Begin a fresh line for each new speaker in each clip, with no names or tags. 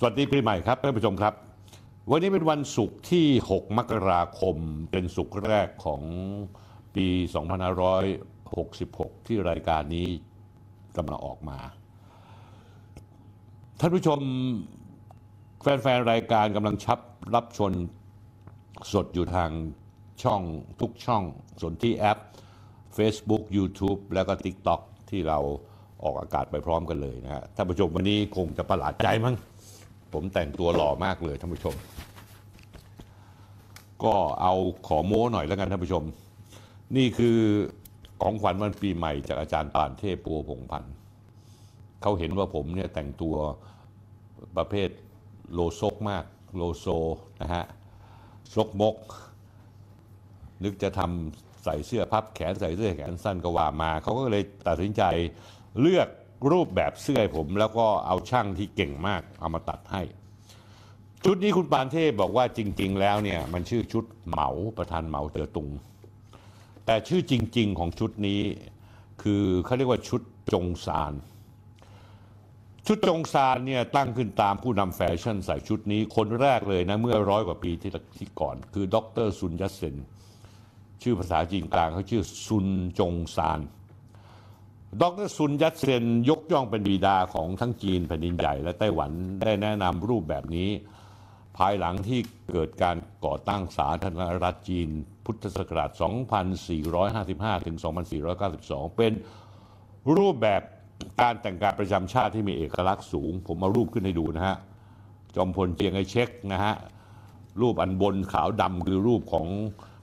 สวัสดีปีใหม่ครับท่านผู้ชมครับ วันนี้เป็นวันศุกร์ที่ 6 มกราคม เป็นศุกร์แรกของปี 2566 ที่รายการนี้กำลังออกมา ท่านผู้ชมแฟนๆ รายการกำลังชับรับชมสดอยู่ทางช่องทุกช่องส่วนที่แอป Facebook YouTube แล้วก็ TikTok ที่เราออกอากาศไปพร้อมกันเลยนะฮะท่านผู้ชมวันนี้คงจะประหลาดใจมั้ง ผมแต่งตัวหล่อมากเลยท่านผู้ชม ก็เอาขอโม้หน่อยแล้วกันท่านผู้ชม นี่คือของขวัญวันปีใหม่จากอาจารย์ปานเทพปัวพงพันธ์เขาเห็นว่าผมเนี่ยแต่งตัวประเภทโลโซกมากโลโซนะฮะซกมก นึกจะทำใส่เสื้อพับแขนใส่เสื้อแขนสั้นก็ว่ามา เขาก็เลยตัดสินใจเลือก รูปแบบเสื้อให้ผม แล้วก็เอาช่างที่เก่งมากเอามาตัดให้ ชุดนี้คุณปานเทพบอกว่าจริง ๆ แล้วเนี่ยมันชื่อชุดเหมาประธานเหมาเตอตุง แต่ชื่อจริง ๆ ของชุดนี้คือเขาเรียกว่าชุดจงซานชุดจงซานเนี่ยตั้งขึ้นตามผู้นำแฟชั่นใส่ชุดนี้คนแรกเลยนะ เมื่อร้อยกว่าปีที่ที่ก่อน คือดรซุนยัตเซน ชื่อภาษาจีนกลางเขาชื่อซุนจงซาน ดรซุนยัตเซนยกย่องเป็นบิดาของทั้งจีนแผ่นดินใหญ่และไต้หวันได้แนะนำรูปแบบนี้ ภายหลังที่เกิดการก่อตั้งสาธารณรัฐจีน พุทธศักราช 2455 ถึง 2492 เป็นรูปแบบการแต่งกายประจำชาติที่มีเอกลักษณ์สูง ผมเอารูปขึ้นให้ดูนะฮะ จอมพลเจียงไอเช็คนะฮะ รูปอันบนขาวดำคือรูปของ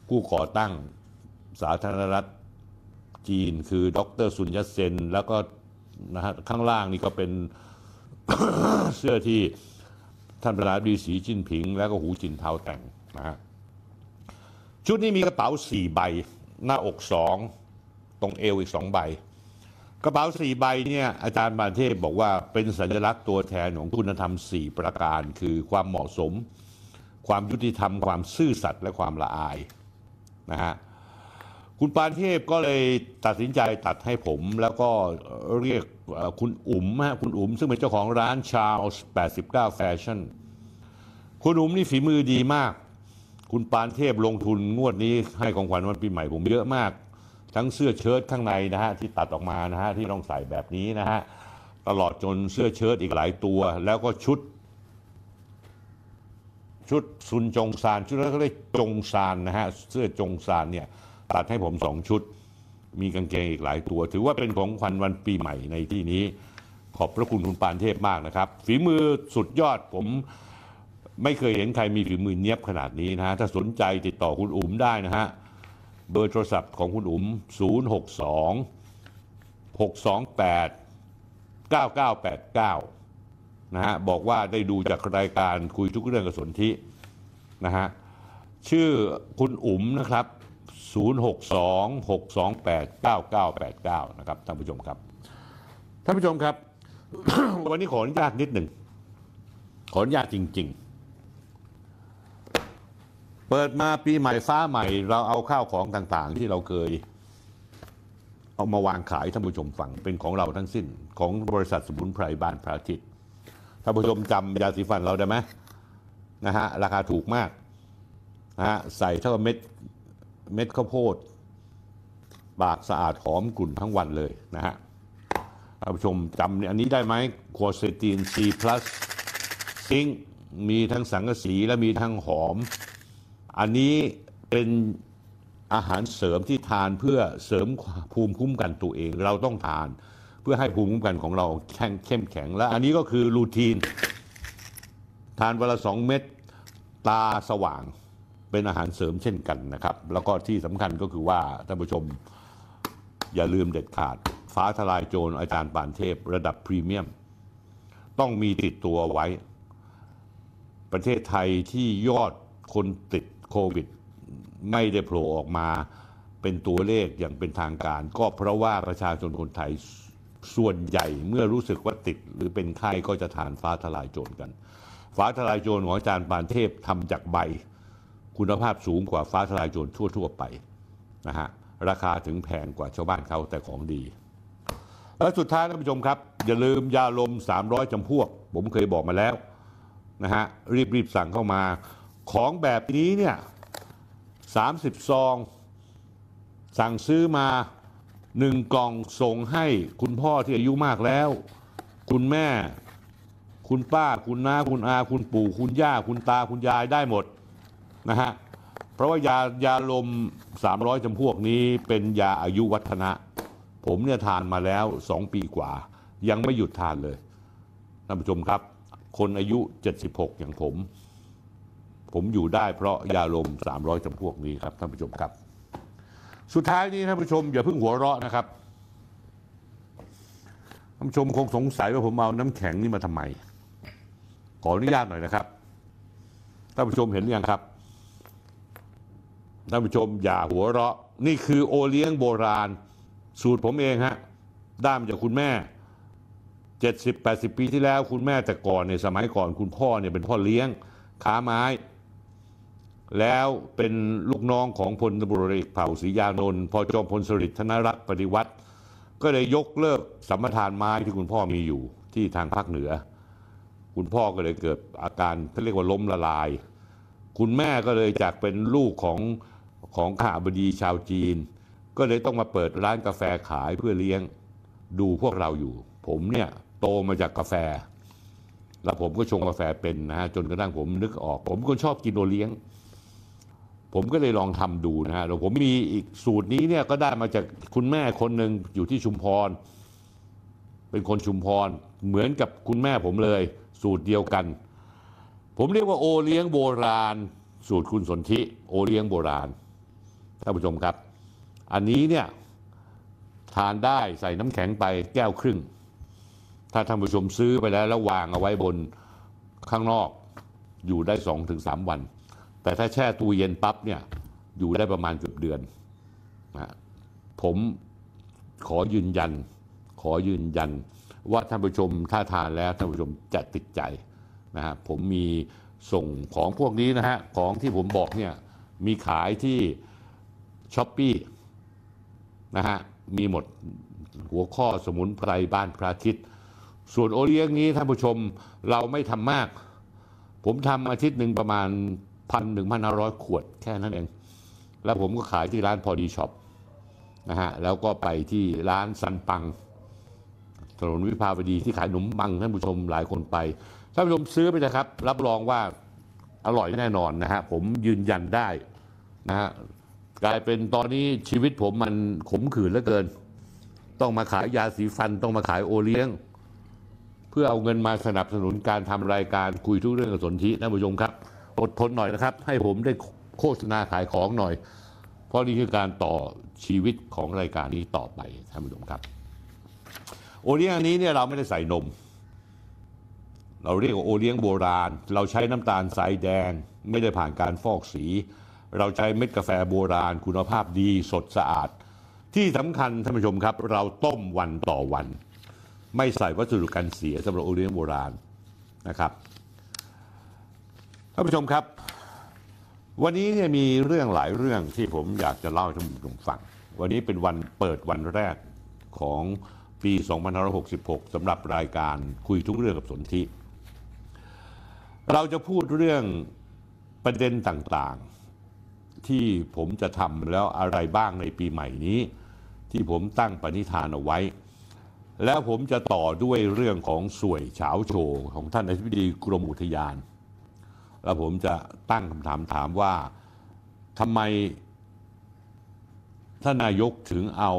ผู้ก่อตั้งสาธารณรัฐ จีน คือดรซุนยัตเซน แล้วก็นะฮะข้างล่างนี่ก็เป็นเสื้อที่ท่านประธานาธิบดีสีจิ้นผิง แล้วก็หูจินเทาแต่งนะฮะชุดนี้มีกระเป๋าสี่ใบ หน้าอกสองตรงเอวอีกสองใบ กระเป๋าสี่ใบเนี่ยอาจารย์บานเทพบอกว่าเป็นสัญลักษณ์ตัวแทนของคุณธรรมสี่ประการ คือความเหมาะสม ความยุติธรรมความซื่อสัตย์และความละอายนะฮะ คุณปานเทพก็เลยตัดสินใจตัดให้ผม แล้วก็เรียกคุณอุ๋มฮะคุณอุ๋มซึ่งเป็นเจ้าของร้านชา l ส์89 แฟชั่น คุณอุ๋มนี่ฝีมือดีมาก คุณปานเทพลงทุนงวดนี้ให้ของขวัญวันปีใหม่ผมเยอะมาก ทั้งเสื้อเชิ้ตข้างในนะฮะที่ตัดออกมานะฮะที่ต้องใส่แบบนี้นะฮะตลอดจนเสื้อเชิ้ตอีกหลายตัว แล้วก็ชุด ชุดซุนจงซานชุดนั้นเขาเรียกจงซานนะฮะเสื้อจงซานเนี่ย ตัดให้ผมสองชุด มีกางเกงอีกหลายตัว ถือว่าเป็นของขวัญวันปีใหม่ในที่นี้ ขอบพระคุณคุณปานเทพมากนะครับ ฝีมือสุดยอดผมไม่เคยเห็นใครมีฝีมือเนียบขนาดนี้นะฮะถ้าสนใจติดต่อคุณอุ๋มได้นะฮะเบอร์โทรศัพท์ของคุณอุ๋ม 062 628 9989 นะฮะบอกว่าได้ดูจากรายการคุยทุกเรื่องกับสนธินะฮะชื่อคุณอุ๋มนะครับ 062 628 9989 นะครับท่านผู้ชมครับ ท่านผู้ชมครับ วันนี้ขออนุญาตนิดหนึ่ง ขออนุญาตจริง ๆ เปิดมาปีใหม่ฟ้าใหม่ เราเอาข้าวของต่างๆ ที่เราเคย เอามาวางขายท่านผู้ชมฟังเป็นของเราทั้งสิ้น ของบริษัทสมุนไพรบ้านพระอาทิตย์ท่านผู้ชมจำยาสีฟันเราได้ไหมนะฮะราคาถูกมากนะฮะใส่เท่าเม็ด เม็ดข้าวโพดปากสะอาดหอมกลุ่นทั้งวันเลยนะฮะท่านผู้ชมจำอันนี้ได้ไหมโคเซติน C+ ซิงมีทั้งสังกะสีและมีทั้งหอม อันนี้เป็นอาหารเสริมที่ทานเพื่อเสริมภูมิคุ้มกันตัวเอง เราต้องทานเพื่อให้ภูมิคุ้มกันของเราแข็งเข้มแข็ง และอันนี้ก็คือรูทีน ทานวันละสองเม็ดตาสว่าง เป็นอาหารเสริมเช่นกันนะครับ แล้วก็ที่สำคัญก็คือว่าท่านผู้ชมอย่าลืมเด็ดขาด ฟ้าทลายโจรอาจารย์ปานเทพ ระดับพรีเมียม ต้องมีติดตัวไว้ ประเทศไทยที่ยอดคนติดโควิด ไม่ได้โผล่ออกมาเป็นตัวเลขอย่างเป็นทางการ ก็เพราะว่าประชาชนคนไทยส่วนใหญ่เมื่อรู้สึกว่าติดหรือเป็นไข้ก็จะทานฟ้าทลายโจรกัน ฟ้าทลายโจรของอาจารย์ปานเทพทำจากใบ คุณภาพสูงกว่าฟ้าทลายโจรทั่ว ๆ ไปนะฮะราคาถึงแพงกว่าชาวบ้านเขาแต่ของดี และสุดท้ายท่านผู้ชมครับ อย่าลืมยาลม 300จำพวก ผมเคยบอกมาแล้วนะฮะรีบรีบสั่งเข้ามาของแบบนี้เนี่ย30 ซอง สั่งซื้อมาหนึ่งกล่องส่งให้คุณพ่อที่อายุมากแล้ว คุณแม่ คุณป้า คุณน้า คุณอา คุณปู่ คุณย่า คุณตา คุณยายได้หมด นะฮะเพราะว่ายายาลม 300จำพวกนี้เป็นยาอายุวัฒนะ ผมเนี่ยทานมาแล้ว 2 ปีกว่า ยังไม่หยุดทานเลยท่านผู้ชมครับ คนอายุ 76 อย่างผม ผมอยู่ได้เพราะยาลม 300จำพวกนี้ครับท่านผู้ชมครับ สุดท้ายนี้ท่านผู้ชมอย่าเพิ่งหัวเราะนะครับท่านผู้ชมคงสงสัยว่าผมเอาน้ำแข็งนี่มาทำไม ขออนุญาตหน่อยนะครับท่านผู้ชมเห็นหรือยังครับ ท่านผู้ชมอย่าหัวเราะ นี่คือโอเลี้ยงโบราณ สูตรผมเองฮะได้มาจากคุณแม่ 70 80 ปีที่แล้วคุณแม่แต่ก่อนเนี่ยสมัยก่อนคุณพ่อเนี่ยเป็นพ่อเลี้ยงค้าไม้ แล้วเป็นลูกน้องของพลตำรวจเอกเผ่าศรียานนท์พอจอมพลสฤษดิ์ธนรัตน์ปฏิวัติ ก็เลยยกเลิกสัมปทานไม้ที่คุณพ่อมีอยู่ที่ทางภาคเหนือ คุณพ่อก็เลยเกิดอาการที่เรียกว่าล้มละลาย คุณแม่ก็เลยจากเป็นลูกของ ของข้าบดีชาวจีน ก็เลยต้องมาเปิดร้านกาแฟขายเพื่อเลี้ยงดูพวกเราอยู่ ผมเนี่ยโตมาจากกาแฟ แล้วผมก็ชงกาแฟเป็นนะฮะจนกระทั่งผมนึกออก ผมก็ชอบกินโอเลี้ยง ผมก็เลยลองทำดูนะฮะแล้วผมมีอีกสูตรนี้เนี่ยก็ได้มาจากคุณแม่คนหนึ่งอยู่ที่ชุมพร เป็นคนชุมพร เหมือนกับคุณแม่ผมเลย สูตรเดียวกัน ผมเรียกว่าโอเลี้ยงโบราณ สูตรคุณสนธิโอเลี้ยงโบราณ ท่านผู้ชมครับ อันนี้เนี่ยทานได้ใส่น้ำแข็งไปแก้วครึ่ง ถ้าท่านผู้ชมซื้อไปแล้วแล้ววางเอาไว้บนข้างนอกอยู่ได้สองถึงสามวัน แต่ถ้าแช่ตู้เย็นปั๊บเนี่ยอยู่ได้ประมาณเกือบเดือนนะผมขอยืนยัน ขอยืนยันว่าท่านผู้ชมถ้าทานแล้วท่านผู้ชมจะติดใจนะฮะผมมีส่งของพวกนี้นะฮะของที่ผมบอกเนี่ยมีขายที่ ช้อปปี้นะฮะมีหมดหัวข้อสมุนไพรบ้านพระอาทิตย์ ส่วนโอเลี้ยงนี้ท่านผู้ชมเราไม่ทำมาก ผมทำอาทิตย์หนึ่งประมาณพันหนึ่งพันห้าร้อยขวดแค่นั้นเอง แล้วผมก็ขายที่ร้านพอดีช็อปนะฮะแล้วก็ไปที่ร้านซันปังถนนวิภาวดีที่ขายขนมปังท่านผู้ชมหลายคนไปท่านผู้ชมซื้อไปนะครับ รับรองว่าอร่อยแน่นอนนะฮะผมยืนยันได้นะฮะ กลายเป็นตอนนี้ชีวิตผมมันขมขื่นเหลือเกิน ต้องมาขายยาสีฟันต้องมาขายโอเลี้ยง เพื่อเอาเงินมาสนับสนุนการทำรายการคุยทุกเรื่องกับสนธิท่านผู้ชมครับอดทนหน่อยนะครับ ให้ผมได้โฆษณาขายของหน่อย เพราะนี่คือการต่อชีวิตของรายการนี้ต่อไปท่านผู้ชมครับ โอเลี้ยงอันนี้เนี่ยเราไม่ได้ใส่นม เราเรียกว่าโอเลี้ยงโบราณ เราใช้น้ำตาลทรายแดง ไม่ได้ผ่านการฟอกสี เราใช้เม็ดกาแฟโบราณคุณภาพดีสดสะอาด ที่สำคัญท่านผู้ชมครับ เราต้มวันต่อวัน ไม่ใส่วัสดุกันเสียสำหรับโอเลี้ยงโบราณนะครับท่านผู้ชมครับ วันนี้เนี่ยมีเรื่องหลายเรื่องที่ผมอยากจะเล่าให้ท่านผู้ชมฟัง วันนี้เป็นวันเปิดวันแรกของปี 2566สำหรับรายการคุยทุกเรื่องกับสนธิเราจะพูดเรื่องประเด็นต่างๆ ที่ผมจะทำแล้วอะไรบ้างในปีใหม่นี้ ที่ผมตั้งปณิธานเอาไว้ แล้วผมจะต่อด้วยเรื่องของสวยเฉาโชว์ของท่านอธิบดีกรมอุทยาน แล้วผมจะตั้งคำถามถามว่าทำไมท่านนายกถึงเอา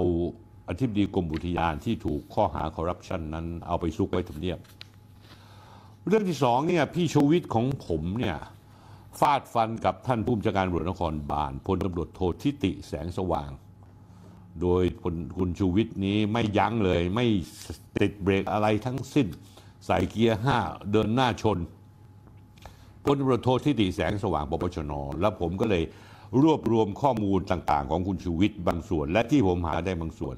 อธิบดีกรมอุทยานที่ถูกข้อหาคอร์รัปชันนั้นเอาไปซุกไว้ทำเนียบ เรื่องที่สองเนี่ยพี่ชูวิทย์ของผมเนี่ย ฟาดฟันกับท่านผู้บัญชาการตำรวจนครบาลพลตำรวจโททิติแสงสว่าง โดยคุณชูวิทย์นี้ไม่ยั้งเลยไม่ติดเบรกอะไรทั้งสิ้น ใส่เกียร์ห้าเดินหน้าชนพลตำรวจโทที่ดีแสงสว่างปปชน แล้วผมก็เลยรวบรวมข้อมูลต่างๆ ของคุณชูวิทย์บางส่วน และที่ผมหาได้บางส่วน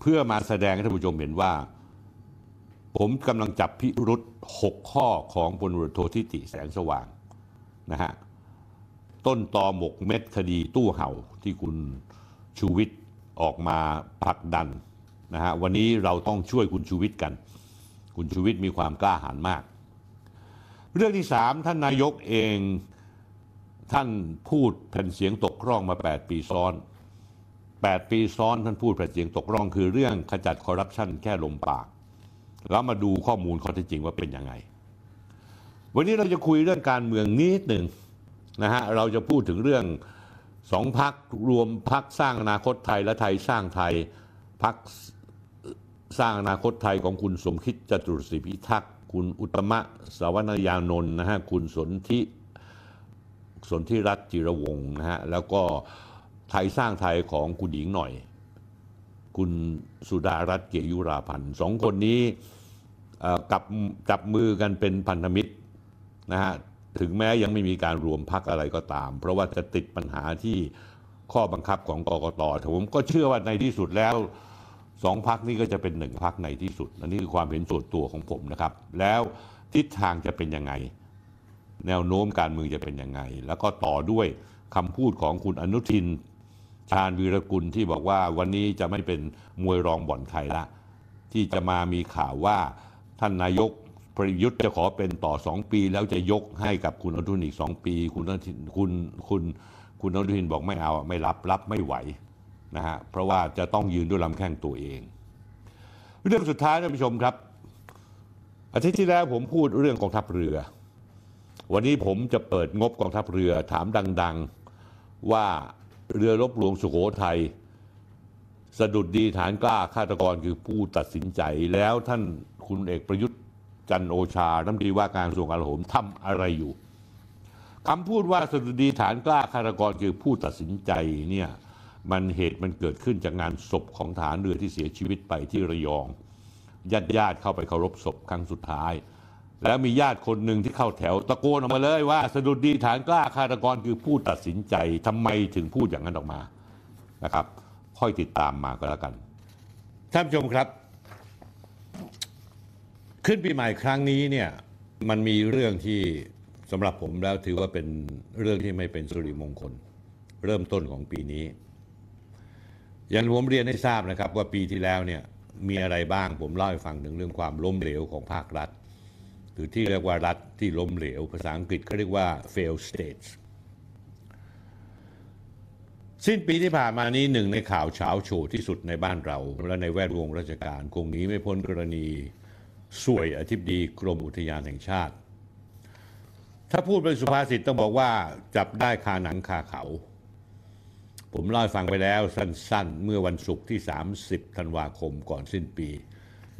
เพื่อมาแสดงให้ท่านผู้ชมเห็นว่า ผมกำลังจับพิรุษ6ข้อของพลตำรวจโททิติแสงสว่าง นะฮะต้นตอหมกเม็ดคดีตู้เห่าที่คุณชูวิทย์ออกมาผลักดันนะฮะวันนี้เราต้องช่วยคุณชูวิทย์กัน คุณชูวิทย์มีความกล้าหาญมาก เรื่องที่สามท่านนายกเองท่านพูดแผ่นเสียงตกร่องมา 8 ปีซ้อน 8 ปีซ้อนท่านพูดแผ่นเสียงตกร่องคือเรื่องขจัดคอร์รัปชันแค่ลมปาก แล้วมาดูข้อมูลข้อเท็จจริงว่าเป็นยังไง วันนี้เราจะคุยเรื่องการเมืองนิดหนึ่งนะฮะเราจะพูดถึงเรื่องสองพักรวมพักสร้างอนาคตไทยและไทยสร้างไทยพักสร้างอนาคตไทยของคุณสมคิดจตุรศรีพิทักษ์คุณอุตมะสาวนายานนท์นะฮะคุณสนธิสนธิรัตน์จิรวงศ์นะฮะแล้วก็ไทยสร้างไทยของคุณหญิงหน่อย คุณสุดารัตน์เกียรติยุราพันธ์สองคนนี้กับจับมือกันเป็นพันธมิตร นะฮะถึงแม้ยังไม่มีการรวมพักอะไรก็ตาม เพราะว่าจะติดปัญหาที่ข้อบังคับของกกตผมก็เชื่อว่าในที่สุดแล้วสองพักนี้ก็จะเป็นหนึ่งพักในที่สุดอันนี้คือความเห็นส่วนตัวของผมนะครับ แล้วทิศทางจะเป็นยังไง แนวโน้มการเมืองจะเป็นยังไง แล้วก็ต่อด้วยคำพูดของคุณอนุทิน ชาญวีรกุลที่บอกว่าวันนี้จะไม่เป็นมวยรองบ่อนใครละ ที่จะมามีข่าวว่าท่านนายก ประยุทธ์จะขอเป็นต่อสองปี แล้วจะยกให้กับคุณอนุทินอีกสองปี คุณอนุทินคุณคุณคุณอนุทินบอกไม่เอาไม่รับรับไม่ไหวนะฮะเพราะว่าจะต้องยืนด้วยลำแข้งตัวเอง เรื่องสุดท้ายท่านผู้ชมครับ อาทิตย์ที่แล้วผมพูดเรื่องกองทัพเรือ วันนี้ผมจะเปิดงบกองทัพเรือถามดัง ๆว่าเรือรบหลวงสุโขทัยสะดุดดีฐานกล้าฆาตกรคือผู้ตัดสินใจแล้วท่านคุณเอกประยุทธ์ จันทร์โอชารัฐมนตรีว่าการกระทรวงกลาโหมทำอะไรอยู่คำพูดว่าสดุดดีฐานกล้าฆาตกรคือผู้ตัดสินใจเนี่ยมันเหตุมันเกิดขึ้นจากงานศพของฐานเรือที่เสียชีวิตไปที่ระยองญาติญาติเข้าไปเคารพศพครั้งสุดท้าย แล้วมีญาติคนหนึ่งที่เข้าแถว ตะโกนออกมาเลยว่าสะดุดดีฐานกล้าฆาตกรคือผู้ตัดสินใจทำไมถึงพูดอย่างนั้นออกมานะครับ ค่อยติดตามมาก็แล้วกันท่านผู้ชมครับ ขึ้นปีใหม่ครั้งนี้เนี่ยมันมีเรื่องที่สำหรับผมแล้วถือว่าเป็นเรื่องที่ไม่เป็นสุริมงคล เริ่มต้นของปีนี้ อย่างผมเรียนให้ทราบนะครับว่าปีที่แล้วเนี่ยมีอะไรบ้างผมเล่าให้ฟังถึงเรื่องความล้มเหลวของภาครัฐ หรือที่เรียกว่ารัฐที่ล้มเหลว ภาษาอังกฤษเขาเรียกว่า fail states สิ้นปีที่ผ่านมานี้หนึ่งในข่าวเช้าโชว์ที่สุดในบ้านเรา และในแวดวงราชการคงหนีไม่พ้นกรณี สวยอธิบดีกรมอุทยานแห่งชาติ ถ้าพูดเป็นสุภาษิตต้องบอกว่าจับได้คาหนังคาเขา ผมเล่าฟังไปแล้วสั้นๆ เมื่อวันศุกร์ที่ 30 ธันวาคมก่อนสิ้นปี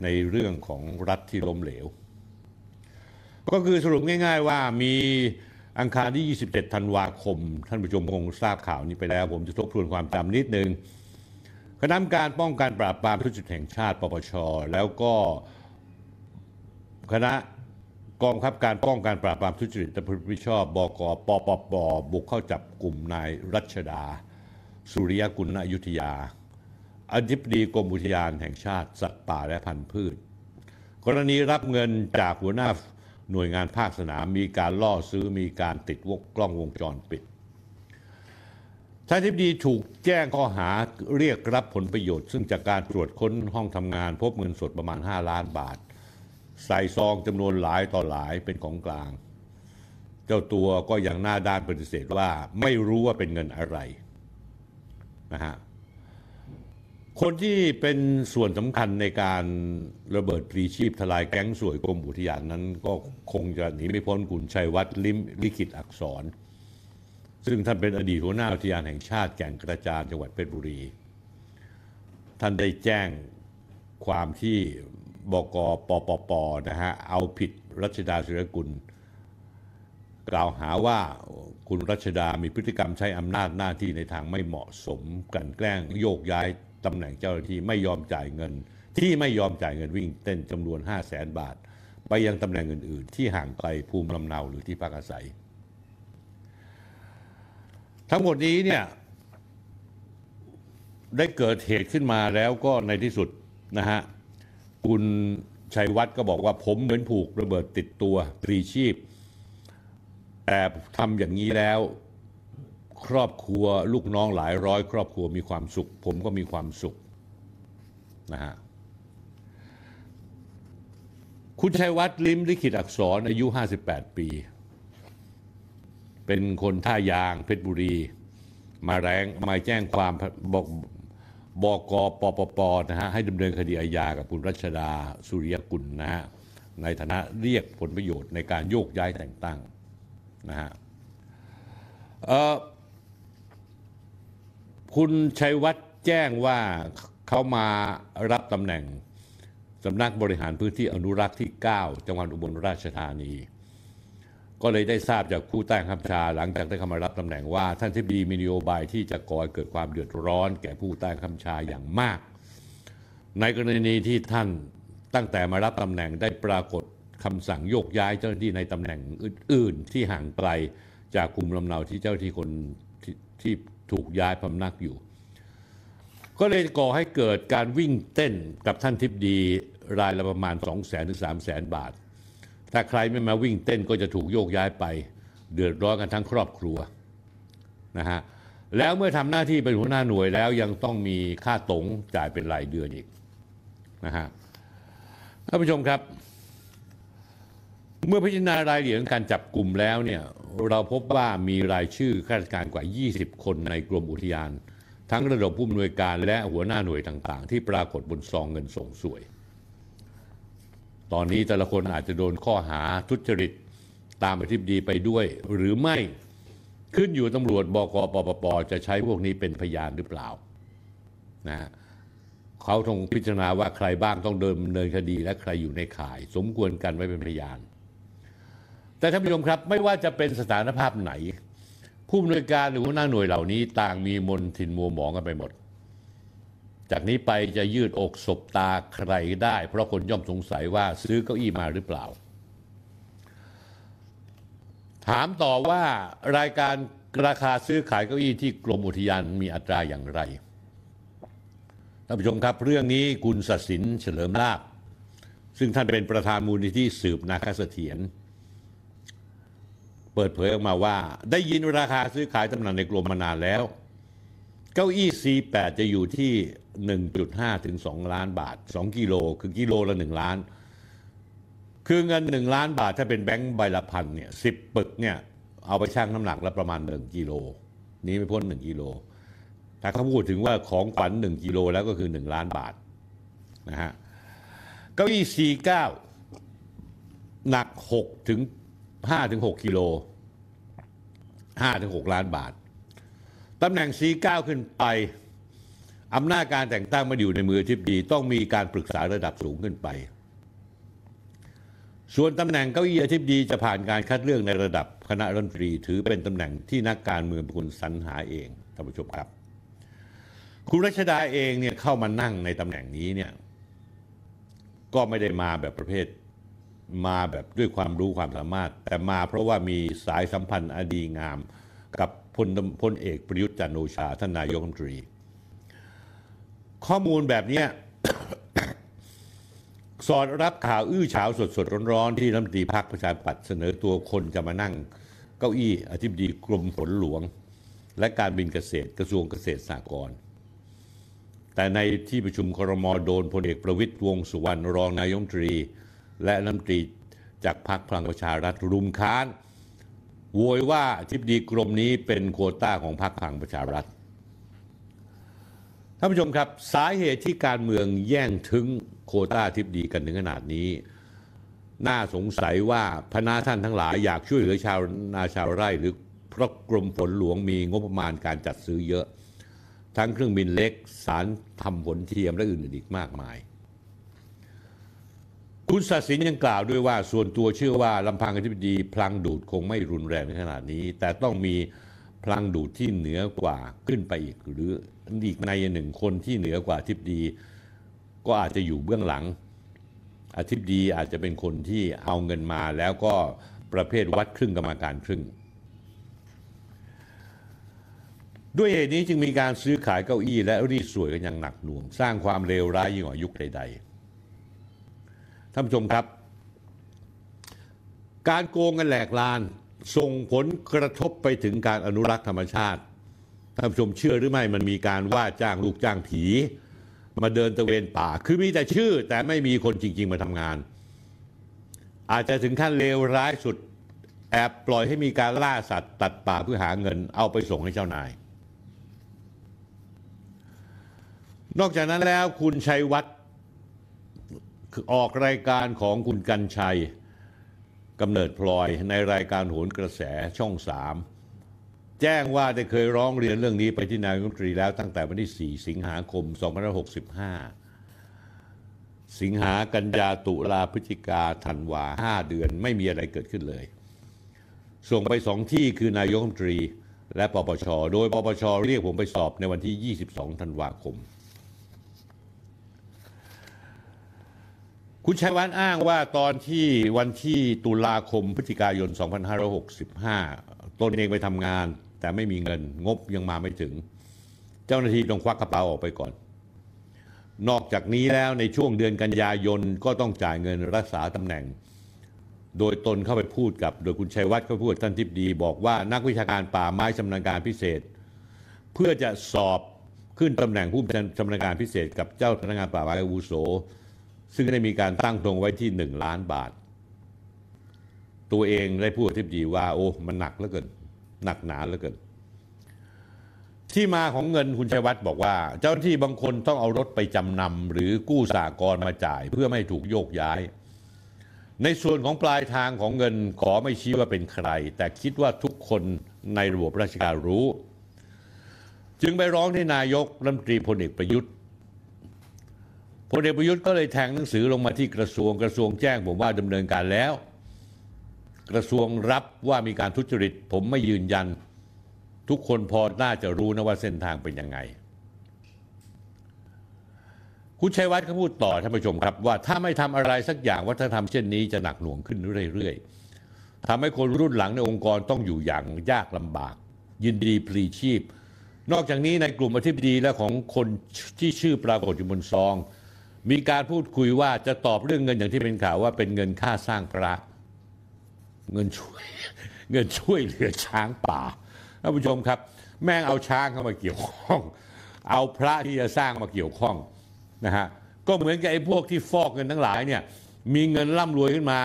ในเรื่องของรัฐที่ล้มเหลว ก็คือสรุปง่าย ๆ ว่ามีอังคารที่ 27 ธันวาคม ท่านผู้ชมคงทราบข่าวนี้ไปแล้ว ผมจะทบทวนความจำนิดนึงคณะกรรมการป้องกันปราบปรามทุจริตแห่งชาติ ปปช แล้วก็ คณะกองบังคับการป้องกันปราบปรามทุจริตและประพฤติมิชอบ บกปปปบุกเข้าจับกลุ่มนายรัชดา สุริยกุลอยุธยาอธิบดีกรมอุทยานแห่งชาติสัตว์ป่าและพันธุ์พืช กรณีรับเงินจากหัวหน้าหน่วยงานภาคสนามมีการล่อซื้อมีการติดวกกล้องวงจรปิดท่านทิบดีถูกแจ้งข้อหาเรียกรับผลประโยชน์ ซึ่งจากการตรวจค้นห้องทำงานพบเงินสดประมาณ 5 ล้านบาท ใส่ซองจำนวนหลายต่อหลายเป็นของกลาง เจ้าตัวก็ยังหน้าด้านปฏิเสธว่าไม่รู้ว่าเป็นเงินอะไรนะฮะคนที่เป็นส่วนสำคัญในการระเบิดพลีชีพทลายแก๊งสวยกรมอุทยานนั้น ก็คงจะหนีไม่พ้นคุณชัยวัฒน์ลิมลิขิตอักษร ซึ่งท่านเป็นอดีตหัวหน้าอุทยานแห่งชาติแก่งกระจานจังหวัดเพชรบุรี ท่านได้แจ้งความที่ บกปปปนะฮะเอาผิดรัชดาสุรกุล กล่าวหาว่าคุณรัชดามีพฤติกรรมใช้อำนาจหน้าที่ในทางไม่เหมาะสมกันแกล้งโยกย้ายตำแหน่งเจ้าหน้าที่ไม่ยอมจ่ายเงิน ที่ไม่ยอมจ่ายเงินวิ่งเต้นจำนวน 5 0 0แสนบาท ไปยังตำแหน่งอื่น ๆ ที่ห่างไกลภูมิลำเนาหรือที่พักอาศัย ทั้งหมดนี้เนี่ยได้เกิดเหตุขึ้นมาแล้วก็ในที่สุดนะฮะ คุณชัยวัฒน์ก็บอกว่าผมเหมือนผูกระเบิดติดตัวปรีชีพ แต่ทำอย่างนี้แล้ว ครอบครัวลูกน้องหลายร้อย ครอบครัวมีความสุข ผมก็มีความสุขนะฮะคุณชัยวัฒน์ลิมลิขิตอักษรอายุ 58 ปี เป็นคนท่ายางเพชรบุรี มาแรงมาแจ้งความบอก บกปปปนะฮะให้ดำเนินคดีอาญากับคุณรัชดาสุริยกุลนะฮะในฐานะเรียกผลประโยชน์ในการโยกย้ายแต่งตั้งนะฮะคุณชัยวัฒน์แจ้งว่าเขามารับตำแหน่งสำนักบริหารพื้นที่อนุรักษ์ที่ 9 จังหวัดอุบลราชธานี ก็เลยได้ทราบจากผู้ใต้บัญชาหลังจากได้เข้ามารับตำแหน่งว่า ท่านทิบดีมีนโยบายที่จะก่อเกิดความเดือดร้อนแก่ผู้ใต้บัญชาอย่างมาก ในกรณีที่ท่านตั้งแต่มารับตำแหน่งได้ปรากฏคำสั่งโยกย้ายเจ้าหน้าที่ในตำแหน่งอื่น ๆ ที่ห่างไกลจากกลุ่มลำเนาที่เจ้าหน้าที่คนทที่ถูกย้ายพำนักอยู่ ก็เลยก่อให้เกิดการวิ่งเต้นกับท่านทิพดีรายละประมาณ 2 0 0แสนถึง 3 0 0แสนบาท ถ้าใครไม่มาวิ่งเต้นก็จะถูกโยกย้ายไป เดือดร้อนกันทั้งครอบครัวนะฮะแล้วเมื่อทำหน้าที่เป็นหัวหน้าหน่วยแล้วยังต้องมีค่าตงจ่ายเป็นรายเดือนอีกนะฮะท่านผู้ชมครับ เมื่อพิจารณารายละเอียดการจับกลุ่มแล้วเนี่ยเราพบว่ามีรายชื่อข้าราชการกว่า 20 คนในกรมอุทยาน ทั้งระดับผู้อำนวยการและหัวหน้าหน่วยต่างๆ ที่ปรากฏบนซองเงินส่งสวย ตอนนี้แต่ละคนอาจจะโดนข้อหาทุจริตตามอธิบดีไปด้วย หรือไม่ขึ้นอยู่ตำรวจบกปปปจะใช้พวกนี้เป็นพยานหรือเปล่านะเขาต้องพิจารณาว่าใครบ้างต้องเดินเนินคดีและใครอยู่ในข่าย สมควรกันไว้เป็นพยาน แต่ท่านผู้ชมครับไม่ว่าจะเป็นสถานภาพไหน ผู้อำนวยการหรือหัวหน้าหน่วยเหล่านี้ต่างมีมนทินมัวหมองกันไปหมด จากนี้ไปจะยืดอกศบตาใครได้ เพราะคนย่อมสงสัยว่าซื้อเก้าอี้มาหรือเปล่า ถามต่อว่ารายการราคาซื้อขายเก้าอี้ที่กรมอุทยานมีอัตราอย่างไรท่านผู้ชมครับเรื่องนี้คุณศศินเฉลิมลาบซึ่งท่านเป็นประธานมูลนิธิสืบนาคเสถียรเปิดเผยออกมาว่า ได้ยินราคาซื้อขายตำแหน่งในกรมมานานแล้ว เก้าอี้ C8 จะอยู่ที่ 1.5 ถึง 2 ล้านบาท 2 กิโลคือกิโลละ 1 ล้าน คือเงิน 1 ล้านบาทถ้าเป็นแบงค์ใบละพันเนี่ยสิปึกเนี่ยเอาไปชั่งน้ำหนักแล้วประมาณ 1 กิโล นี้ไม่พ้น 1 กิโล ถ้าเขาพูดถึงว่าของขวัญ1กิโลแล้วก็คือ 1 ล้านบาทนะฮะเก้าอี้ C9 หนัก6ถึง5ถึง6กิโล5ถึง6ล้านบาทตำแหน่ง C9 ขึ้นไป อำนาจการแต่งตั้งมาอยู่ในมือทิบดีต้องมีการปรึกษาระดับสูงขึ้นไป ส่วนตำแหน่งเก้าอี้อธิบดีจะผ่านการคัดเลือกในระดับคณะรัฐมนตรี ถือเป็นตำแหน่งที่นักการเมืองเป็นคนสรรหาเองท่านผู้ชมครับคุณรัชดาเองเนี่ยเข้ามานั่งในตำแหน่งนี้เนี่ยก็ไม่ได้มาแบบประเภทมาแบบด้วยความรู้ความสามารถ แต่มาเพราะว่ามีสายสัมพันธ์อดีงาม กับพลพลเอกประยุทธ์จันโอชาท่านนายกรัฐมนตรี ข้อมูลแบบนี้สอดรับข่าวอื้อฉาวสดสดร้อนๆ ที่รัฐมนตรีพักประชาปัตเสนอตัวคนจะมานั่งเก้าอี้อธิบดีกรมฝนหลวง และการบินเกษตรกระทรวงเกษตรสหกรณ์แต่ในที่ประชุมครมโดนพลเอกประวิตยวงสุวรรณรองนายมนตรี และรัฐมนตรีจากพรรคพลังประชารัฐรุมค้านโวยว่าทิบดีกรมนี้เป็นโควต้าของพรรคพลังประชารัฐ ท่านผู้ชมครับสาเหตุที่การเมืองแย่งถึงโคต้าทิพดีกันถึงขนาดนี้ น่าสงสัยว่าพนาท่านทั้งหลายอยากช่วยเหลือชาวนาชาวไร่หรือเพราะกรมฝนหลวงมีงบประมาณการจัดซื้อเยอะ ทั้งเครื่องบินเล็กสารทำผลเทียมและอื่นๆอีกมากมาย คุณศศินยังกล่าวด้วยว่าส่วนตัวเชื่อว่าลำพังอธิบดีพลังดูดคงไม่รุนแรงในขนาดนี้ แต่ต้องมีพลังดูดที่เหนือกว่าขึ้นไปอีกหรือ อีกในหนึ่งคนที่เหนือกว่าทิพดี ก็อาจจะอยู่เบื้องหลังอธิบดีอาจจะเป็นคนที่เอาเงินมาแล้วก็ประเภทวัดครึ่งกรรมการครึ่ง ด้วยเหตุนี้จึงมีการซื้อขายเก้าอี้และรีดสวยกันอย่างหนักหน่วง สร้างความเลวร้ายยิ่งกว่ายุคใดๆท่านผู้ชมครับ การโกงกันแหลกลาน ส่งผลกระทบไปถึงการอนุรักษ์ธรรมชาติ ท่านผู้ชมเชื่อหรือไม่มันมีการว่าจ้างลูกจ้างผี มาเดินตะเวนป่า คือมีแต่ชื่อแต่ไม่มีคนจริง ๆ มาทำงาน อาจจะถึงขั้นเลวร้ายสุดแอบปล่อยให้มีการล่าสัตว์ ตัดป่าเพื่อหาเงินเอาไปส่งให้เจ้านาย นอกจากนั้นแล้วคุณชัยวัฒน์ออกรายการของคุณกันชัยกำเนิดพลอยในรายการโหนกระแสช่องสาม แจ้งว่าได้เคยร้องเรียนเรื่องนี้ไปที่นายกรัฐมนตรีแล้วตั้งแต่วันที่ 4 สิงหาคม 2565 สิงหากันยาตุลาพฤศจิกาธันวา5เดือนไม่มีอะไรเกิดขึ้นเลย ส่งไปสองที่คือนายกรัฐมนตรี และปปช โดยปปช เรียกผมไปสอบในวันที่ 22 ธันวาคม คุณชัยวัฒน์อ้างว่าตอนที่วันที่ตุลาคมพฤศจิกายน 2565ตนเองไปทำงาน แต่ไม่มีเงินงบยังมาไม่ถึง เจ้าหน้าที่ต้องควักกระเป๋าออกไปก่อน นอกจากนี้แล้วในช่วงเดือนกันยายนก็ต้องจ่ายเงินรักษาตำแหน่ง โดยตนเข้าไปพูดกับ โดยคุณชัยวัฒน์ก็พูดท่านทิบดีบอกว่านักวิชาการป่าไม้ชำนาญการพิเศษ เพื่อจะสอบขึ้นตำแหน่งผู้ชำนาญการพิเศษ กับเจ้าพนักงานป่าไม้อาวุโส ซึ่งได้มีการตั้งตรงไว้ที่หนึ่งล้านบาท ตัวเองได้พูดทิบดีว่าโอ้มันหนักเหลือเกิน หนักหนาเหลือเกินที่มาของเงินคุณชัยวัฒน์บอกว่า เจ้าหน้าที่บางคนต้องเอารถไปจำนำหรือกู้สากรมาจ่าย เพื่อไม่ให้ถูกโยกย้าย ในส่วนของปลายทางของเงินขอไม่ชี้ว่าเป็นใคร แต่คิดว่าทุกคนในระบบราชการรู้ จึงไปร้องที่นายกรัฐมนตรีพลเอกประยุทธ์พลเอกประยุทธ์ก็เลยแทงหนังสือลงมาที่กระทรวงกระทรวงแจ้งผมว่าดำเนินการแล้ว กระทรวงรับว่ามีการทุจริต ผมไม่ยืนยัน ทุกคนพอน่าจะรู้นะว่าเส้นทางเป็นยังไง คุณชัยวัฒน์เขาพูดต่อท่านผู้ชมครับ ว่าถ้าไม่ทำอะไรสักอย่างวัฒนธรรมเช่นนี้จะหนักหน่วงขึ้นเรื่อยๆทำให้คนรุ่นหลังในองค์กรต้องอยู่อย่างยากลำบาก ยินดีพลีชีพ นอกจากนี้ในกลุ่มอธิบดีและของคนที่ชื่อปรากฏอยู่บนซองมีการพูดคุยว่าจะตอบเรื่องเงินอย่างที่เป็นข่าวว่าเป็นเงินค่าสร้างพระ เงินช่วยเงินช่วยเหลือช้างป่าท่านผู้ชมครับ แม่งเอาช้างเข้ามาเกี่ยวข้อง เอาพระที่จะสร้างมาเกี่ยวข้องนะฮะก็เหมือนกับไอ้พวกที่ฟอกเงินทั้งหลายเนี่ยมีเงินร่ำรวยขึ้นมา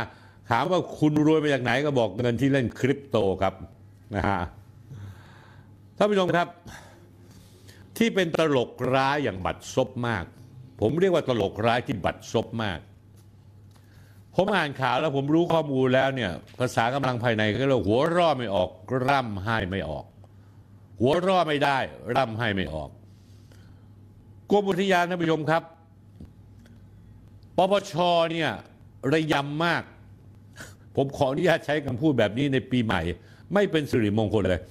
ถามว่าคุณรวยมาจากไหนก็บอกเงินที่เล่นคริปโตครับนะฮะท่านผู้ชมครับ ที่เป็นตลกร้ายอย่างบัดซบมาก ผมเรียกว่าตลกร้ายที่บัดซบมาก ผมอ่านข่าวแล้วผมรู้ข้อมูลแล้วเนี่ย ภาษากำลังภายในก็เรียกหัวร่อไม่ออก ร่ำไห้ไม่ออก หัวร่อไม่ได้ ร่ำไห้ไม่ออกกรมอุทยานท่านผู้ชมครับปปชเนี่ยระยำมาก ผมขออนุญาตใช้คำพูดแบบนี้ในปีใหม่ ไม่เป็นสิริมงคลเลย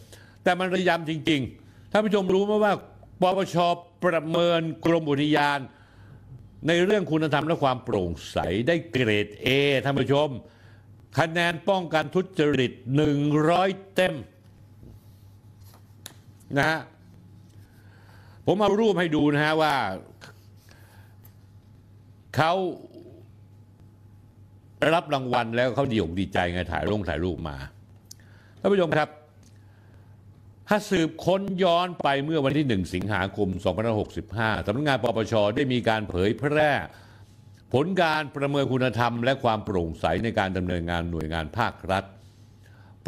แต่มันระยำจริง ๆท่านผู้ชมรู้ไหมว่าปปชประเมินกรมอุทยาน ในเรื่องคุณธรรมและความโปร่งใสได้เกรด A ท่านผู้ชม คะแนนป้องกันทุจริต 100 เต็มนะฮะผมเอารูปให้ดูนะฮะว่าเขารับรางวัลแล้วเขาดีอกดีใจไงถ่ายลงถ่ายรูปมาท่านผู้ชมครับ ถ้าสืบค้นย้อนไปเมื่อวันที่ 1 สิงหาคม 2565 สำนักงานปปชได้มีการเผยแพร่ ผลการประเมินคุณธรรม และความโปร่งใสในการดำเนินงานหน่วยงานภาครัฐ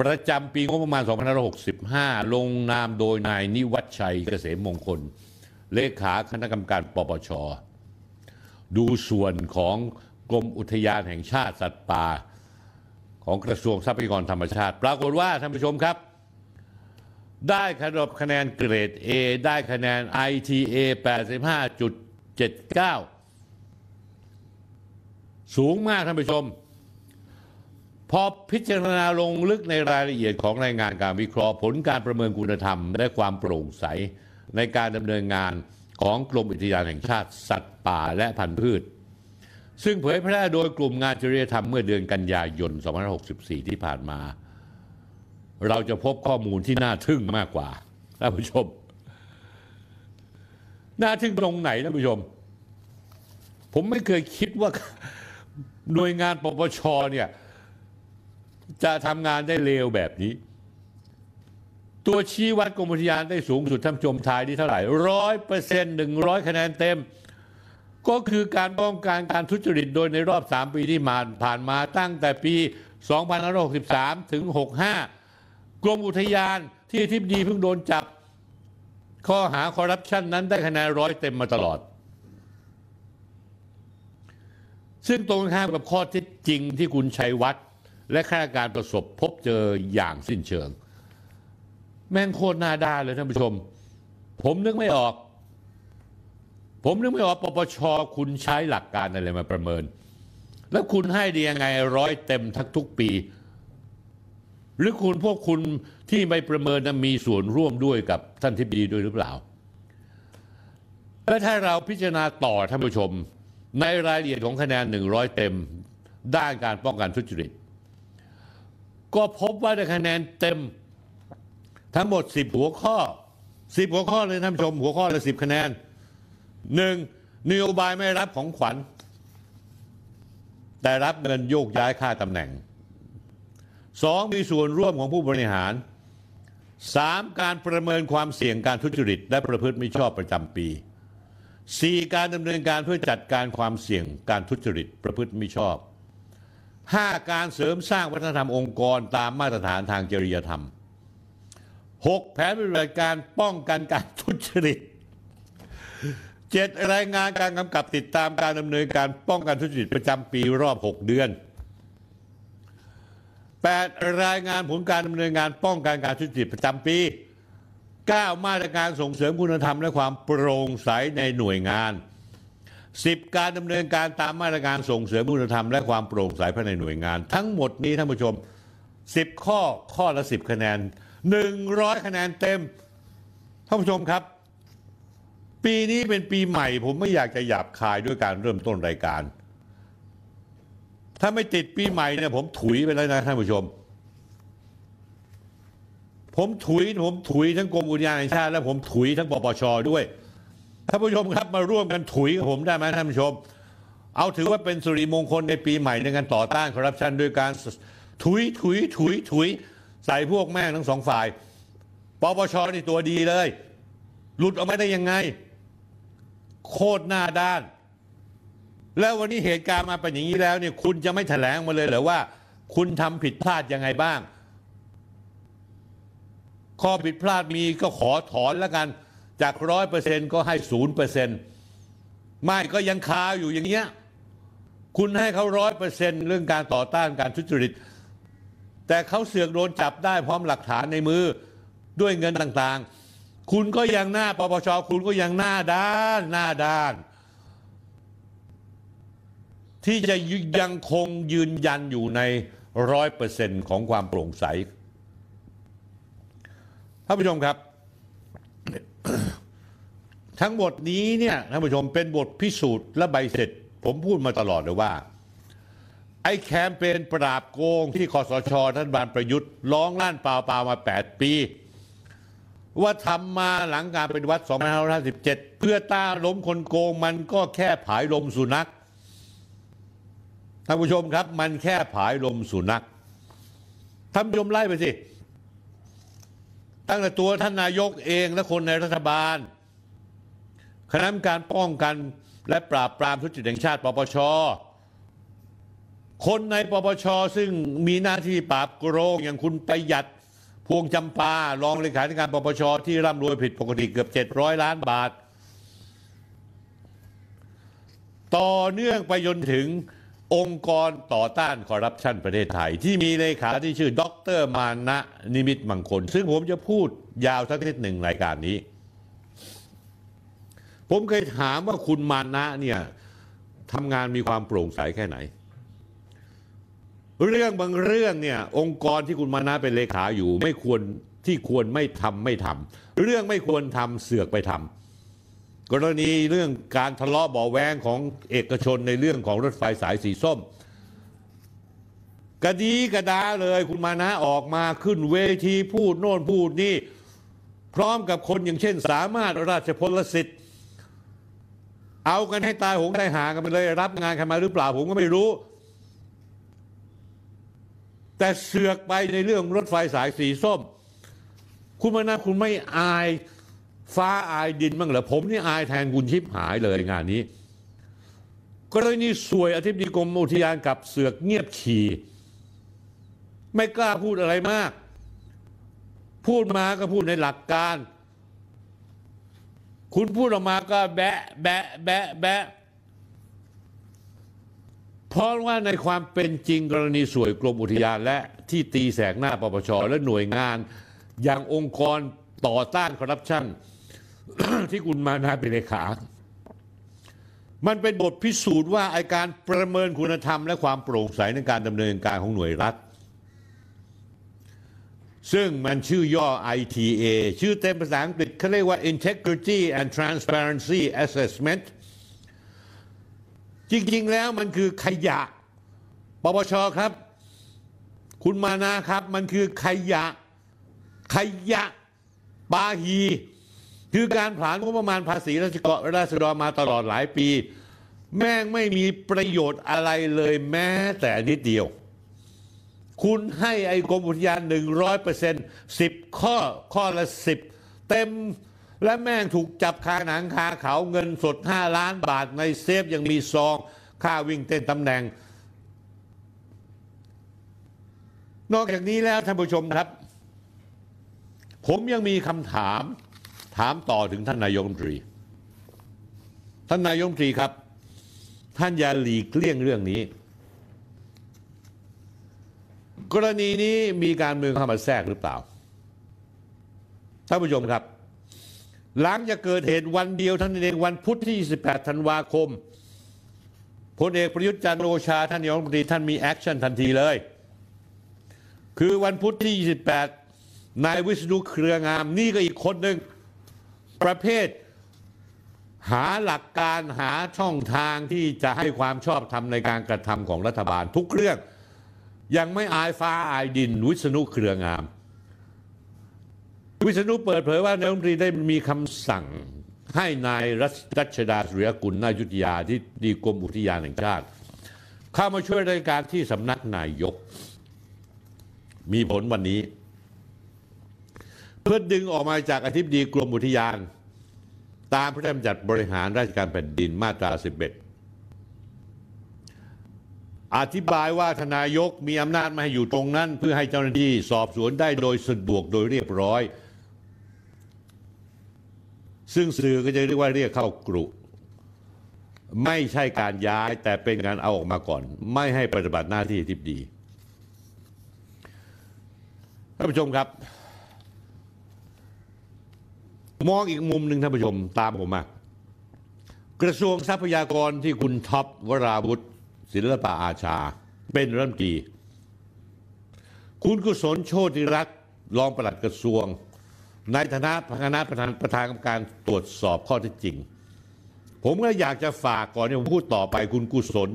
ประจำปีงบประมาณ 2565 ลงนามโดยนายนิวัฒชัยเกษมมงคล เลขาคณะกรรมการปปช ดูส่วนของกรมอุทยานแห่งชาติสัตว์ป่า ของกระทรวงทรัพยากรธรรมชาติ ปรากฏว่าท่านผู้ชมครับ ได้คะแนนคะแนนเกรด A ได้คะแนน ITA 85.79 สูงมากท่านผู้ชม พอพิจารณาลงลึกในรายละเอียดของรายงานการวิเคราะห์ผลการประเมินคุณธรรม และความโปร่งใส ในการดำเนินงานของกรมอุทยานแห่งชาติ สัตว์ป่าและพันธุ์พืช ซึ่งเผยแพร่โดยกลุ่มงานจริยธรรมเมื่อเดือนกันยายน 2564 ที่ผ่านมา เราจะพบข้อมูลที่น่าทึ่งมากกว่าท่านผู้ชม น่าทึ่งตรงไหนท่านผู้ชม ผมไม่เคยคิดว่าหน่วยงานปปชเนี่ย จะทำงานได้เร็วแบบนี้ ตัวชี้วัดกรมอุทยานได้สูงสุดท่านผู้ชมทายที่เท่าไหร่ร้อยเปอร์เซ็นต์หนึ่งร้อยคะแนนเต็มก็คือการป้องกันการทุจริตโดยในรอบ 3 ปีที่ผ่านผ่านมาตั้งแต่ปี 2563 ถึง 65 กรมอุทยานที่ทิบดีเพิ่งโดนจับ ข้อหาคอร์รัปชันนั้นได้คะแนนร้อยเต็มมาตลอด ซึ่งตรงข้ามกับข้อเท็จจริงที่คุณชัยวัฒน์และข้าราชการประสบพบเจออย่างสิ้นเชิง แม่งโคตรนาด้าเลยท่านผู้ชม ผมนึกไม่ออก ผมนึกไม่ออกปปชคุณใช้หลักการอะไรมาประเมิน แล้วคุณให้ดียังไงร้อยเต็มทักทุกปี หรือคุณพวกคุณที่ไม่ประเมินนะมีส่วนร่วมด้วยกับท่านทิบดีด้วยหรือเปล่า และถ้าเราพิจารณาต่อท่านผู้ชม ในรายละเอียดของคะแนน 100 เต็ม ด้านการป้องกันทุจริต ก็พบว่าได้คะแนนเต็มทั้งหมด 10 หัวข้อ 10 หัวข้อเลยท่านผู้ชม หัวข้อละ10 คะแนนหนึ่งนโยบายไม่รับของขวัญ แต่รับเงินโยกย้ายค่าตำแหน่ง สองมีส่วนร่วมของผู้บริหารสามการประเมินความเสี่ยงการทุจริต และประพฤติมิชอบประจำปีสี่การดำเนินการเพื่อจัดการความเสี่ยงการทุจริตประพฤติมิชอบห้าการเสริมสร้างวัฒนธรรมองค์กรตามมาตรฐานทางจริยธรรมหกแผนปฏิบัติการป้องกันการทุจริตเจ็ดรายงานการกำกับติดตามการดำเนินการป้องกันทุจริตประจำปีรอบ 6 เดือน 8. รายงานผลการดำเนินงานป้องกันการทุจริตประจำปี 9. มาตรการส่งเสริมคุณธรรมและความโปร่งใสในหน่วยงาน 10. การดำเนินการตามมาตรการส่งเสริมคุณธรรมและความโปร่งใสภายในหน่วยงาน ทั้งหมดนี้ท่านผู้ชม 10 ข้อข้อละ 10 คะแนน 100 คะแนนเต็มท่านผู้ชมครับ ปีนี้เป็นปีใหม่ ผมไม่อยากจะหยาบคายด้วยการเริ่มต้นรายการ ถ้าไม่ติดปีใหม่เนี่ยผมถุยไปแล้วนะท่านผู้ชม ผมถุยผมถุยทั้งกรมอุทยานแห่งชาติ และผมถุยทั้งปปชด้วยท่านผู้ชมครับมาร่วมกันถุยผมได้ไหมท่านผู้ชม เอาถือว่าเป็นสุริมงคลในปีใหม่ในการต่อต้านคอร์รัปชันโดยการถุยถุยถุยถุยใส่พวกแม่งทั้งสองฝ่ายปปชนี่ตัวดีเลย หลุดออกมาได้ยังไง โคตรหน้าด้าน แล้ววันนี้เหตุการณ์มาเป็นอย่างนี้แล้วเนี่ยคุณจะไม่แถลงมาเลยเหรือว่า คุณทำผิดพลาดยังไงบ้าง ข้อผิดพลาดมีก็ขอถอนแล้วกัน จากร้อยเปอร์เซ็นก็ให้ศูนย์เปอร์เซ็นไม่ก็ยังคาอยู่อย่างเงี้ยคุณให้เขาร้อยเปอร์เซ็นเรื่องการต่อต้านการทุจริต แต่เขาเสือกโดนจับได้พร้อมหลักฐานในมือด้วยเงินต่างๆ คุณก็ยังหน้าปปชคุณก็ยังหน้าด้านหน้าด้าน ที่จะยังคงยืนยันอยู่ในร้อยเปอร์เซ็นต์ของความโปร่งใสท่านผู้ชมครับ ทั้งหมดนี้เนี่ยท่านผู้ชมเป็นบทพิสูจน์และใบเสร็จ ผมพูดมาตลอดเลยว่า ไอ้แคมเปญปราบโกงที่คอสชท่านบานประยุทธ์ร้องลั่นเปล่าๆมา 8 ปี ว่าทำมาหลังการเปฏิวัติ2557 เพื่อต้าล้มคนโกงมันก็แค่ผายลมสุนัข ท่านผู้ชมครับ มันแค่ผายลมสุนัขท่านผู้ชมไล่ไปสิ ตั้งแต่ตัวท่านนายกเองและคนในรัฐบาล คณะกรรมการป้องกันและปราบปรามทุจริตแห่งชาติปปช คนในปปช ซึ่งมีหน้าที่ปราบโกงอย่างคุณประหยัดพวงจำปารองเลขาธิการปปช ที่ร่ำรวยผิดปกติเกือบ 700 ล้านบาท ต่อเนื่องไปจนถึง องค์กรต่อต้านคอร์รัปชันประเทศไทย ที่มีเลขาที่ชื่อดรมานะนิมิตมังคล ซึ่งผมจะพูดยาวสักนิดหนึ่งรายการนี้ ผมเคยถามว่าคุณมานะเนี่ยทำงานมีความโปร่งใสแค่ไหน เรื่องบางเรื่องเนี่ย องค์กรที่คุณมานะเป็นเลขาอยู่ ไม่ควรที่ควรไม่ทำไม่ทำเรื่องไม่ควรทำเสือกไปท กรณีเรื่องการทะเลาะเบาแวงของเอกชนในเรื่องของรถไฟสายสีส้มกระดีกระดาเลยคุณมานะออกมาขึ้นเวทีพูดโน่นพูดนี่ พร้อมกับคนอย่างเช่น สามารถราชพลสิทธิ์ เอากันให้ตายหงตายหากันไปเลยรับงานกันมาหรือเปล่าผมก็ไม่รู้ แต่เสือกไปในเรื่องรถไฟสายสีส้ม คุณมานะคุณไม่อาย ฟ้าอายดินบ้างเหรอผมนี่อายแทนคุณชิบหายเลยงานนี้ กรณีสวยอธิบดีกรมอุทยานกับเสือกเงียบฉี่ไม่กล้าพูดอะไรมาก พูดมาก็พูดในหลักการ คุณพูดออกมาก็แบะแบะแบะแบะเพราะว่าในความเป็นจริงกรณีสวยกรมอุทยานและที่ตีแสกหน้าปปชและหน่วยงาน อย่างองค์กรต่อต้านคอร์รัปชัน ที่คุณมานาเป็นเลขา มันเป็นบทพิสูจน์ว่าไอการประเมินคุณธรรมและความโปร่งใสในการดำเนินการของหน่วยรัฐ ซึ่งมันชื่อย่อ ITA ชื่อเต็มภาษาอังกฤษเขาเรียกว่า Integrity and Transparency Assessment จริง ๆ แล้วมันคือขยะปปชครับ คุณมานะครับ มันคือขยะ ขยะปาฮี คือการผลาญงบประมาณภาษีราชกรราษฎรมาตลอดหลายปี แม่งไม่มีประโยชน์อะไรเลยแม้แต่นิดเดียว คุณให้ไอ้กรมอุทยานหนึ่งร้อยเปอร์เซ็นต์สิบข้อข้อละสิบเต็มและแม่งถูกจับคาหนังคาเขาเงินสด5ล้านบาทในเซฟยังมีซอง ค่าวิ่งเต้นตำแหน่ง นอกจากนี้แล้วท่านผู้ชมครับ ผมยังมีคำถาม ถามต่อถึงท่านนายกรัฐมนตรี ท่านนายกรัฐมนตรีครับ ท่านอย่าหลีกเลี่ยงเรื่องนี้ กรณีนี้มีการเมืองเข้ามาแทรกหรือเปล่าท่านผู้ชมครับ หลังจากเกิดเหตุวันเดียวท่านเองวันพุธที่ 28 ธันวาคมพลเอกประยุทธ์จันทร์โอชาท่านนายกรัฐมนตรีท่านมี action ทันทีเลย คือวันพุธที่ 28 นายวิษณุเครืองามนี่ก็อีกคนหนึ่ง ประเภท หาหลักการหาช่องทางที่จะให้ความชอบธรรมในการกระทำของรัฐบาลทุกเรื่อง ยังไม่อายฟ้าอายดินวิษณุเครืองาม วิษณุเปิดเผยว่านายรัฐมนตรีได้มีคำสั่งให้นายรัชดาสุริยกุลนายุทธยาที่ดีกรมอุทยานแห่งชาติเข้ามาช่วยราชการที่สำนักนายก มีผลวันนี้ เพื่อดึงออกมาจากอธิบดีกรมอุทยาน ตามพระราชบัญญัติบริหารราชการแผ่นดินมาตรา 11 อธิบายว่าทนายกมีอำนาจมาให้อยู่ตรงนั้น เพื่อให้เจ้าหน้าที่สอบสวนได้โดยสะดวกโดยเรียบร้อย ซึ่งสื่อก็จะเรียกว่าเรียกเข้ากรุไม่ใช่การย้ายแต่เป็นการเอาออกมาก่อน ไม่ให้ปฏิบัติหน้าที่ทิบดีท่านผู้ชมครับ มองอีกมุมหนึ่งท่านผู้ชมตามผมมากระทรวงทรัพยากรที่คุณท็อปวราวุฒิศิลปะอาชา เป็นรัฐมนตรีคุณกุศลโชติรักษ์รองปลัดกระทรวง ในฐานะคณะประธานประธานกรรมการตรวจสอบข้อเท็จจริง ผมก็อยากจะฝากก่อนที่ผมพูดต่อไปคุณกุศล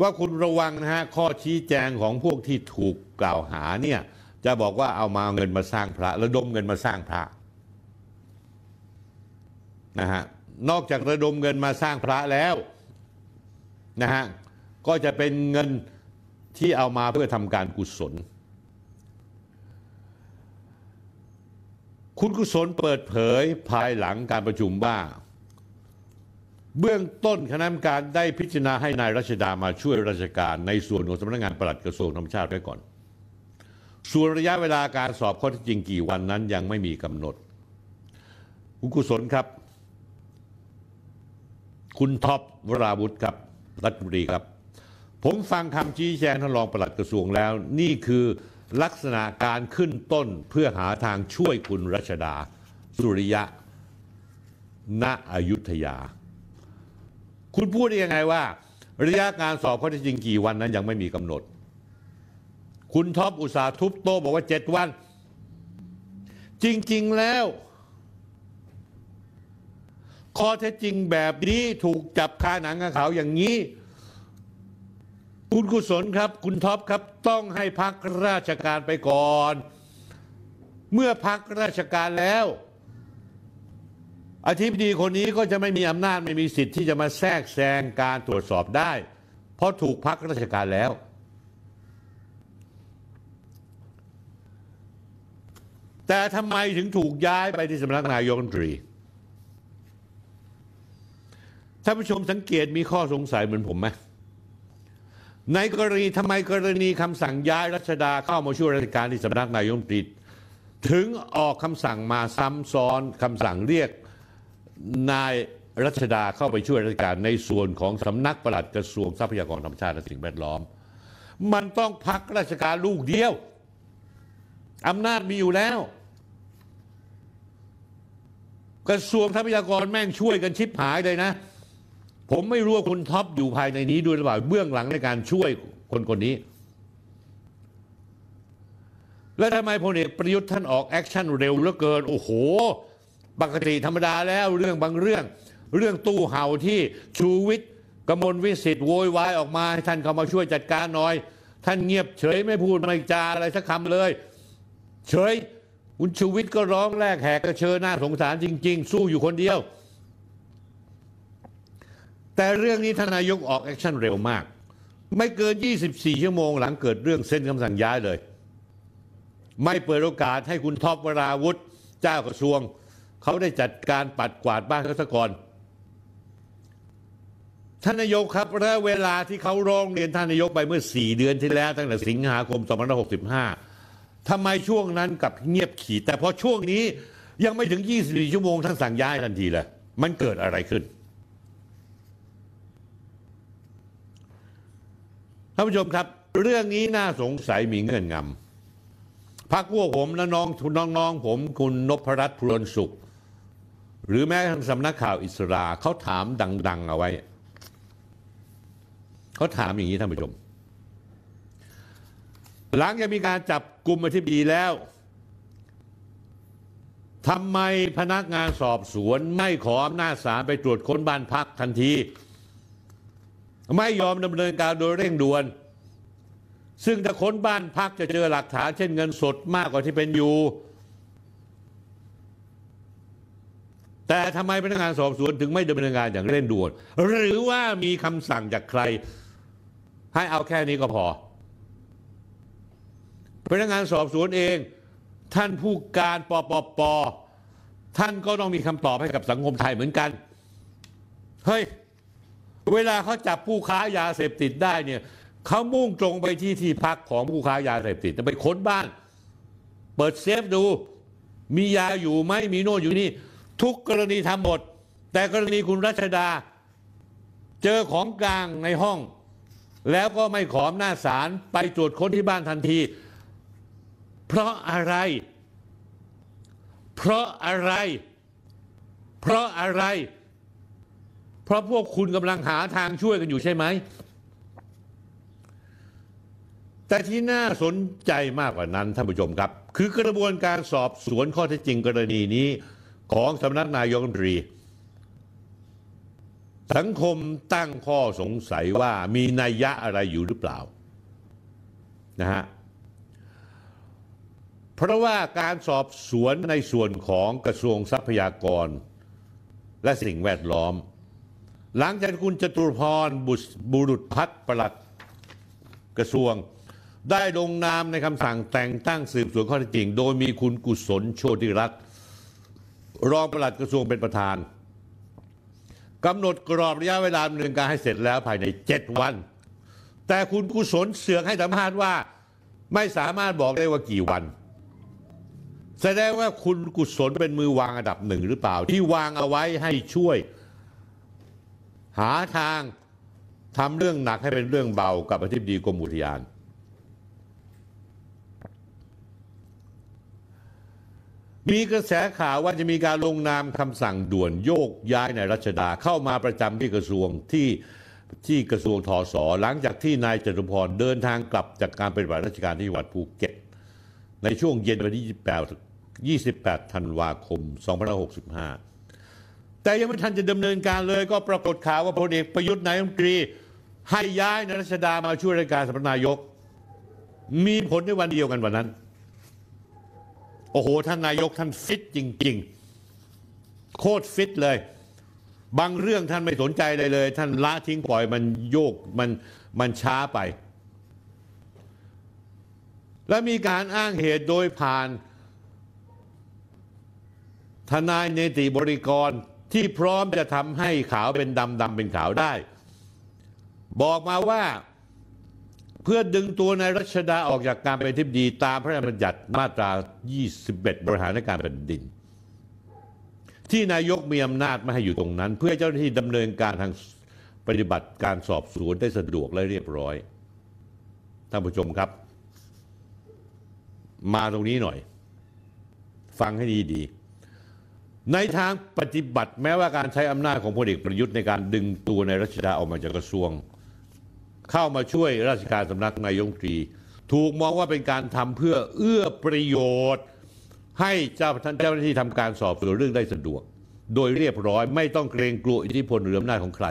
ว่าคุณระวังนะฮะข้อชี้แจงของพวกที่ถูกกล่าวหาเนี่ยจะบอกว่าเอามาเอาเงินมาสร้างพระระดมเงินมาสร้างพระ นะฮะนอกจากระดมเงินมาสร้างพระแล้วนะฮะก็จะเป็นเงินที่เอามาเพื่อทำการกุศล คุณกุศลเปิดเผยภายหลังการประชุมว่า เบื้องต้นคณะกรรมการได้พิจารณาให้นายรัชดามาช่วยราชการในส่วนของสำนักงานปลัดกระทรวงธรรมชาติไว้ก่อน ส่วนระยะเวลาการสอบข้อเท็จจริงกี่วันนั้นยังไม่มีกำหนด คุณกุศลครับ คุณท็อปวราวุธครับรัฐมนตรีครับ ผมฟังคำชี้แจงท่านรองปลัดกระทรวงแล้ว นี่คือลักษณะการขึ้นต้นเพื่อหาทางช่วยคุณรัชดา สุริยะ ณอยุธยา คุณพูดได้ยังไงว่า ระยะการสอบข้อเท็จจริงกี่วันนั้นยังไม่มีกำหนด คุณท็อปอุตสาห์ทุบโต๊ะบอกว่าเจ็ดวัน จริง ๆ แล้ว ข้อเท็จจริงแบบนี้ถูกจับคาหนังคาเขาอย่างนี้ คุณกุศลครับ คุณท็อปครับต้องให้พักราชการไปก่อน เมื่อพักราชการแล้วอธิบดีคนนี้ก็จะไม่มีอำนาจไม่มีสิทธิ์ที่จะมาแทรกแซงการตรวจสอบได้ เพราะถูกพักราชการแล้ว แต่ทำไมถึงถูกย้ายไปที่สำนักนายกรัฐมนตรี ท่านผู้ชมสังเกตมีข้อสงสัยเหมือนผมไหมในกรณีทำไมกรณีคำสั่งย้ายรัชดาเข้ามาช่วยราชการที่สำนักนายกรัฐมนตรีถึงออกคำสั่งมาซ้ำซ้อนคำสั่งเรียกนายรัชดาเข้าไปช่วยราชการในส่วนของสำนักปลัดกระทรวงทรัพยากรธรรมชาติและสิ่งแวดล้อม มันต้องพักราชการลูกเดียวอำนาจมีอยู่แล้ว กระทรวงทรัพยากรแม่งช่วยกันชิบหายเลยนะ ผมไม่รู้ว่าคุณท็อปอยู่ภายในนี้ด้วยหรือเปล่าเบื้องหลังในการช่วยคนคนนี้ แล้วทำไมพลเอกประยุทธ์ท่านออก action เร็วเหลือเกิน โอ้โห ปกติธรรมดาแล้วเรื่องบางเรื่อง เรื่องตู้ห่าวที่ชูวิทย์กมลวิสิทธิ์โวยวายออกมาให้ท่านเข้ามาช่วยจัดการหน่อย ท่านเงียบเฉยไม่พูดไม่จาอะไรสักคำเลย เฉยคุณชูวิทย์ก็ร้องแรกแหกกระเชิญหน้าสงสารจริง ๆ สู้อยู่คนเดียว แต่เรื่องนี้ทานนายกออกแอคชั่นเร็วมาก ไม่เกิน 24 ชั่วโมงหลังเกิดเรื่องเส้นคำสั่งย้ายเลย ไม่เปิดโอกาสให้คุณท็อปวราวุธเจ้ากระทรวง เขาได้จัดการปัดกวาดบ้านเขาซะก่อนท่านนายกครับและเวลาที่เขาร้องเรียนท่านนายกไปเมื่อ 4 เดือนที่แล้ว ตั้งแต่สิงหาคม 2565ทำไมช่วงนั้นกับเงียบขีด แต่พอช่วงนี้ยังไม่ถึง 24 ชั่วโมงท่านสั่งย้ายทันทีเลย มันเกิดอะไรขึ้น ท่านผู้ชมครับ เรื่องนี้น่าสงสัยมีเงื่อนงำพักพวกผมและน้องน้องๆผมคุณนพรัตน์พลนสุข หรือแม้ทั่งสำนักข่าวอิสราเขาถามดัง ๆ เอาไว้ เขาถามอย่างนี้ท่านผู้ชม หลังจากมีการจับกลุ่มอธิบดีแล้วทำไมพนักงานสอบสวนไม่ขออำนาจศาลไปตรวจค้นบ้านพักทันที ไม่ยอมดำเนินการโดยเร่งด่วน ซึ่งถ้าค้นบ้านพักจะเจอหลักฐานเช่นเงินสดมากกว่าที่เป็นอยู่ แต่ทำไมพนักงานสอบสวนถึงไม่ดำเนินการอย่างเร่งด่วน หรือว่ามีคำสั่งจากใคร ให้เอาแค่นี้ก็พอพนักงานสอบสวนเอง ท่านผู้การปปปท่านก็ต้องมีคำตอบให้กับสังคมไทยเหมือนกัน เฮ้ย เวลาเขาจับผู้ค้ายาเสพติดได้เนี่ยเขามุ่งตรงไปที่ที่พักของผู้ค้ายาเสพติดไปค้นบ้าน เปิดเซฟดู มียาอยู่ไหมมีโน่นอยู่นี่ ทุกกรณีทำหมด แต่กรณีคุณรัชดา เจอของกลางในห้อง แล้วก็ไม่ขออำนาศาลไปตรวจค้นที่บ้านทันที เพราะอะไร เพราะอะไร เพราะอะไร เพราะพวกคุณกำลังหาทางช่วยกันอยู่ใช่ไหม แต่ที่น่าสนใจมากกว่านั้นท่านผู้ชมครับ คือกระบวนการสอบสวนข้อเท็จจริงกรณีนี้ของสำนักนายกรัฐมนตรี สังคมตั้งข้อสงสัยว่ามีนัยยะอะไรอยู่หรือเปล่านะฮะเพราะว่าการสอบสวนในส่วนของกระทรวงทรัพยากร และสิ่งแวดล้อม หลังจากคุณจตุรพรบุรุษพัฒน์ประหลัดกระทรวง ได้ลงนามในคำสั่งแต่งตั้งสืบสวนข้อเท็จจริง โดยมีคุณกุศลโชติรัตน์รองปลัดกระทรวงเป็นประธานกำหนดกรอบระยะเวลาดำเนินการให้เสร็จแล้วภายใน 7 วัน แต่คุณกุศลเสือกให้สัมภาษณ์ว่าไม่สามารถบอกได้ว่ากี่วัน แสดงว่าคุณกุศลเป็นมือวางอันดับหนึ่งหรือเปล่า ที่วางเอาไว้ให้ช่วย หาทางทำเรื่องหนักให้เป็นเรื่องเบากับอธิบดีกรมอุทยาน มีกระแสข่าวว่าจะมีการลงนามคำสั่งด่วนโยกย้ายนายรัชดาเข้ามาประจำที่กระทรวงที่ที่กระทรวงทศหลังจากที่นายจตุพรเดินทางกลับจากการปฏิบัติราชการที่จังหวัดภูเก็ต ในช่วงเย็นวันที่ 28 28 ธันวาคม 2565 แต่ยังไม่ทันจะดำเนินการเลย ก็ปรากฏข่าวว่าพลเอกประยุทธ์นายมนตรี ให้ย้ายนรัชดามาช่วยราชการสำนักนายก มีผลในวันเดียวกันวันนั้น โอ้โห ท่านนายกท่านฟิตจริง ๆ โคตรฟิตเลย บางเรื่องท่านไม่สนใจเลยเลย ท่านละทิ้งปล่อยมันโยกมันมันช้าไป และมีการอ้างเหตุโดยผ่าน ทนายเนติบริกร ที่พร้อมจะทำให้ขาวเป็นดำดำเป็นขาวได้ บอกมาว่าเพื่อดึงตัวนายรัชดาออกจากการเป็นทิบดีตามพระราชบัญญัติมาตรา 21 บริหารราชการแผ่นดิน ที่นายกมีอำนาจไม่ให้อยู่ตรงนั้น เพื่อเจ้าหน้าที่ดำเนินการทางปฏิบัติการสอบสวนได้สะดวกและเรียบร้อยท่านผู้ชมครับ มาตรงนี้หน่อย ฟังให้ดีๆ ในทางปฏิบัติแม้ว่าการใช้อำนาจของพลเอกประยุทธ์ในการดึงตัวในรัชดาออกมาจากกระทรวง เข้ามาช่วยราชการสำนักนายกรัฐมนตรี ถูกมองว่าเป็นการทำเพื่อเอื้อประโยชน์ ให้เจ้าท่านเจ้าหน้าที่ทำการสอบสวนเรื่องได้สะดวก โดยเรียบร้อยไม่ต้องเกรงกลัวอิทธิพลหรืออำนาจของใคร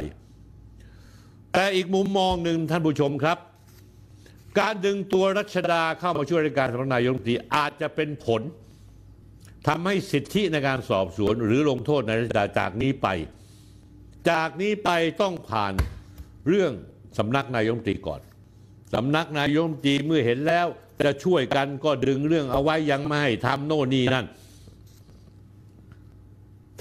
แต่อีกมุมมองหนึ่งท่านผู้ชมครับ การดึงตัวรัชดาเข้ามาช่วยราชการสำนักนายกรัฐมนตรีอาจจะเป็นผล ทำให้สิทธิในการสอบสวนหรือลงโทษในรัชดาจากนี้ไป จากนี้ไปต้องผ่านเรื่องสำนักนายมตรีก่อนสำนักนายมตรีเมื่อเห็นแล้วจะช่วยกันก็ดึงเรื่องเอาไว้ยังไม่ให้ทำโน่นนี่นั่น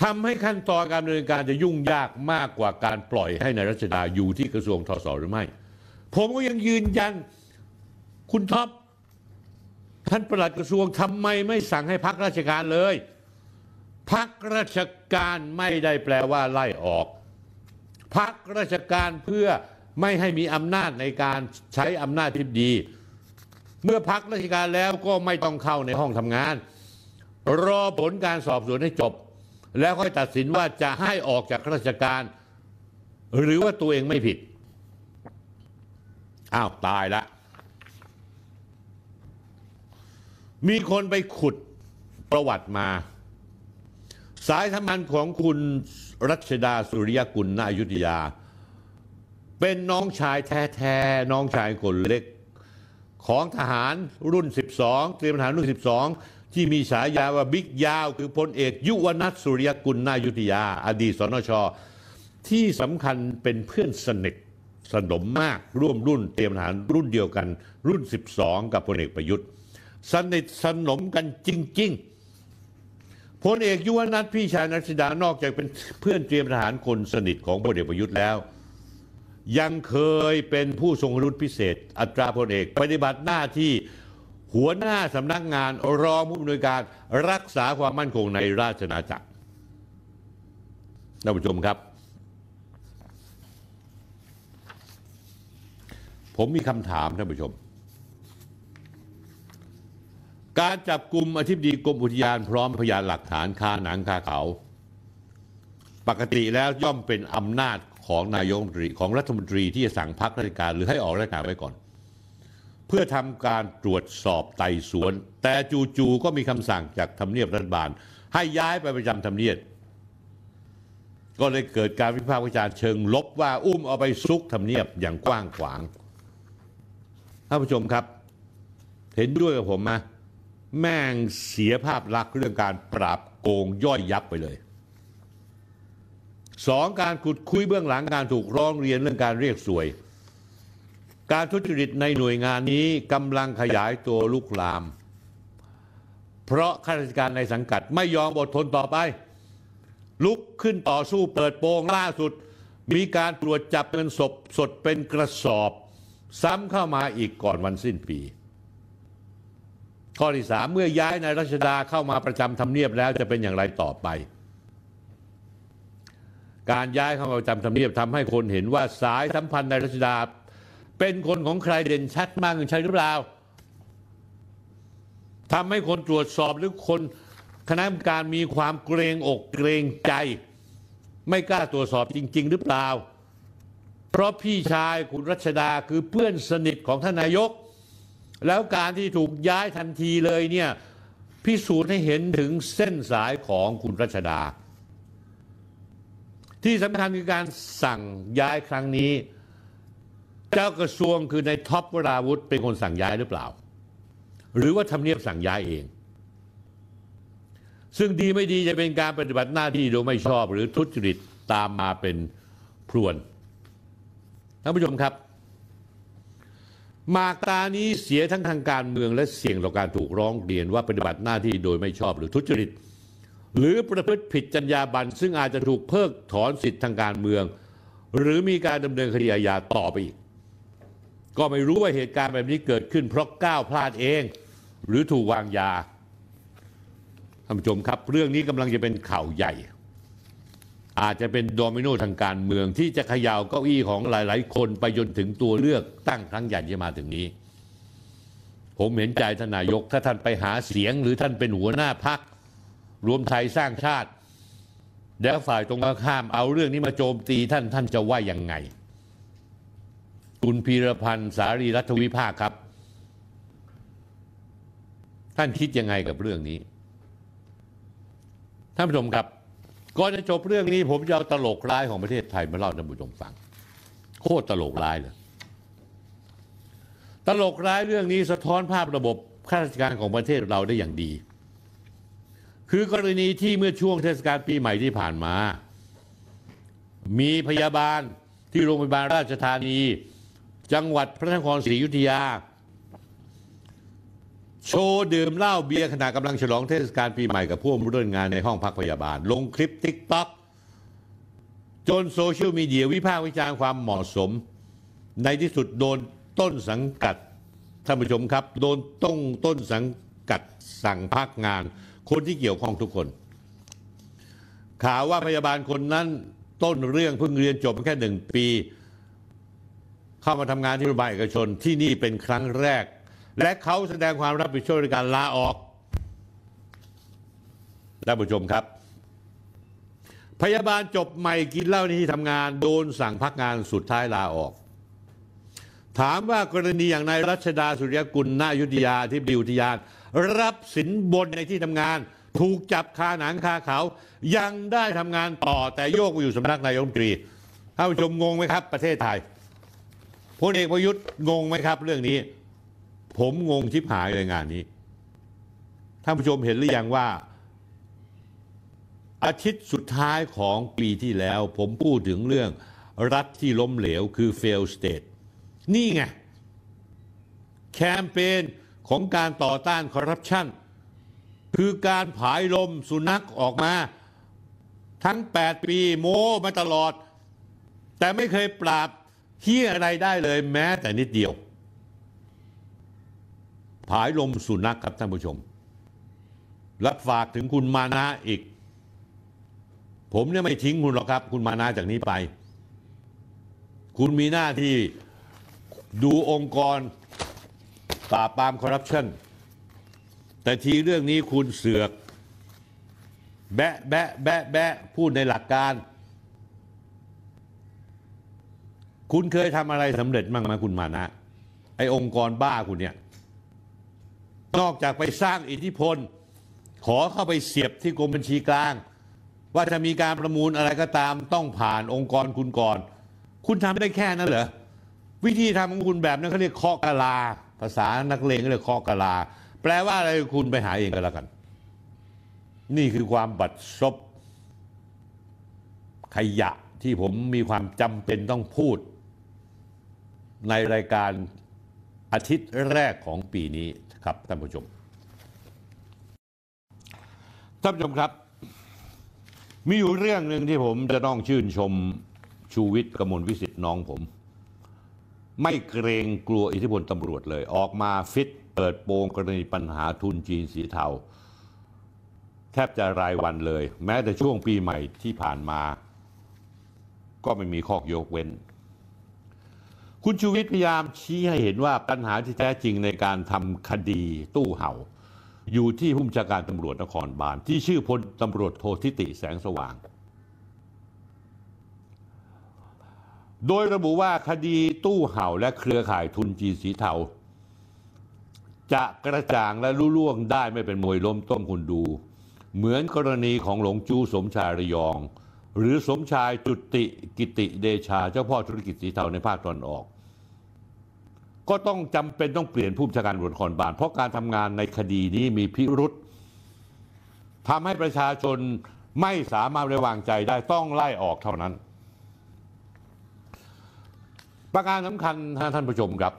ทำให้ขั้นตอนการดำเนินการจะยุ่งยากมากกว่าการปล่อยให้ในายรัชดาอยู่ที่กระทรวงทศหรือไม่ ผมก็ยังยืนยัน คุณท็อป ท่านประหลัดกระทรวงทำไมไม่สั่งให้พักราชการเลยพักราชการไม่ได้แปลว่าไล่ออกพักราชการเพื่อไม่ให้มีอำนาจในการใช้อำนาจที่ดี เมื่อพักราชการแล้วก็ไม่ต้องเข้าในห้องทำงาน รอผลการสอบสวนให้จบ แล้วค่อยตัดสินว่าจะให้ออกจากราชการ หรือว่าตัวเองไม่ผิด อ้าว ตายละ มีคนไปขุดประวัติมา สายธรรมันของคุณรัชดาสุริยกุลนาอยุธยา เป็นน้องชายแท้ๆน้องชายคนเล็ก ของทหารรุ่น 12 เตรียมทหารรุ่น 12 ที่มีฉายาว่าบิ๊กยาวคือพลเอกยุวนัทสุริยกุลนายุธยา อดีตสนช ที่สำคัญเป็นเพื่อนสนิทสนมมากร่วมรุ่นเตรียมทหารรุ่นเดียวกัน รุ่น 12 กับพลเอกประยุทธ์ สนิทสนมกันจริง ๆพลเอกยุวนัทพี่ชายนักศิดานอกจากเป็นเพื่อนเตรียมทหารคนสนิทของพลเอกประยุทธ์แล้ว ยังเคยเป็นผู้ทรงรุ่นพิเศษ อัตราพลเอก ปฏิบัติหน้าที่หัวหน้าสำนักงานรองผู้อำนวยการรักษาความมั่นคงในราชนาจักรท่านผู้ชมครับ ผมมีคำถามท่านผู้ชม การจับกลุ่มอธิบดีกรมอุทยานพร้อมพยานหลักฐานคาหนังคาเขา ปกติแล้วย่อมเป็นอำนาจของนายกรัฐมนตรีของรัฐมนตรีที่จะสั่งพักราชการหรือให้ออกราชการไว้ก่อน เพื่อทำการตรวจสอบไต่สวน แต่จู่ๆก็มีคำสั่งจากทำเนียบรัฐบาล ให้ย้ายไปประจำทำเนียบก็เลยเกิดการวิพากษ์วิจารณ์เชิงลบว่าอุ้มเอาไปซุกทำเนียบอย่างกว้างขวางท่านผู้ชมครับ เห็นด้วยกับผมไหม แม่งเสียภาพลักษณ์เรื่องการปราบโกงย่อยยับไปเลยสองการขุดคุยเบื้องหลังการถูกร้องเรียนเรื่องการเรียกสวย การทุจริตในหน่วยงานนี้กำลังขยายตัวลุกลาม เพราะข้าราชการในสังกัดไม่ยอมอดทนต่อไป ลุกขึ้นต่อสู้เปิดโปงล่าสุด มีการตรวจจับเงินศพสดเป็นกระสอบ ซ้ำเข้ามาอีกก่อนวันสิ้นปี ข้อที่สามเมื่อย้ายนายรัชดาเข้ามาประจำทำเนียบแล้วจะเป็นอย่างไรต่อไป การย้ายเข้ามาประจำทำเนียบทำให้คนเห็นว่าสายสัมพันธ์ในรัชดา เป็นคนของใครเด่นชัดมากใช่หรือเปล่าทำให้คนตรวจสอบหรือคนคณะกรรมการมีความเกรงอกเกรงใจ ไม่กล้าตรวจสอบจริง ๆ หรือเปล่า เพราะพี่ชายคุณรัชดาคือเพื่อนสนิทของท่านนายก แล้วการที่ถูกย้ายทันทีเลยเนี่ยพิสูจน์ให้เห็นถึงเส้นสายของคุณรัชดา ที่สำคัญคือการสั่งย้ายครั้งนี้ เจ้ากระทรวงคือในท็อปวราวุธเป็นคนสั่งย้ายหรือเปล่า หรือว่าทำเนียบสั่งย้ายเอง ซึ่งดีไม่ดีจะเป็นการปฏิบัติหน้าที่โดยไม่ชอบหรือทุจริตตามมาเป็นพรวนท่านผู้ชมครับ มาตานี้เสียทั้งทางการเมืองและเสี่ยงต่อการถูกร้องเรียนว่าปฏิบัติหน้าที่โดยไม่ชอบหรือทุจริต หรือประพฤติผิดจรรยาบรรณซึ่งอาจจะถูกเพิกถอนสิทธิทางการเมือง หรือมีการดำเนินคดีอาญาต่อไปอีก ก็ไม่รู้ว่าเหตุการณ์แบบนี้เกิดขึ้นเพราะก้าวพลาดเอง หรือถูกวางยาท่านผู้ชมครับ เรื่องนี้กำลังจะเป็นข่าวใหญ่ อาจจะเป็นโดมิโนทางการเมืองที่จะขย่าเก้าอี้ของหลาย ๆ คนไปจนถึงตัวเลือกตั้งครั้งใหญ่ที่มาถึงนี้ ผมเห็นใจท่านนายก ถ้าท่านไปหาเสียงหรือท่านเป็นหัวหน้าพักรวมไทยสร้างชาติ แล้วฝ่ายตรงข้ามเอาเรื่องนี้มาโจมตีท่านท่านจะว่ายังไง คุณพีรพันธ์สารีรัฐวิภาคครับ ท่านคิดยังไงกับเรื่องนี้ท่านผู้ชมครับ ก่อนจะจบเรื่องนี้ผมจะเอาตลกร้ายของประเทศไทยมาเล่าท่านผู้ชมฟัง โคตรตลกร้ายเลยตลกร้ายเรื่องนี้สะท้อนภาพระบบข้าราชการของประเทศเราได้อย่างดี คือกรณีที่เมื่อช่วงเทศกาลปีใหม่ที่ผ่านมา มีพยาบาลที่โรงพยาบาลราชธานี จังหวัดพระนครศรีอยุธยา โชว์ดื่มเหล้าเบียร์ขณะกำลังฉลองเทศกาลปีใหม่กับผู้ร่วมงานในห้องพักพยาบาล ลงคลิป TikTok จนโซเชียลมีเดียวิพากษ์วิจารณ์ความเหมาะสม ในที่สุดโดนต้นสังกัดท่านผู้ชมครับ โดนต้องต้นสังกัดสั่งพักงาน คนที่เกี่ยวข้องทุกคน ข่าวว่าพยาบาลคนนั้นต้นเรื่องเพิ่งเรียนจบแค่หนึ่งปี เข้ามาทำงานที่โรงพยาบาลเอกชนที่นี่เป็นครั้งแรก และเขาแสดงความรับผิดชอบในการลาออกท่านผู้ชมครับ พยาบาลจบใหม่กินเหล้าในที่ทำงานโดนสั่งพักงานสุดท้ายลาออก ถามว่ากรณีอย่างนายรัชดาสุริยกุลนายุทธยาที่บิวทยาน รับสินบนในที่ทำงาน ถูกจับคาหนังคาเขา ยังได้ทำงานต่อแต่โยกไปอยู่สำนักนายกรัฐมนตรีท่านผู้ชมงงไหมครับ ประเทศไทยพลเอกประยุทธ์งงไหมครับเรื่องนี้ ผมงงชิบหายเลยงานนี้ท่านผู้ชมเห็นหรือยังว่า อาทิตย์สุดท้ายของปีที่แล้ว ผมพูดถึงเรื่องรัฐที่ล้มเหลวคือ fail state นี่ไง แคมเปญของการต่อต้านคอร์รัปชันคือการผายลมสุนัขออกมา ทั้ง 8 ปีโม้มาตลอด แต่ไม่เคยปราบเฮี้ยอะไรได้เลยแม้แต่นิดเดียว ผายลมสุนัขครับท่านผู้ชม รับฝากถึงคุณมานะอีก ผมเนี่ยไม่ทิ้งคุณหรอกครับ คุณมานะจากนี้ไป คุณมีหน้าที่ดูองค์กรปราบปรามคอร์รัปชันแต่ทีเรื่องนี้คุณเสือก แบะแบะแบะแบะพูดในหลักการ คุณเคยทำอะไรสำเร็จบ้างไหมคุณมานะ ไอ้องค์กรบ้าคุณเนี่ย นอกจากไปสร้างอิทธิพล ขอเข้าไปเสียบที่กรมบัญชีกลาง ว่าจะมีการประมูลอะไรก็ตามต้องผ่านองค์กรคุณก่อน คุณทำได้แค่นั้นเหรอวิธีทำของคุณแบบนั้นเขาเรียกเคาะกะลา ภาษานักเลงก็เรียกเคาะกะลา แปลว่าอะไรคุณไปหาเองก็แล้วกัน นี่คือความบัดซบขยะที่ผมมีความจำเป็นต้องพูด ในรายการอาทิตย์แรกของปีนี้ ครับท่านผู้ชมท่านผู้ชมครับ มีอยู่เรื่องหนึ่งที่ผมจะต้องชื่นชมชูวิทย์กมลวิสิทธิ์น้องผม ไม่เกรงกลัวอิทธิพลตำรวจเลย ออกมาฟิตเปิดโปงกรณีปัญหาทุนจีนสีเทา แทบจะรายวันเลย แม้แต่ช่วงปีใหม่ที่ผ่านมา ก็ไม่มีข้อยกเว้น คุณชูวิทย์พยายามชี้ให้เห็นว่าปัญหาที่แท้จริงในการทำคดีตู้เห่า อยู่ที่ผู้บัญชาการตำรวจนครบาลที่ชื่อพลตำรวจโททิติแสงสว่าง โดยระบุว่าคดีตู้เห่าและเครือข่ายทุนจีนสีเทา จะกระจ่างและลุล่วงได้ไม่เป็นมวยล้มต้มคุณดู เหมือนกรณีของหลงจูสมชายระยองหรือสมชายจุติกิติเดชาเจ้าพ่อธุรกิจสีเทาในภาคตอนออก ก็ต้องจำเป็นต้องเปลี่ยนผู้บัญชาการตำรวจนครบาลเพราะการทำงานในคดีนี้มีพิรุษทำให้ประชาชนไม่สามารถไว้วางใจได้ต้องไล่ออกเท่านั้น ประการสำคัญท่านผู้ชมครับ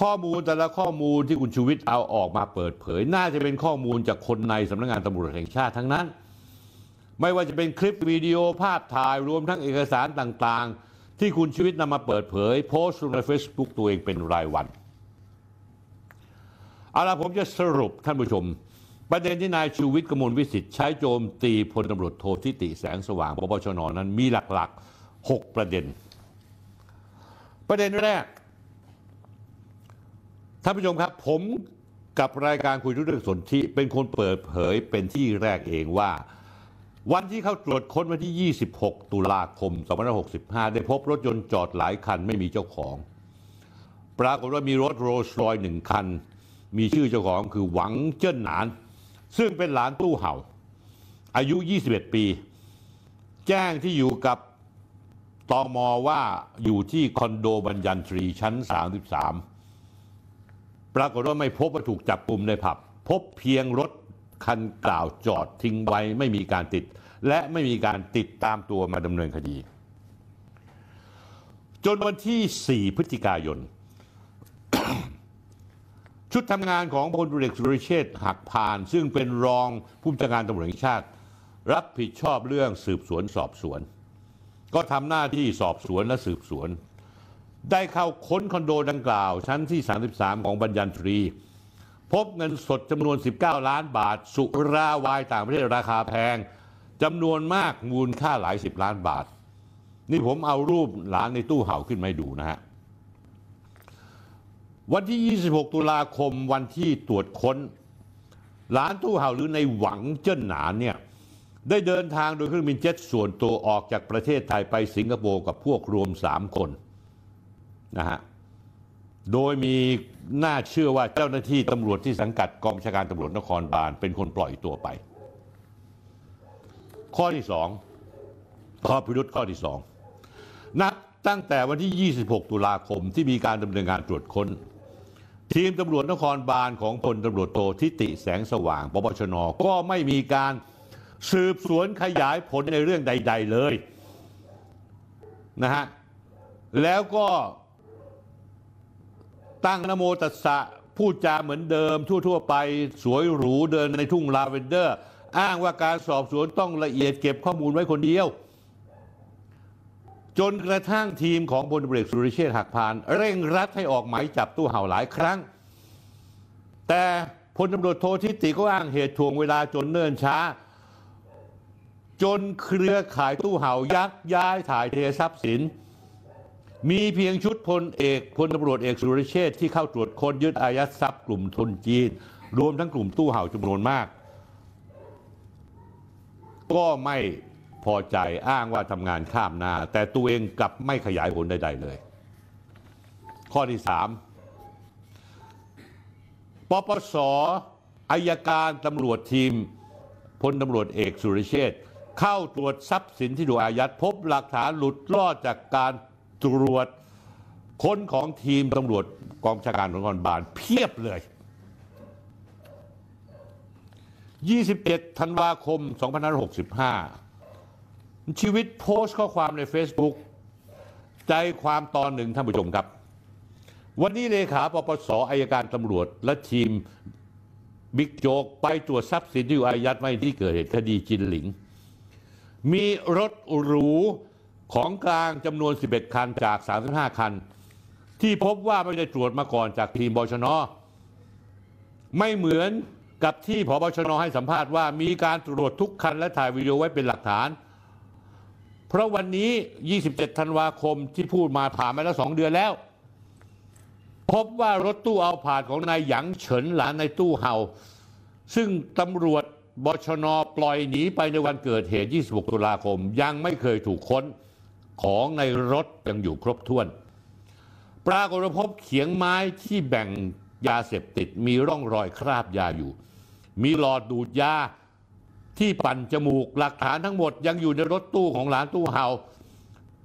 ข้อมูลแต่ละข้อมูลที่คุณชูวิทย์เอาออกมาเปิดเผย น่าจะเป็นข้อมูลจากคนในสำนักงานตำรวจแห่งชาติทั้งนั้น ไม่ว่าจะเป็นคลิปวิดีโอภาพถ่ายรวมทั้งเอกสารต่างๆ ที่คุณชีวิตนำมาเปิดเผย โพสต์ลงใน Facebook ตัวเองเป็นรายวันเอาละผมจะสรุปท่านผู้ชม ประเด็นที่นายชูวิทย์กมลวิสิทธิ์ใช้โจมตีพลตำรวจโททิติแสงสว่างปปชนนั้นมีหลักๆ 6 ประเด็น ประเด็นแรกท่านผู้ชมครับผมกับรายการคุยทุกเรื่องสนธิเป็นคนเปิดเผยเป็นที่แรกเองว่า วันที่เข้าตรวจค้นวันที่ 26 ตุลาคม 2565 ได้พบรถยนต์จอดหลายคันไม่มีเจ้าของ ปรากฏว่ามีรถโรลส์รอยหนึ่งคัน มีชื่อเจ้าของคือหวังเจิ้นหนาน ซึ่งเป็นหลานตู้เห่า อายุ 21 ปี แจ้งที่อยู่กับตอมอว่าอยู่ที่คอนโดบัญญันทรีชั้น 33 ปรากฏว่าไม่พบว่าถูกจับกลุ่มในผับ พบเพียงรถ คันกล่าวจอดทิ้งไว้ไม่มีการติด และไม่มีการติดตามตัวมาดำเนินคดี จนวันที่ 4 พฤศจิกายน ชุดทำงานของพลตุเอกสุริเชษฐ์หักพาน ซึ่งเป็นรองผู้บัญชาการตำรวจแห่งชาติ รับผิดชอบเรื่องสืบสวนสอบสวน ก็ทำหน้าที่สอบสวนและสืบสวน ได้เข้าค้นคอนโดดังกล่าว ชั้นที่ 33 ของบัญญันทรี พบเงินสดจำนวน 19 ล้านบาท สุราวายต่างประเทศราคาแพงจำนวนมากมูลค่าหลายสิบล้านบาท นี่ผมเอารูปหลานในตู้เห่าขึ้นมาดูนะฮะ วันที่ 26 ตุลาคมวันที่ตรวจค้นหลานตู้เห่าหรือในหวังเจิ้นหนานเนี่ยได้เดินทางโดยเครื่องบินเจ็ตส่วนตัวออกจากประเทศไทยไปสิงคโปร์กับพวกรวม 3 คนนะฮะ โดยมีน่าเชื่อว่าเจ้าหน้าที่ตำรวจที่สังกัดกองบัญชาการตำรวจนครบาลเป็นคนปล่อยตัวไป ข้อที่สองข้อพิรุษข้อที่สองนับตั้งแต่วันที่ 26 ตุลาคมที่มีการดำเนินงานตรวจค้น ทีมตำรวจนครบาลของพลตำรวจโททิติแสงสว่างปปชน ก็ไม่มีการสืบสวนขยายผลในเรื่องใด ๆเลยนะฮะแล้วก็ ตั้งนโมตัสสะพูดจาเหมือนเดิมทั่ว ๆ ไปสวยหรูเดินในทุ่งลาเวนเดอร์ อ้างว่าการสอบสวนต้องละเอียดเก็บข้อมูลไว้คนเดียว จนกระทั่งทีมของพลตำรวจเอกสุริเชษฐ์หักพาน เร่งรัดให้ออกหมายจับตู้เห่าหลายครั้ง แต่พลตำรวจโททิติก็อ้างเหตุถ่วงเวลาจนเนิ่นช้า จนเครือข่ายตู้เห่ายักย้ายถ่ายเททรัพย์สิน มีเพียงชุดพลเอกพลตำรวจเอกสุรเชษที่เข้าตรวจค้นยึดอายัดทรัพย์กลุ่มทุนจีน รวมทั้งกลุ่มตู้เห่าจำนวนมาก ก็ไม่พอใจอ้างว่าทำงานข้ามหน้าแต่ตัวเองกลับไม่ขยายผลใดๆเลย ข้อที่สามปปสอายการตำรวจทีมพลตำรวจเอกสุรเชษเข้าตรวจทรัพย์สินที่ถูกอายัดพบหลักฐานหลุดรอดจากการ ตรวจค้นของทีมตำรวจกองชาการตำรวจนครบาลเพียบเลย27ธันวาคม 2565 ชีวิตโพสต์ข้อความใน Facebook ใจความตอนหนึ่งท่านผู้ชมครับ วันนี้เลขาปปสอายการตำรวจและทีมบิ๊กโจ๊กไปตรวจทรัพย์สินที่อยู่อายัดไว้ที่เกิดเหตุคดีจินหลิง มีรถหรู ของกลางจำนวน 11 คันจาก 35 คัน ที่พบว่าไม่ได้ตรวจมาก่อนจากทีมบชน ไม่เหมือนกับที่พบชนให้สัมภาษณ์ว่ามีการตรวจทุกคันและถ่ายวิดีโอไว้เป็นหลักฐาน เพราะวันนี้ 27 ธันวาคมที่พูดมาผ่านมาแล้ว2เดือนแล้ว พบว่ารถตู้เอาผาดของนายหยางเฉินหลานในตู้เห่า ซึ่งตำรวจบชนปล่อยหนีไปในวันเกิดเหตุ 26 ตุลาคม ยังไม่เคยถูกค้น ของในรถยังอยู่ครบถ้วน ปรากฏพบเขียงไม้ที่แบ่งยาเสพติดมีร่องรอยคราบยาอยู่ มีหลอดดูดยาที่ปั่นจมูกหลักฐานทั้งหมดยังอยู่ในรถตู้ของหลานตู้เห่า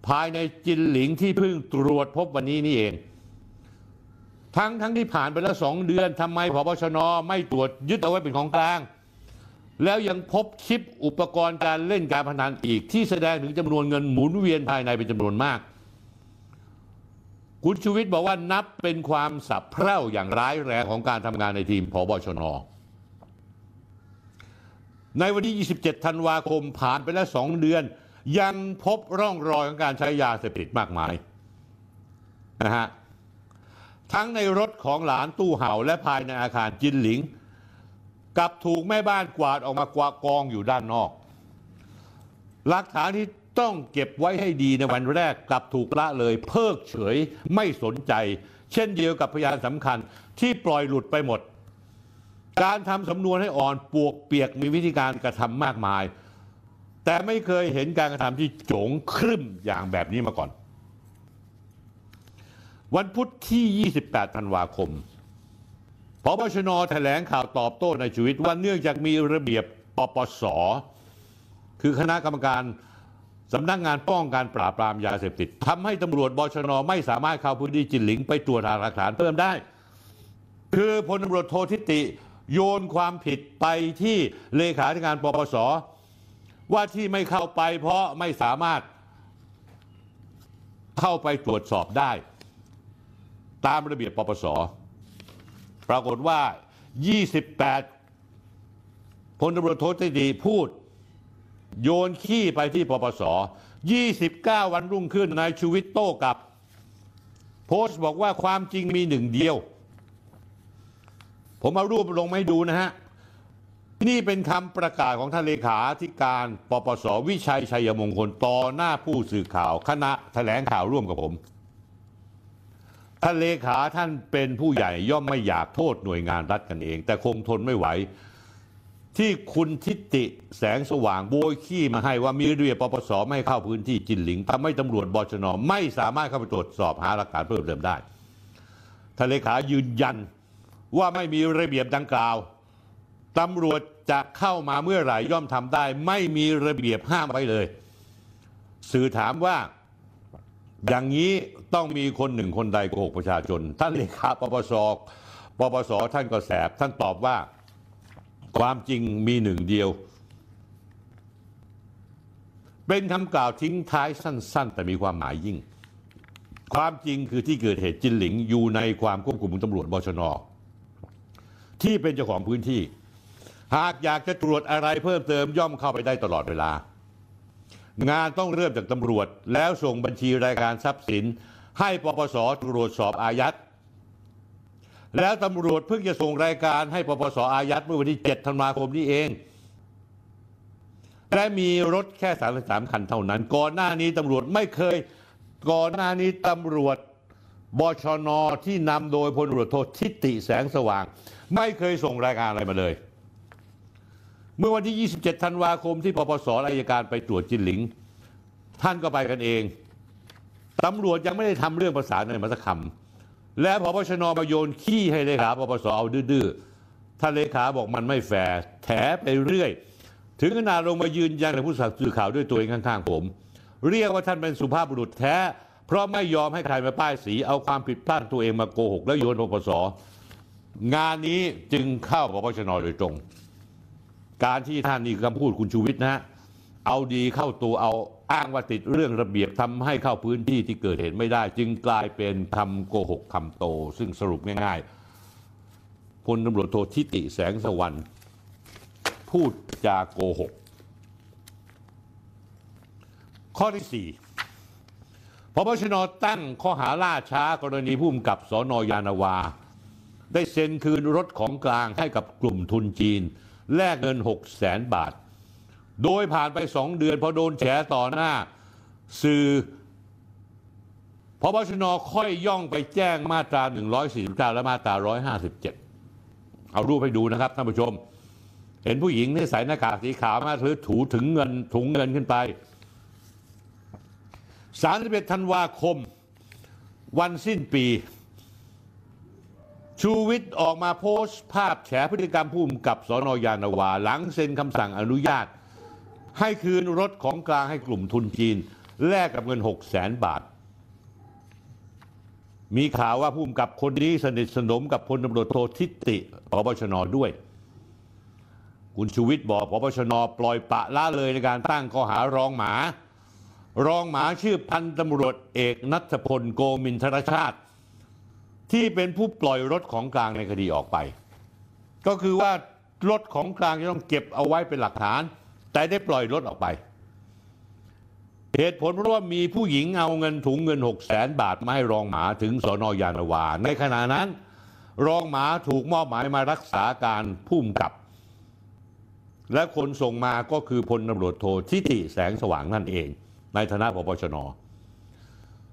ภายในจินหลิงที่เพิ่งตรวจพบวันนี้นี่เอง ทั้งทั้งที่ผ่านไปแล้วสองเดือนทำไมพบชนไม่ตรวจยึดเอาไว้เป็นของกลาง แล้วยังพบคลิปอุปกรณ์การเล่นการพนันอีก ที่แสดงถึงจำนวนเงินหมุนเวียนภายในเป็นจำนวนมาก คุณชูวิทย์บอกว่านับเป็นความสับเพร่าอย่างร้ายแรงของการทำงานในทีมพบชนในวันที่ 27 ธันวาคมผ่านไปแล้วสองเดือน ยังพบร่องรอยของการใช้ยาเสพติดมากมายนะฮะทั้งในรถของหลานตู้เห่าและภายในอาคารจินหลิง กลับถูกแม่บ้านกวาดออกมากวาดกองอยู่ด้านนอก หลักฐานที่ต้องเก็บไว้ให้ดีในวันแรกกลับถูกละเลย เพิกเฉยไม่สนใจ เช่นเดียวกับพยานสำคัญที่ปล่อยหลุดไปหมด การทำสำนวนให้อ่อนปวกเปียกมีวิธีการกระทำมากมาย แต่ไม่เคยเห็นการกระทำที่โจงครึ่มอย่างแบบนี้มาก่อน วันพุธที่ 28 ธันวาคม พบชนแถลงข่าวตอบโต้ในชีวิตว่าเนื่องจากมีระเบียบปปส คือคณะกรรมการสำนักงานป้องกันปราบปรามยาเสพติดทำให้ตำรวจบชนไม่สามารถเข้าพื้นที่จินหลิง ไปตรวจหาหลักฐานเพิ่มได้ คือพลตำรวจโททิติ โยนความผิดไปที่เลขาธิการปปส ว่าที่ไม่เข้าไปเพราะไม่สามารถเข้าไปตรวจสอบได้ ตามระเบียบปปส ปรากฏว่า 28พลตำรวจโทษดีพูด โยนขี้ไปที่ปปส 29 วันรุ่งขึ้นนายชูวิทย์โต้กลับ โพสต์บอกว่าความจริงมีหนึ่งเดียว ผมเอารูปลงมาให้ดูนะฮะ นี่เป็นคำประกาศของท่านเลขาธิการปปส วิชัยชัยมงคลต่อหน้าผู้สื่อข่าวคณะแถลงข่าวร่วมกับผม ท่านเลขาท่านเป็นผู้ใหญ่ย่อมไม่อยากโทษหน่วยงานรัฐกันเอง แต่คงทนไม่ไหว ที่คุณทิติแสงสว่างโบยขี้มาให้ว่ามีระเบียบปปสไม่ให้เข้าพื้นที่จินหลิงทำให้ตำรวจบชนไม่สามารถเข้าไปตรวจสอบหาหลักฐานเพิ่มเติมได้ท่านเลขายืนยันว่าไม่มีระเบียบดังกล่าวตำรวจจะเข้ามาเมื่อไหร่ย่อมทำได้ ไม่มีระเบียบห้ามไว้เลย สื่อถามว่า อย่างนี้ต้องมีคนหนึ่งคนใดโกหกประชาชน ท่านเลขาปปสปปสท่านก็แสบ ท่านตอบว่าความจริงมีหนึ่งเดียว เป็นคำกล่าวทิ้งท้ายสั้น ๆ แต่มีความหมายยิ่ง ความจริงคือที่เกิดเหตุจินหลิงอยู่ในความควบคุมของตำรวจบชน ที่เป็นเจ้าของพื้นที่ หากอยากจะตรวจอะไรเพิ่มเติมย่อมเข้าไปได้ตลอดเวลา งานต้องเริ่มจากตำรวจ แล้วส่งบัญชีรายการทรัพย์สิน ให้ปปสตรวจสอบอายัดแล้วตำรวจเพิ่งจะส่งรายการให้ปปสอายัดเมื่อวันที่ 7 ธันวาคมนี้เอง และมีรถแค่33คันเท่านั้น ก่อนหน้านี้ตำรวจไม่เคย ก่อนหน้านี้ตำรวจบชนที่นำโดยพลตำรวจโททิติแสงสว่าง ไม่เคยส่งรายการอะไรมาเลย เมื่อวันที่ 27 ธันวาคมที่ปปสอายการไปตรวจจินหลิง ท่านก็ไปกันเองตำรวจยังไม่ได้ทำเรื่องประสานมาสักคำและพปชนมาโยนขี้ให้เลขาปปสเอาดื้อๆท่านเลขาบอกมันไม่แฟร์แถไปเรื่อย ถึงขนาดลงมายืนยันกับผู้สื่อข่าวด้วยตัวเองข้างๆผม เรียกว่าท่านเป็นสุภาพบุรุษแท้ เพราะไม่ยอมให้ใครมาป้ายสีเอาความผิดพลาดตัวเองมาโกหก แล้วโยนปปสงานนี้จึงเข้าปปชนโดยตรง การที่ท่านนี่คือคำพูดคุณชูวิทย์นะฮะเอาดีเข้าตัวเอาอ้างว่าติดเรื่องระเบียบทำให้เข้าพื้นที่ที่เกิดเหตุไม่ได้ จึงกลายเป็นคำโกหกคำโต ซึ่งสรุปง่ายๆพลตำรวจโททิติแสงสวรรค์พูดจาโกหก ข้อที่4พบชนตั้งข้อหาล่าช้ากรณีผู้กำกับสอนอยานาวา ได้เซ็นคืนรถของกลางให้กับกลุ่มทุนจีน แลกเงิน 6 0แสนบาท โดยผ่านไปสองเดือนพอโดนแฉต่อหน้า สื่อพบชนค่อยย่องไปแจ้งมาตรา 149 และมาตรา 157 เอารูปให้ดูนะครับท่านผู้ชม เห็นผู้หญิงที่ใส่หน้ากากสีขาวมาถือถูถึงเงินถุงเงินขึ้นไป 31 ธันวาคม วันสิ้นปี ชูวิทย์ออกมาโพสต์ภาพแฉพฤติกรรมผู้กำกับสอนอยานาวา หลังเซ็นคำสั่งอนุญาต ให้คืนรถของกลางให้กลุ่มทุนจีน แลกกับเงิน 6 0แสนบาท มีข่าวว่าผู้กำกับคนนี้สนิทสนมกับพลตำรวจโททิติพบชนด้วย คุณชูวิทย์บอกพบชนปล่อยปะละเลยในการตั้งข้อหารองหมา รองหมาชื่อพันตำรวจเอกนัทพลโกมินทรชาติ ที่เป็นผู้ปล่อยรถของกลางในคดีออกไป ก็คือว่ารถของกลางจะต้องเก็บเอาไว้เป็นหลักฐาน แต่ได้ปล่อยรถออกไป เหตุผลเพราะว่ามีผู้หญิงเอาเงินถุงเงิน6 0แสนบาทมาให้รองหมาถึงสอนอยานาวา ในขณะนั้น รองหมาถูกมอบหมายมารักษาการผู้กำกับ และคนส่งมาก็คือพลตำรวจโททิติแสงสว่างนั่นเอง ในฐานะปปชน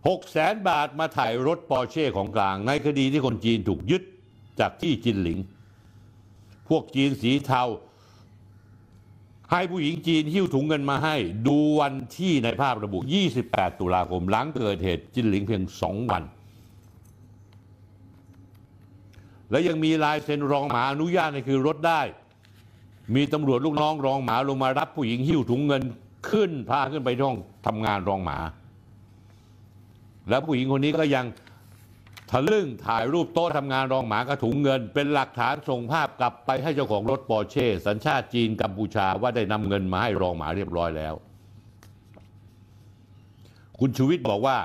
6แสนบาทมาถ่ายรถปอร์เช่ของกลาง ในคดีที่คนจีนถูกยึดจากที่จินหลิง พวกจีนสีเทา ให้ผู้หญิงจีนหิ้วถุงเงินมาให้ ดูวันที่ในภาพระบุ 28 ตุลาคม หลังเกิดเหตุจินหลิงเพียง2วัน และยังมีลายเซ็นรองหมาอนุญาตให้คือรถได้ มีตำรวจลูกน้องรองหมาลงมารับผู้หญิงหิ้วถุงเงินขึ้นพาขึ้นไปห้องทำงานรองหมา แล้วผู้หญิงคนนี้ก็ยังทะลึ่งถ่ายรูปโต๊ะทำงานรองหมากระถุงเงิน เป็นหลักฐานส่งภาพกลับไปให้เจ้าของรถปอร์เช่ สัญชาติจีนกัมพูชาว่าได้นำเงินมาให้รองหมาเรียบร้อยแล้ว คุณชูวิทย์บอกว่า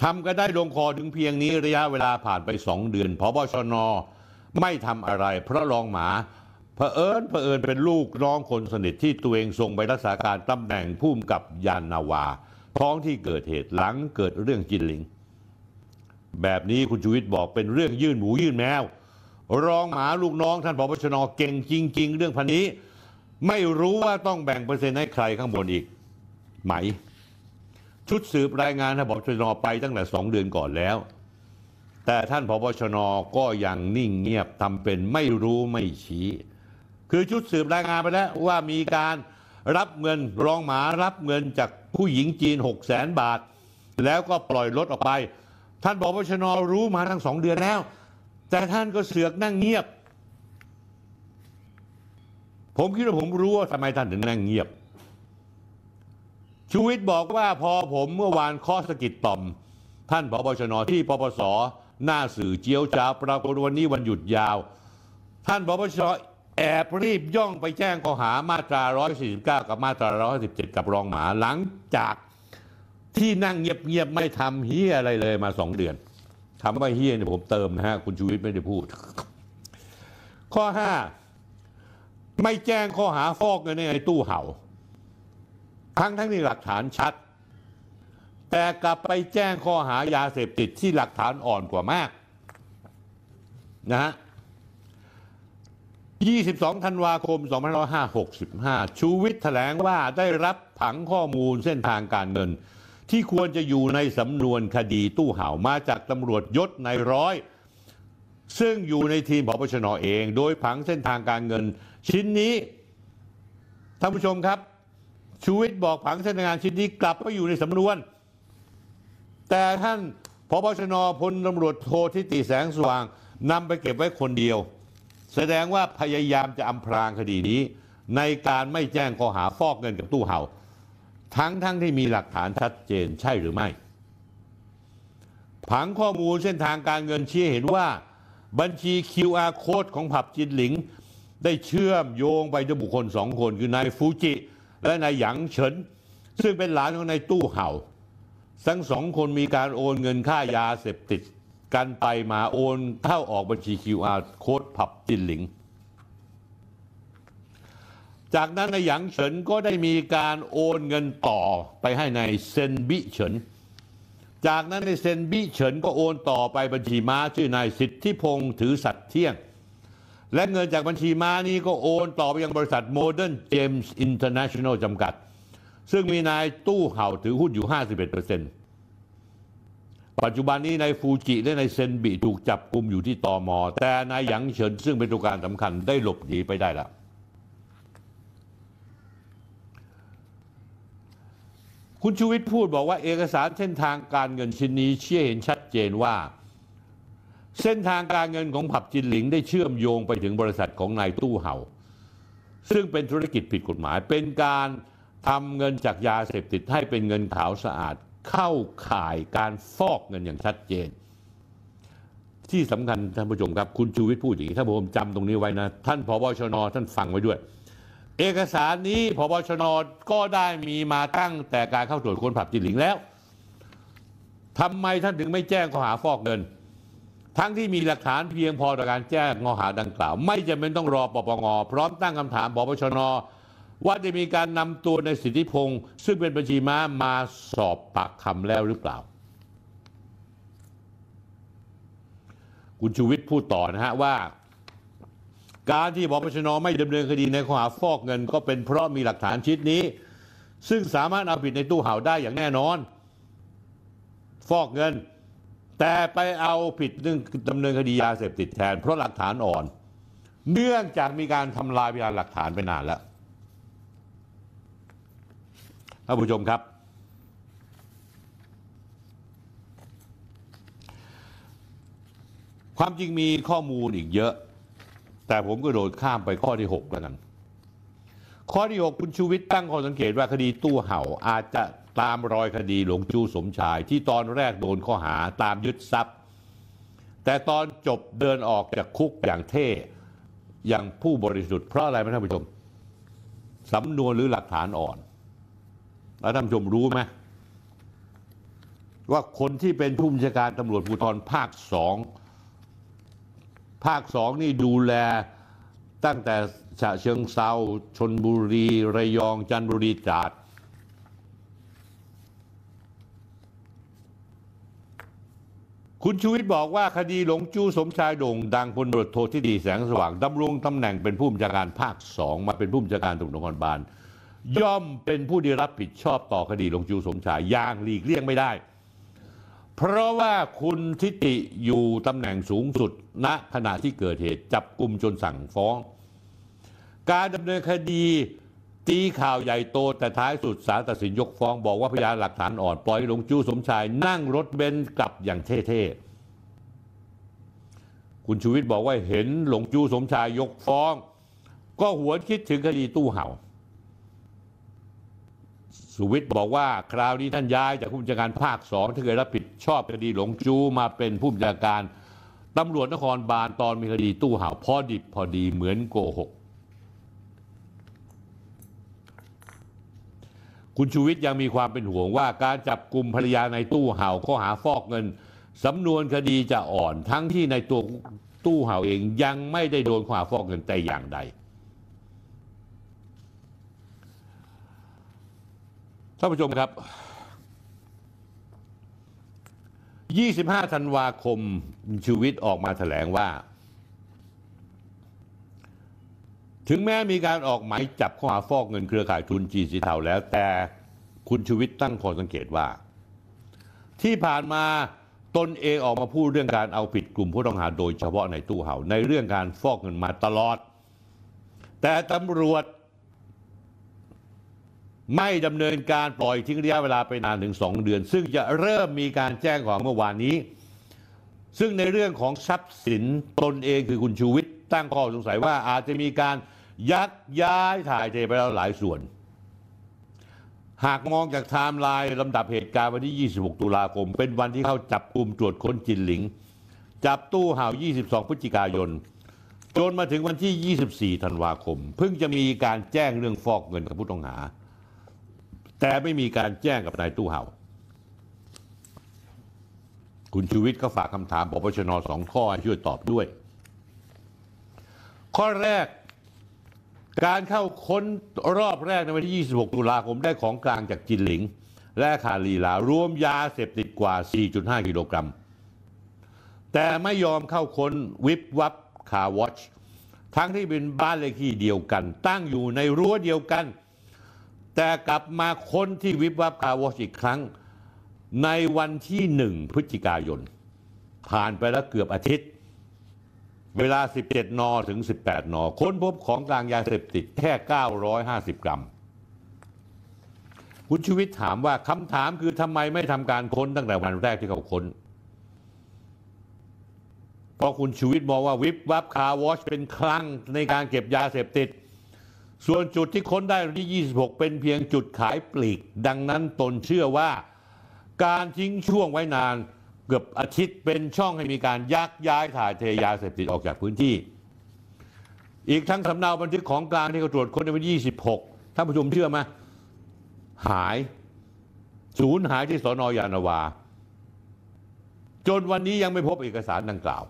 ทำก็ได้ลงคอถึงเพียงนี้ระยะเวลาผ่านไปสองเดือนพบชน ไม่ทำอะไร เพราะรองหมาเผอิญเผอิญเป็นลูกน้องคนสนิทที่ตัวเองส่งไปรักษาการตำแหน่งผู้กับยานนาวา ท้องที่เกิดเหตุหลังเกิดเรื่องจินลิง แบบนี้คุณชูวิทย์บอกเป็นเรื่องยื่นหมูยื่นแมว รองหมาลูกน้องท่านพบชนเก่งจริง ๆ เรื่องพันนี้ ไม่รู้ว่าต้องแบ่งเปอร์เซ็นต์ให้ใครข้างบนอีก ไหม ชุดสืบรายงานท่านพบชนไปตั้งแต่สองเดือนก่อนแล้ว แต่ท่านพบชนก็ยังนิ่งเงียบทำเป็นไม่รู้ไม่ชี้ คือชุดสืบรายงานไปแล้วว่ามีการ รับเงินรองหมารับเงินจากผู้หญิงจีน6 0แสนบาท แล้วก็ปล่อยรถออกไป ท่านบอกว่าชนรู้มาทั้งสองเดือนแล้ว แต่ท่านก็เสือกนั่งเงียบ ผมคิดว่าผมรู้ว่าทำไมท่านถึงนั่งเงียบชูวิทย์บอกว่าพอผมเมื่อวานข้อสะกิดต่อม ท่านพบชนที่ปปสหน้าสื่อเจียวจ้าปรากฏวันนี้วันหยุดยาว ท่านพบชน แอบรีบย่องไปแจ้งข้อหามาตรา 149 กับมาตรา 117 กับรองหมาหลังจากที่นั่งเงียบๆไม่ทำเฮียอะไรเลยมาสองเดือนคำว่าเฮียเนี่ยผมเติมนะฮะ คุณชูวิทย์ไม่ได้พูด ข้อ 5 ไม่แจ้งข้อหาฟอกเงินในตู้เห่า ทั้งทั้งที่หลักฐานชัด แต่กลับไปแจ้งข้อหายาเสพติดที่หลักฐานอ่อนกว่ามาก นะฮะ 22 ธันวาคม 2565 ชูวิทย์แถลงว่าได้รับผังข้อมูลเส้นทางการเงิน ที่ควรจะอยู่ในสำนวนคดีตู้เห่ามาจากตำรวจยศในร้อย ซึ่งอยู่ในทีมพบชนเอง โดยผังเส้นทางการเงิน ชิ้นนี้ท่านผู้ชมครับ ชูวิทย์บอกผังเส้นทางารชิ้นนี้กลับไปอยู่ในสำนวน แต่ท่านพบชนพลตำรวจโททิติแสงสว่างนำไปเก็บไว้คนเดียว แสดงว่าพยายามจะอำพรางคดีนี้ ในการไม่แจ้งข้อหาฟอกเงินกับตู้เห่า ทั้งทั้งที่มีหลักฐานชัดเจนใช่หรือไม่ ผังข้อมูลเส้นทางการเงินชี้เห็นว่า บัญชี QR code ของผับจินหลิง ได้เชื่อมโยงไปถึงบุคคลสองคน คือนายฟูจิ และนายหยางเฉิน ซึ่งเป็นหลานของนายตู้เห่า ทั้งสองคนมีการโอนเงินค่ายาเสพติด กันไปมาโอนเข้าออกบัญชี QR โค้ดผับจินหลิง จากนั้นในหยางเฉินก็ได้มีการโอนเงินต่อไปให้ในายเซนบิเฉิน จากนั้นในายเซนบิเฉินก็โอนต่อไปบัญชีม้าชื่อนายสิทธิพงศ์ถือสัตย์เที่ยง และเงินจากบัญชีม้านี้ก็โอนต่อไปยังบริษัทโมเดิร์นเจมส์อินเตอร์เนชั่นแนลจำกัด ซึ่งมีนายตู้ห่าวถือหุ้นอยู่ 51%ปั ปัจจุบันนี้นายฟูจิและนายเซนบิถูกจับกลุ่มอยู่ที่ตอมอแต่นายหยางเฉินซึ่งเป็นตัวการสำคัญได้หลบหนีไปได้แล้วคุณชูวิทย์พูดบอกว่าเอกสารเส้นทางการเงินชิ้นนี้ชี้ให้เห็นชัดเจนว่า เส้นทางการเงินของผับจินหลิงได้เชื่อมโยงไปถึงบริษัทของนายตู้เห่า ซึ่งเป็นธุรกิจผิดกฎหมายเป็นการทำเงินจากยาเสพติดให้เป็นเงินขาวสะอาด เข้าข่ายการฟอกเงินอย่างชัดเจน ที่สำคัญท่านผู้ชมครับคุณชูวิทย์พูดอย่างนี้ถ้าผมจำตรงนี้ไว้นะ ท่านพบชนท่านฟังไว้ด้วย เอกสารนี้พบชนก็ได้มีมาตั้งแต่การเข้าตรวจค้นผับจิหลิงแล้วทำไมท่านถึงไม่แจ้งข้อหาฟอกเงิน ทั้งที่มีหลักฐานเพียงพอต่อการแจ้งข้อหาดังกล่าว ไม่จำเป็นต้องรอปปงพร้อมตั้งคำถามปปชน ว่าได้มีการนำตัวในสิทธิพงศ์ซึ่งเป็นบัญชีม้ามาสอบปากคำแล้วหรือเปล่า คุณชูวิทย์พูดต่อนะฮะว่า การที่ปปชนไม่ดำเนินคดีในข้อหาฟอกเงิน ก็เป็นเพราะมีหลักฐานชิ้นนี้ ซึ่งสามารถเอาผิดในตู้เห่าได้อย่างแน่นอน ฟอกเงิน แต่ไปเอาผิดเรื่องดำเนินคดียาเสพติดแทน เพราะหลักฐานอ่อน เนื่องจากมีการทำลายพยานหลักฐานไปนานแล้ว ท่านผู้ชมครับ ความจริงมีข้อมูลอีกเยอะ แต่ผมก็โดดข้ามไปข้อที่ 6 แล้วกัน ข้อที่ 6 คุณชูวิทย์ตั้งข้อสังเกตว่าคดีตู้เห่าอาจจะตามรอยคดีหลวงจูสมชาย ที่ตอนแรกโดนข้อหาตามยึดทรัพย์ แต่ตอนจบเดินออกจากคุกอย่างเท่อย่างผู้บริสุทธิ์เพราะอะไรไหมท่านผู้ชมสำนวนหรือหลักฐานอ่อน แล้วท่านผู้ชมรู้ไหมว่าคนที่เป็นผู้บัญชาการตำรวจภูธรภาคสองภาคสองนี่ดูแลตั้งแต่ฉะเชิงเซาชนบุรีระยองจันทบุรีตราดคุณชูวิทย์บอกว่าคดีหลงจู้สมชายโด่งดังพลตำรวจโทที่ดีแสงสว่างดำรงตำแหน่งเป็นผู้บัญชาการภาคสองมาเป็นผู้บัญชาการตำรวจนครบาล ย่อมเป็นผู้ที่รับผิดชอบต่อคดีหลงจูสมชายอย่างหลีกเลี่ยงไม่ได้ เพราะว่าคุณทิติอยู่ตำแหน่งสูงสุดณขณะที่เกิดเหตุจับกลุ่มจนสั่งฟ้อง การดำเนินคดีตีข่าวใหญ่โตแต่ท้ายสุดศาลตัดสินยกฟ้อง บอกว่าพยานหลักฐานอ่อน ปล่อยหลงจู้สมชาย นั่งรถเบนซ์กลับอย่างเท่ๆ คุณชูวิทย์บอกว่าเห็นหลงจู้สมชายยกฟ้อง ก็หวนคิดถึงคดีตู้เห่า สุวิทย์บอกว่าคราวนี้ท่านย้ายจากผู้บัญชาการภาคสองที่เคยรับผิดชอบคดีหลงจูมาเป็นผู้บัญชาการตำรวจนครบาลตอนมีคดีตู้เห่าพอดิบพอดีเหมือนโกหก คุณชูวิทย์ยังมีความเป็นห่วงว่าการจับกลุ่มภรรยาในตู้เห่าข้อหาฟอกเงินสำนวนคดีจะอ่อนทั้งที่ในตัวตู้เห่าเองยังไม่ได้โดนข้อหาฟอกเงินแต่อย่างใด ท่านผู้ชมครับ 25 ธันวาคมชูวิทย์ออกมาแถลงว่า ถึงแม้มีการออกหมายจับข้อหาฟอกเงินเครือข่ายทุนจีนสีเทาแล้ว แต่คุณชูวิทย์ตั้งข้อสังเกตว่า ที่ผ่านมาตนเองออกมาพูดเรื่องการเอาผิดกลุ่มผู้ต้องหาโดยเฉพาะในตู้เห่าในเรื่องการฟอกเงินมาตลอด แต่ตำรวจ ไม่ดำเนินการปล่อยทิ้งระยะเวลาไปนานถึง 2 เดือน ซึ่งจะเริ่มมีการแจ้งของเมื่อวานนี้ ซึ่งในเรื่องของทรัพย์สินตนเองคือคุณชูวิทย์ตั้งข้อสงสัยว่าอาจจะมีการยักย้ายถ่ายเทไปแล้วหลายส่วน หากมองจากไทม์ไลน์ลำดับเหตุการณ์วันที่ 26 ตุลาคม เป็นวันที่เข้าจับกลุ่มตรวจค้นจินหลิง จับตู้ห่าว 22 พฤศจิกายนจนมาถึงวันที่ 24 ธันวาคม เพิ่งจะมีการแจ้งเรื่องฟอกเงินกับผู้ต้องหา แต่ไม่มีการแจ้งกับนายตู้เห่า คุณชูวิทย์ก็ฝากคำถามปปชนสองข้อให้ช่วยตอบด้วย ข้อแรกการเข้าค้นรอบแรกในวันที่ 26 ตุลาคมได้ของกลางจากจินหลิง และคาลีลารวมยาเสพติดกว่า 4.5 กิโลกรัม แต่ไม่ยอมเข้าค้นวิบวับคาวอชทั้งที่เป็นบ้านเลขที่เดียวกัน ตั้งอยู่ในรั้วเดียวกัน แต่กลับมาค้นที่วิบวับคาร์วอชอีกครั้ง ในวันที่หนึ่งพฤศจิกายน ผ่านไปแล้วเกือบอาทิตย์ เวลา 17 น ถึง 18 น ค้นพบของกลางยาเสพติดแค่ 950 กรัม คุณชูวิทย์ถามว่าคำถามคือทำไมไม่ทำการค้นตั้งแต่วันแรกที่เขาค้นเพราะคุณชูวิทย์มองว่าวิบวับคาวอชเป็นครั้งในการเก็บยาเสพติด ส่วนจุดที่ค้นได้วันที่ 26 เป็นเพียงจุดขายปลีก ดังนั้นตนเชื่อว่า การทิ้งช่วงไว้นานเกือบอาทิตย์เป็นช่องให้มีการยักย้ายถ่ายเทยาเสพติดออกจากพื้นที่ อีกทั้งสำเนาบันทึกของกลางที่เขาตรวจค้นในวันที่26 ท่านผู้ชมเชื่อไหมหายศูนย์หายที่สอนอยานาวา จนวันนี้ยังไม่พบเอกสารดังกล่าว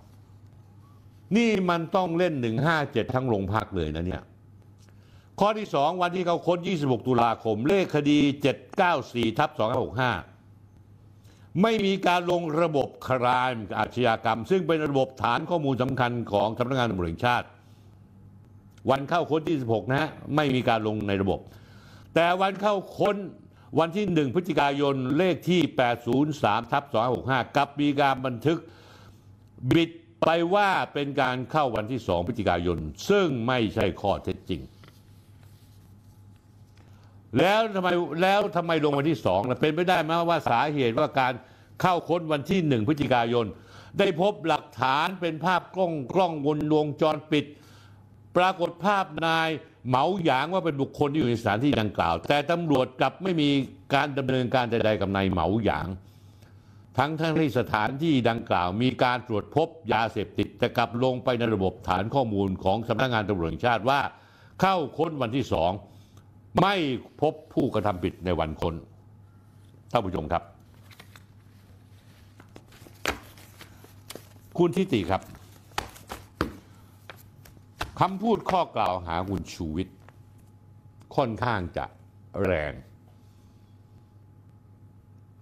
นี่มันต้องเล่น 157 ทั้งโรงพักเลยนะเนี่ย ข้อที่ 2 วันที่เขาค้น 26 ตุลาคม เลขคดี 794ทับ2565 ไม่มีการลงระบบครามอาชญากรรม ซึ่งเป็นระบบฐานข้อมูลสำคัญของสำนักงานตำรวจแห่งชาติ วันเข้าค้นที่16 นะฮะ ไม่มีการลงในระบบ แต่วันเข้าค้นวันที่ 1 พฤศจิกายนเลขที่ 803ทับ265 กับมีการบันทึกบิดไปว่าเป็นการเข้าวันที่ 2 พฤศจิกายน ซึ่งไม่ใช่ข้อเท็จจริง แล้วทำไมแล้วทำไมลงวันที่2ล่ะเป็นไม่ได้ไหมว่าสาเหตุว่าการเข้าค้นวันที่1พฤศจิกายน ได้พบหลักฐานเป็นภาพกล้องกล้องวงวงจรปิด ปรากฏภาพนายเหมาหยางว่าเป็นบุคคลที่อยู่ในสถานที่ดังกล่าว แต่ตำรวจกลับไม่มีการดำเนินการใดๆกับนายเหมาหยาง ทั้งทั้งที่สถานที่ดังกล่าว มีการตรวจพบยาเสพติดแต่กลับลงไปในระบบฐานข้อมูลของสำนักงานตำรวจแห่งชาติว่า เข้าค้นวันที่สอง ไม่พบผู้กระทำผิดในวันค้นท่านผู้ชมครับ คุณทิติครับคำพูดข้อกล่าวหาคุณชูวิทย์ค่อนข้างจะแรง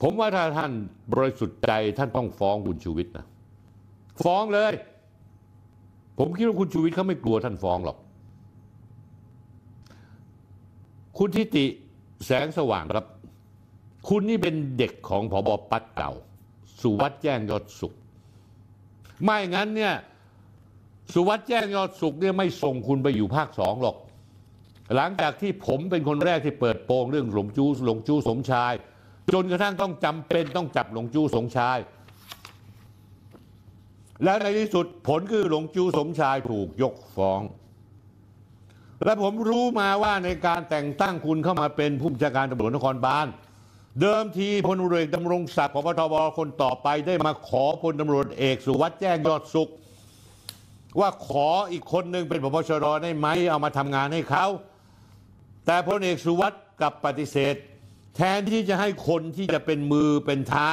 ผมว่าถ้าท่านบริสุทธิ์ใจท่านต้องฟ้องคุณชูวิทย์นะ ฟ้องเลย ผมคิดว่าคุณชูวิทย์เขาไม่กลัวท่านฟ้องหรอก คุณทิติแสงสว่างครับ คุณนี่เป็นเด็กของผบปัดเก่า สุวัสด์แจ้งยอดสุข ไม่งั้นเนี่ยสุวัสด์แจ้งยอดสุขเนี่ยไม่ส่งคุณไปอยู่ภาคสองหรอก หลังจากที่ผมเป็นคนแรกที่เปิดโปงเรื่องหลงจู้หลงจู้สมชาย จนกระทั่งต้องจำเป็นต้องจับหลงจู้สมชาย และในที่สุดผลคือหลงจู้สมชายถูกยกฟ้อง และผมรู้มาว่าในการแต่งตั้งคุณเข้ามาเป็นผู้บัญชาการตำรวจนครบาลเดิมทีพลตรวจเอดำรงศักดิ์พบทบคนต่อไปได้มาขอพลตำรวจเอกสุวัสด์แจ้งยอดสุข ว่าขออีกคนหนึ่งเป็นพบชรได้ไหมเอามาทำงานให้เขา แต่พลเอกสุวัสด์กลับปฏิเสธ แทนที่จะให้คนที่จะเป็นมือเป็นเท้า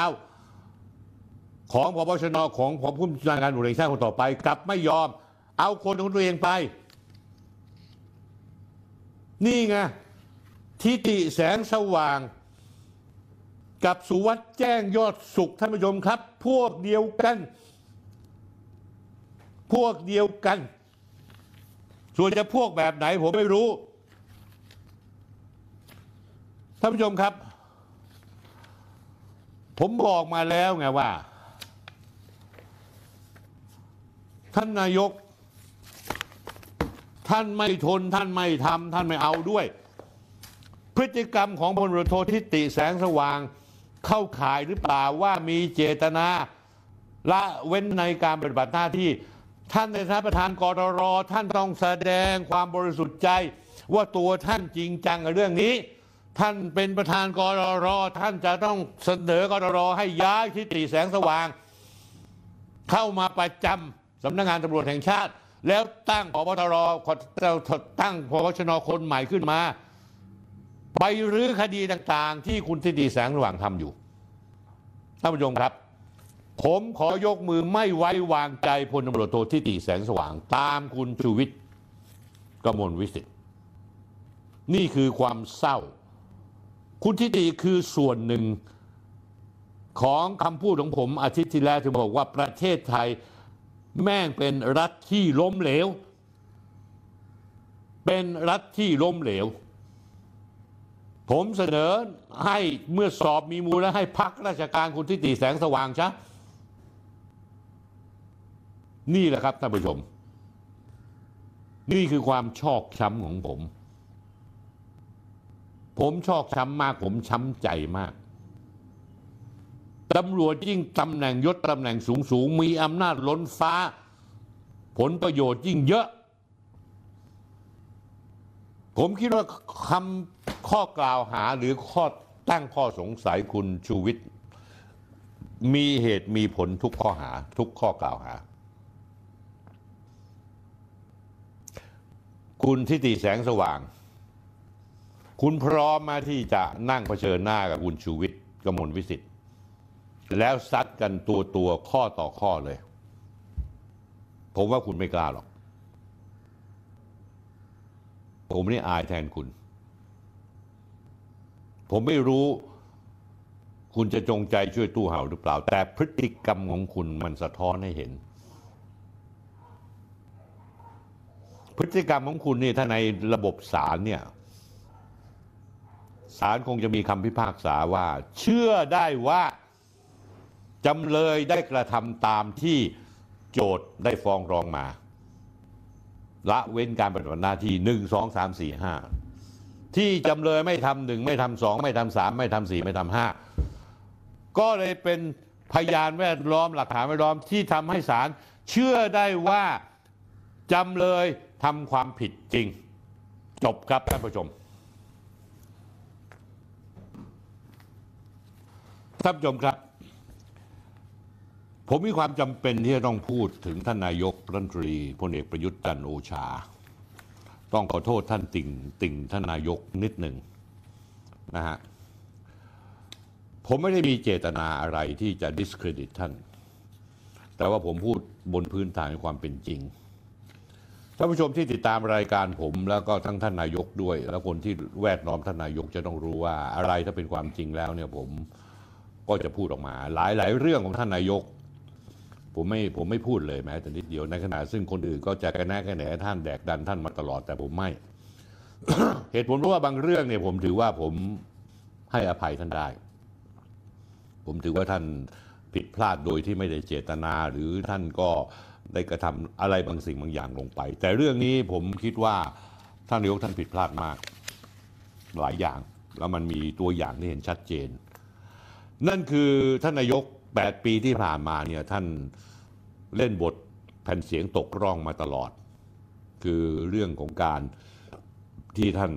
ของพบชนของของผู้บัญชาการตำรวจแห่งชาติคนต่อไปกลับไม่ยอม เอาคนของตัวเองไป นี่ไงทิติแสงสว่าง กับสุวัสด์แจ้งยอดสุขท่านผู้ชมครับ พวกเดียวกัน พวกเดียวกัน ส่วนจะพวกแบบไหนผมไม่รู้ท่านผู้ชมครับ ผมบอกมาแล้วไงว่า ท่านนายก ท่านไม่ทนท่านไม่ทำท่านไม่เอาด้วย พฤติกรรมของพลรโททิติแสงสว่างเข้าข่ายหรือเปล่าว่ามีเจตนาละเว้นในการปฏิบัติหน้าที่ ท่านในฐานะประธานกรรท่านต้องแสดงความบริสุทธิ์ใจ ว่าตัวท่านจริงจังกับเรื่องนี้ ท่านเป็นประธานกรรท่านจะต้องเสนอกรรให้ย้ายทิติแสงสว่าง เข้ามาประจำสำนักงานตำรวจแห่งชาติ แล้วตั้งพบตรตั้งพบชนคนใหม่ขึ้นมา ไปรื้อคดีต่างๆ ที่คุณทิติแสงสว่างทำอยู่ท่านผู้ชมครับ ผมขอยกมือไม่ไว้วางใจพลตำรวจโททิติแสงสว่าง ตามคุณชูวิทย์กมลวิสิทธิ์นี่คือความเศร้า คุณทิติคือส่วนหนึ่งของคำพูดของผมอาทิตย์ที่แล้วที่บอกว่าประเทศไทย แม่งเป็นรัฐที่ล้มเหลว เป็นรัฐที่ล้มเหลว ผมเสนอให้เมื่อสอบมีมูลแล้วให้พักราชการคุณทิติแสงสว่างชะนี่แหละครับท่านผู้ชม นี่คือความชอกช้ำของผม ผมชอกช้ำมาก ผมช้ำใจมาก ตำรวจยิ่งตำแหน่งยศตำแหน่งสูงสูงมีอำนาจล้นฟ้า ผลประโยชน์ยิ่งเยอะ ผมคิดว่าคำข้อกล่าวหาหรือข้อตั้งข้อสงสัยคุณชูวิทย์มีเหตุมีผลทุกข้อหา ทุกข้อกล่าวหา คุณทิติแสงสว่าง คุณพร้อมมาที่จะนั่งเผชิญหน้ากับคุณชูวิทย์กมลวิสิทธิ์ แล้วซัดกันตัวตัวข้อต่อข้อเลย ผมว่าคุณไม่กล้าหรอก ผมนี่อายแทนคุณ ผมไม่รู้คุณจะจงใจช่วยตู้เห่าหรือเปล่า แต่พฤติกรรมของคุณมันสะท้อนให้เห็น พฤติกรรมของคุณนี่ถ้าในระบบศาลเนี่ยศาลคงจะมีคำพิพากษาว่า เชื่อได้ว่า จำเลยได้กระทำตามที่โจทย์ได้ฟ้องร้องมา ละเว้นการปฏิบัติหน้าที่หนึ่งสองสามสี่ห้าที่จำเลยไม่ทำหนึ่งไม่ทำสองไม่ทำสามไม่ทำสี่ไม่ทำห้าก็เลยเป็นพยานแวดล้อมหลักฐานแวดล้อมที่ทำให้ศาลเชื่อได้ว่าจำเลยทำความผิดจริง จบครับท่านผู้ชมท่านผู้ชมครับ ผมมีความจำเป็นที่จะต้องพูดถึงท่านนายกรัฐมนตรีพลเอกประยุทธ์จันโอชา ต้องขอโทษท่านติ่งติ่งท่านนายกนิดหนึ่งนะฮะผมไม่ได้มีเจตนาอะไรที่จะ discredit ท่าน แต่ว่าผมพูดบนพื้นฐานความเป็นจริง ท่านผู้ชมที่ติดตามรายการผมแล้วก็ทั้งท่านนายกด้วย แล้วคนที่แวดล้อมท่านนายกจะต้องรู้ว่าอะไรถ้าเป็นความจริงแล้วเนี่ยผมก็จะพูดออกมา หลายหลายเรื่องของท่านนายก ผมไม่ผมไม่พูดเลยแม้แต่นิดเดียวในขณะซึ่งคนอื่นก็จะกระแนะกระแหนท่านแดกดันท่านมาตลอดแต่ผมไม่ เหตุผลเพราะว่าบางเรื่องเนี่ยผมถือว่าผมให้อภัยท่านได้ ผมถือว่าท่านผิดพลาดโดยที่ไม่ได้เจตนา หรือท่านก็ได้กระทำอะไรบางสิ่งบางอย่างลงไป แต่เรื่องนี้ผมคิดว่าท่านนายกท่านผิดพลาดมาก หลายอย่างแล้วมันมีตัวอย่างที่เห็นชัดเจน นั่นคือท่านนายก 8 ปีที่ผ่านมาเนี่ยท่านเล่นบทแผ่นเสียงตกร่องมาตลอด คือเรื่องของการที่ท่าน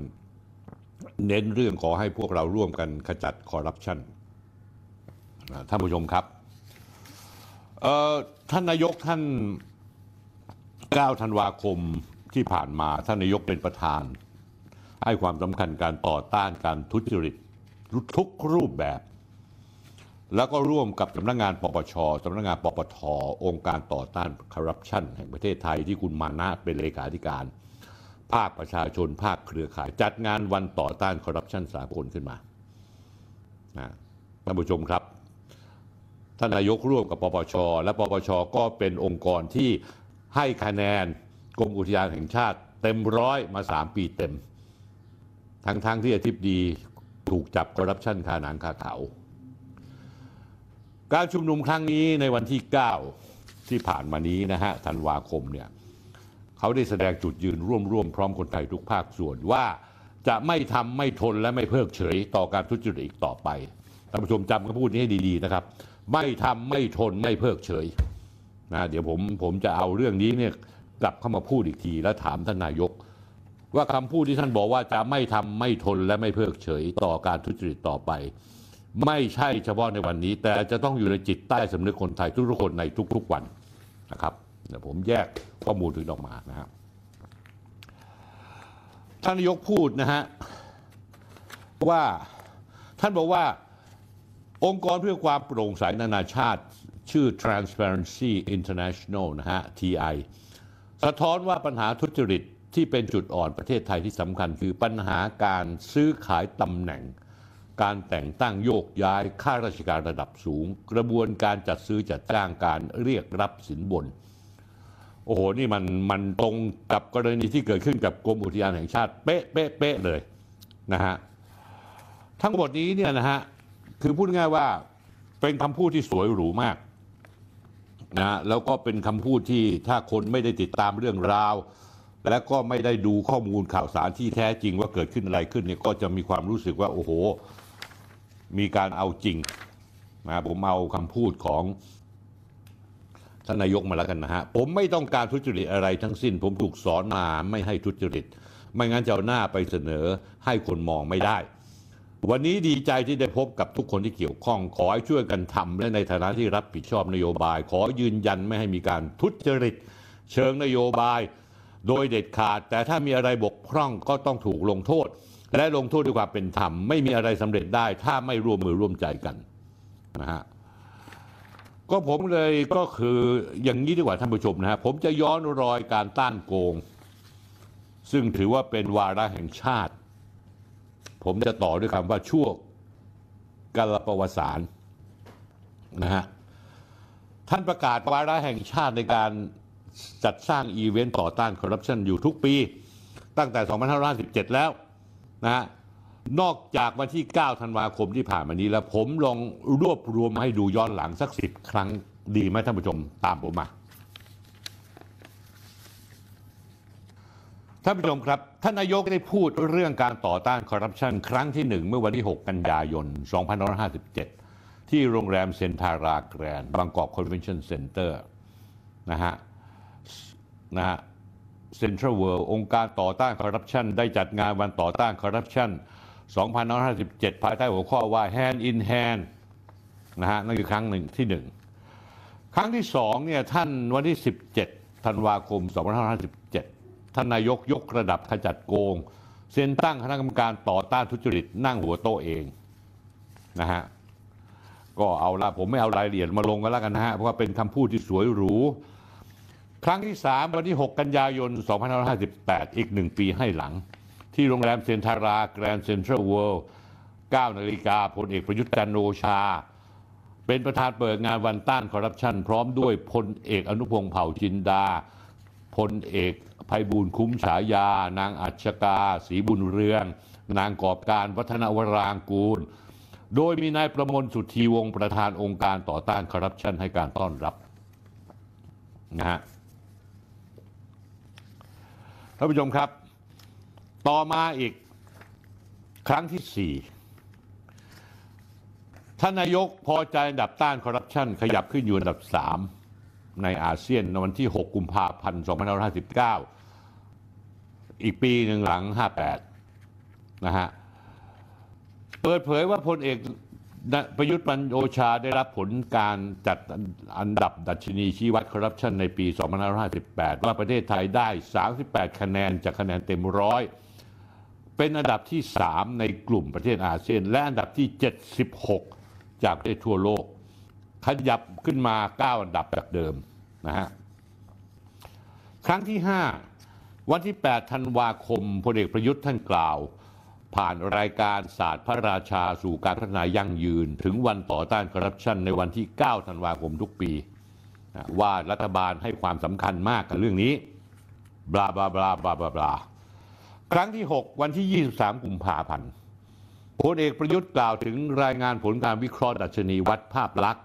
เน้นเรื่องขอให้พวกเราร่วมกันขจัดคอร์รัปชันท่านผู้ชมครับท่านนายกท่าน 9 ธันวาคมที่ผ่านมาท่านนายกเป็นประธาน ให้ความสำคัญการต่อต้านการทุจริตทุกรูปแบบ แล้วก็ร่วมกับสำนักงานปปชสำนักงานปปทองค์การต่อต้านคอร์รัปชันแห่งประเทศไทยที่คุณมานะเป็นเลขาธิการ ภาคประชาชนภาคเครือข่าย จัดงานวันต่อต้านคอร์รัปชันสากลขึ้นมานะท่านผู้ชมครับ ท่านนายกร่วมกับปปช และปปชก็เป็นองค์กรที่ให้คะแนนกรมอุทยานแห่งชาติ เต็มร้อยมา 3 ปีเต็ม ทั้งๆทที่อธิบดีถูกจับคอร์รัปชันคาหนังคาเขา การชุมนุมครั้งนี้ในวันที่ 9 ที่ผ่านมานี้นะฮะธันวาคมเนี่ยเขาได้แสดงจุดยืนร่วมๆพร้อมคนไทยทุกภาคส่วนว่าจะไม่ทำไม่ทนและไม่เพิกเฉยต่อการทุจริตอีกต่อไปท่านผู้ชมจำคำพูดนี้ให้ดีๆนะครับ ไม่ทำไม่ทนไม่เพิกเฉยนะเดี๋ยวผมผมจะเอาเรื่องนี้เนี่ยกลับเข้ามาพูดอีกทีแล้วถามท่านนายก ว่าคำพูดที่ท่านบอกว่าจะไม่ทำไม่ทนและไม่เพิกเฉยต่อการทุจริตต่อไป ไม่ใช่เฉพาะในวันนี้ แต่จะต้องอยู่ในจิตใต้สำนึกคนไทยทุกๆคนในทุกๆวันนะครับเดี๋ยวผมแยกข้อมูลถึงออกมานะครับท่านนายกพูดนะฮะว่าท่านบอกว่าองค์กรเพื่อความโปร่งใสนานาชาติชื่อ Transparency International นะฮะ TI สะท้อนว่าปัญหาทุจริตที่เป็นจุดอ่อนประเทศไทยที่สำคัญ คือปัญหาการซื้อขายตำแหน่ง การแต่งตั้งโยกย้ายข้าราชการระดับสูง กระบวนการจัดซื้อจัดจ้างการเรียกรับสินบน โอ้โห นี่มันมันตรงกับกรณีที่เกิดขึ้นกับกรมอุทยานแห่งชาติ เป๊ะเป๊ะเป๊ะเลยนะฮะทั้งหมดนี้เนี่ยนะฮะคือพูดง่ายว่าเป็นคำพูดที่สวยหรูมากนะแล้วก็เป็นคำพูดที่ถ้าคนไม่ได้ติดตามเรื่องราว และก็ไม่ได้ดูข้อมูลข่าวสารที่แท้จริงว่าเกิดขึ้นอะไรขึ้นเนี่ยก็จะมีความรู้สึกว่าโอ้โห มีการเอาจริงนะผมเอาคำพูดของท่านนายกมาแล้วกันนะฮะ ผมไม่ต้องการทุจริตอะไรทั้งสิ้น ผมถูกสอนมาไม่ให้ทุจริต ไม่งั้นจะเอาหน้าไปเสนอให้คนมองไม่ได้ วันนี้ดีใจที่ได้พบกับทุกคนที่เกี่ยวข้อง ขอให้ช่วยกันทำและในฐานะที่รับผิดชอบนโยบาย ขอยืนยันไม่ให้มีการทุจริต เชิงนโยบาย โดยเด็ดขาด แต่ถ้ามีอะไรบกพร่องก็ต้องถูกลงโทษ และลงโทษด้วยความเป็นธรรม ไม่มีอะไรสำเร็จได้ ถ้าไม่ร่วมมือร่วมใจกันนะฮะก็ผมเลยก็คืออย่างนี้ดีกว่าท่านผู้ชมนะฮะผมจะย้อนรอยการต้านโกง ซึ่งถือว่าเป็นวาระแห่งชาติ ผมจะต่อด้วยคำว่าชั่วกาลประวัติศาสตร์นะฮะท่านประกาศวาระแห่งชาติในการจัดสร้างอีเวนต์ต่อต้านคอร์รัปชันอยู่ทุกปี ตั้งแต่ 2517 แล้ว นะนอกจากวันที่ 9 ธันวาคมที่ผ่านมานี้แล้วผมลองรวบรวมมาให้ดูย้อนหลังสักสิบครั้งดีไหมท่านผู้ชมตามผมมาท่านผู้ชมครับท่านนายกได้พูดเรื่องการต่อต้านคอร์รัปชันครั้งที่หนึ่งเมื่อวันที่ 6 กันยายน 2557 ที่โรงแรมเซนทาราแกรนด์บางกอกคอนเวนชั่นเซ็นเตอร์นะฮะนะฮะ เซ็นทรัลเวิลด์องค์การต่อต้านคอร์รัปชันได้จัดงานวันต่อต้านคอร์รัปชัน2557 ภายใต้หัวข้อว่า Hand in Hand นะฮะนั่นคือครั้งหนึ่งที่หนึ่งครั้งที่สองเนี่ยท่านวันที่ 17 ธันวาคม 2557 ท่านนายกยกระดับขจัดโกง เซ็นตั้งคณะกรรมการต่อต้านทุจริตนั่งหัวโต๊ะเองนะฮะก็เอาละผมไม่เอารายละเอียดมาลงกันแล้วกันนะฮะเพราะว่าเป็นคำพูดที่สวยหรู ครั้งที่ 3 วันที่ 6 กันยายน 2558 อีกหนึ่งปีให้หลัง ที่โรงแรมเซนทาราแกรนด์เซ็นทรัลเวิลด์9นาฬิกาพลเอกประยุทธ์จันทร์โอชา เป็นประธานเปิดงานวันต้านคอร์รัปชันพร้อมด้วยพลเอกอนุพงศ์เผ่าจินดาพลเอกไพบูลย์คุ้มฉายา นางอรรชกาศรีบุญเรือง นางกอบการวัฒนวรางกูล โดยมีนายประมลสุทธีวงศ์ประธานองค์การต่อต้านคอร์รัปชันให้การต้อนรับนะฮะ ท่านผู้ชมครับ ต่อมาอีกครั้งที่สี่ท่านนายกพอใจอันดับต้านคอร์รัปชันขยับขึ้นอยู่อันดับสามในอาเซียนในวันที่ 6 กุมภาพันธ์ 2559 อีกปีหนึ่งหลัง 58 นะฮะ เปิดเผยว่าพลเอก ประยุทธ์ปันโอชาได้รับผลการจัดอันดับดัชนีชี้วัดคอร์รัปชันในปี 2558 ว่าประเทศไทยได้ 38 คะแนนจากคะแนนเต็มร้อยเป็นอันดับที่ 3 ในกลุ่มประเทศอาเซียน และอันดับที่ 76 จากประเทศทั่วโลก ขยับขึ้นมา 9 อันดับจากเดิมนะฮะครั้งที่ 5 วันที่ 8 ธันวาคมพลเอกประยุทธ์ท่านกล่าว ผ่านรายการศาสตร์พระราชาสู่การพัฒนายั่งยืน ถึงวันต่อต้านคอร์รัปชันในวันที่ 9 ธันวาคมทุกปี ว่ารัฐบาลให้ความสำคัญมากกับเรื่องนี้บลาบลาบลาบลาบลาบลาครั้งที่ 6 วันที่ 23 กุมภาพันธ์พลเอกประยุทธ์กล่าวถึงรายงานผลการวิเคราะห์ดัชนีวัดภาพลักษณ์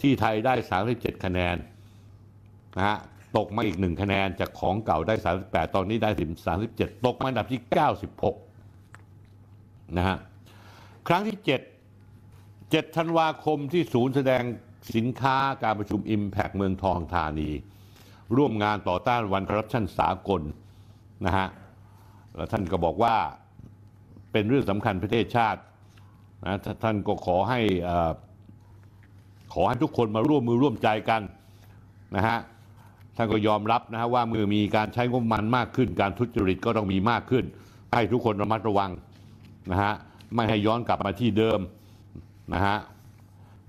ที่ไทยได้ 37 คะแนนนะฮะตกมาอีกหนึ่งคะแนนจากของเก่าได้ 38 ตอนนี้ได้ถึง37 ตกมาอันดับที่ 96 นะฮะครั้งที่ 7 7ธันวาคมที่ศูนย์แสดงสินค้าการประชุม Impact เมืองทองธานี ร่วมงานต่อต้านวันคอร์รัปชันสากลนะฮะแล้วท่านก็บอกว่าเป็นเรื่องสำคัญประเทศชาตินะท่านก็ขอให้ขอให้ทุกคนมาร่วมมือร่วมใจกันนะฮะท่านก็ยอมรับนะฮะว่ามือมีการใช้งบประมาณมากขึ้น การทุจริตก็ต้องมีมากขึ้น ให้ทุกคนระมัดระวัง นะฮะไม่ให้ย้อนกลับมาที่เดิมนะฮะ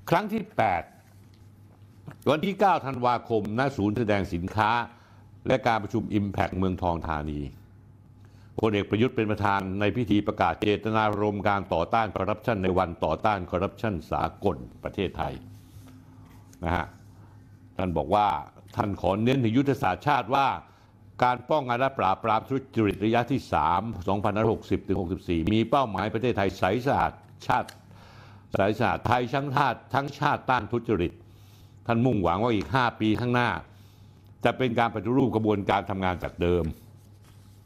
ครั้งที่ 8 วันที่ 9 ธันวาคมณศูนย์แสดงสินค้า และการประชุม Impact เมืองทองธานีพลเอกประยุทธ์เป็นประธานในพิธีประกาศเจตนารมณ์การต่อต้านคอร์รัปชันในวันต่อต้านคอร์รัปชันสากลประเทศไทยนะฮะท่านบอกว่าท่านขอเน้นถึงยุทธศาสตร์ชาติว่า การป้องกันและปราบปรามทุจริตระยะที่ 3 2560ถึง64 มีเป้าหมายประเทศไทยใสสะอาดชาติใสสะอาดไทยทั้งชาติทั้งชาติต้านทุจริต ท่านมุ่งหวังว่าอีก 5 ปีข้างหน้า จะเป็นการปฏิรูปกระบวนการทำงานจากเดิม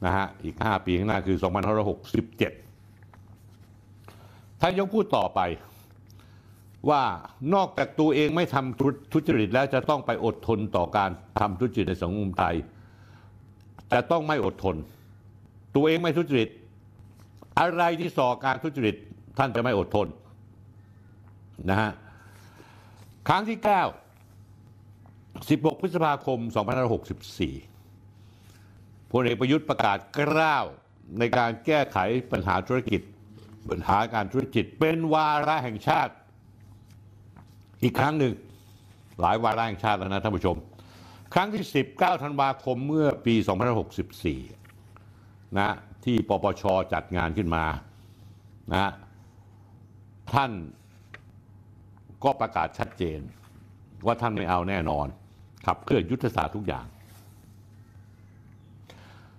นะฮะอีก 5 ปีข้างหน้าคือ 2567ท่านยกพูดต่อไปว่านอกจากตัวเองไม่ทำทุจริตแล้วจะต้องไปอดทนต่อการทำทุจริตในสังคมไทย แต่ต้องไม่อดทน ตัวเองไม่ทุจริต อะไรที่ส่อการทุจริต ท่านจะไม่อดทนนะฮะครั้งที่ 9 16 พฤษภาคม 2564พลเอกประยุทธ์ประกาศกล้าวในการแก้ไขปัญหาธุรกิจ ปัญหาการธุรกิจเป็นวาระแห่งชาติ อีกครั้งหนึ่ง หลายวาระแห่งชาติแล้วนะท่านผู้ชม ครั้งที่ 19 ธันวาคมเมื่อปี 2564 นะ ที่ปปชจัดงานขึ้นมา นะ ท่านก็ประกาศชัดเจน ว่าท่านไม่เอาแน่นอน ขับเคลื่อนยุทธศาสตร์ทุกอย่าง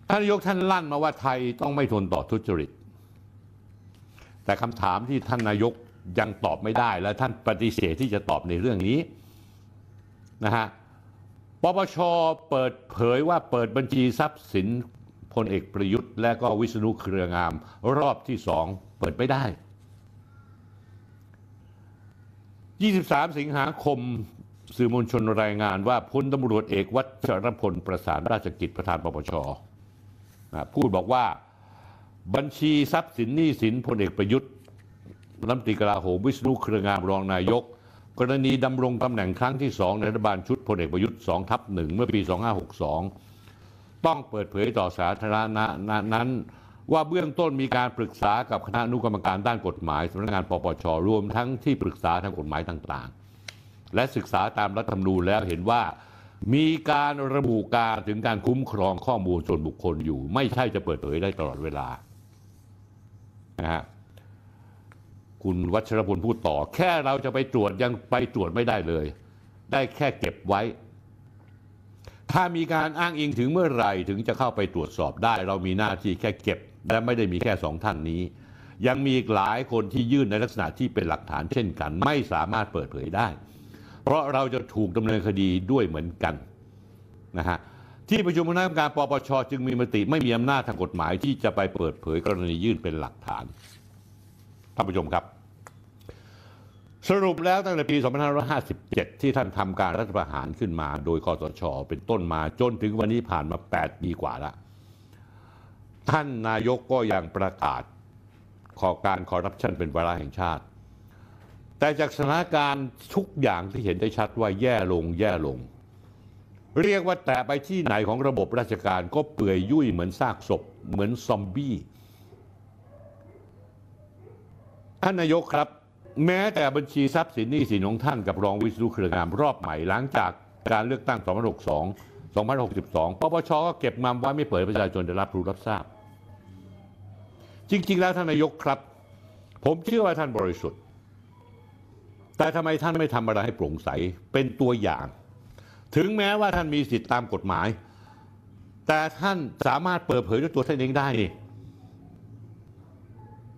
ท่านนายกท่านลั่นมาว่าไทยต้องไม่ทนต่อทุจริต แต่คำถามที่ท่านนายกยังตอบไม่ได้ และท่านปฏิเสธที่จะตอบในเรื่องนี้ นะฮะ ปปชเปิดเผยว่าเปิดบัญชีทรัพย์สินพลเอกประยุทธ์ และก็วิษณุเครืองาม รอบที่สองเปิดไม่ได้ 23 สิงหาคมสื่อมวลชนรายงานว่าพลตำรวจเอกวัชรพลประสานราชกิจประธานปปชพูดบอกว่าบัญชีทรัพย์สินหนี้สินพลเอกประยุทธ์รัฐมนตรีกลาโหมวิษณุเครืองามรองนายก กรณีดำรงตำแหน่งครั้งที่สองในรัฐบาลชุดพลเอกประยุทธ์2ทับหนึ่งเมื่อปี 2562 ต้องเปิดเผยต่อสาธารณะนั้น ว่าเบื้องต้นมีการปรึกษากับคณะอนุกรรมการด้านกฎหมายสำนักงานปปชรวมทั้งที่ปรึกษาทางกฎหมายต่างๆ และศึกษาตามรัฐธรรมนูญแล้วเห็นว่ามีการระบุการถึงการคุ้มครองข้อมูลส่วนบุคคลอยู่ ไม่ใช่จะเปิดเผยได้ตลอดเวลานะฮะ คุณวัชรพลพูดต่อ แค่เราจะไปตรวจยังไปตรวจไม่ได้เลย ได้แค่เก็บไว้ ถ้ามีการอ้างอิงถึงเมื่อไหร่ถึงจะเข้าไปตรวจสอบได้ เรามีหน้าที่แค่เก็บ และไม่ได้มีแค่สองท่านนี้ ยังมีอีกหลายคนที่ยื่นในลักษณะที่เป็นหลักฐานเช่นกัน ไม่สามารถเปิดเผยได้ เพราะเราจะถูกดำเนินคดีด้วยเหมือนกันนะฮะที่ประชุมคณะกรรมการปปชจึงมีมติไม่มีอำนาจทางกฎหมายที่จะไปเปิดเผยกรณียื่นเป็นหลักฐาน ท่านผู้ชมครับ สรุปแล้วตั้งแต่ปี 2557 ที่ท่านทำการรัฐประหารขึ้นมาโดยคอสชเป็นต้นมาจนถึงวันนี้ผ่านมา 8 ปีกว่าแล้วท่านนายกก็ยังประกาศขอการคอร์รัปชันเป็นวาระแห่งชาติ แต่จากสถานการณ์ทุกอย่างที่เห็นได้ชัดว่าแย่ลงแย่ลง เรียกว่าแต่ไปที่ไหนของระบบราชการก็เปื่อยยุ่ยเหมือนซากศพ เหมือนซอมบี้ ท่านนายกครับ แม้แต่บัญชีทรัพย์สินหนี้สินของท่านกับรองวิศนุเครืองามรอบใหม่หลังจากการเลือกตั้ง2062 2062 ปปชก็เก็บมาไว้ไม่เปิดประชาชนได้รับรู้รับทราบ จริง ๆ แล้วท่านนายกครับ ผมเชื่อว่าท่านบริสุทธิ์ แต่ทำไมท่านไม่ทำอะไรให้โปร่งใสเป็นตัวอย่าง ถึงแม้ว่าท่านมีสิทธิตามกฎหมาย แต่ท่านสามารถเปิดเผยด้วยตัวท่านเองได้นี่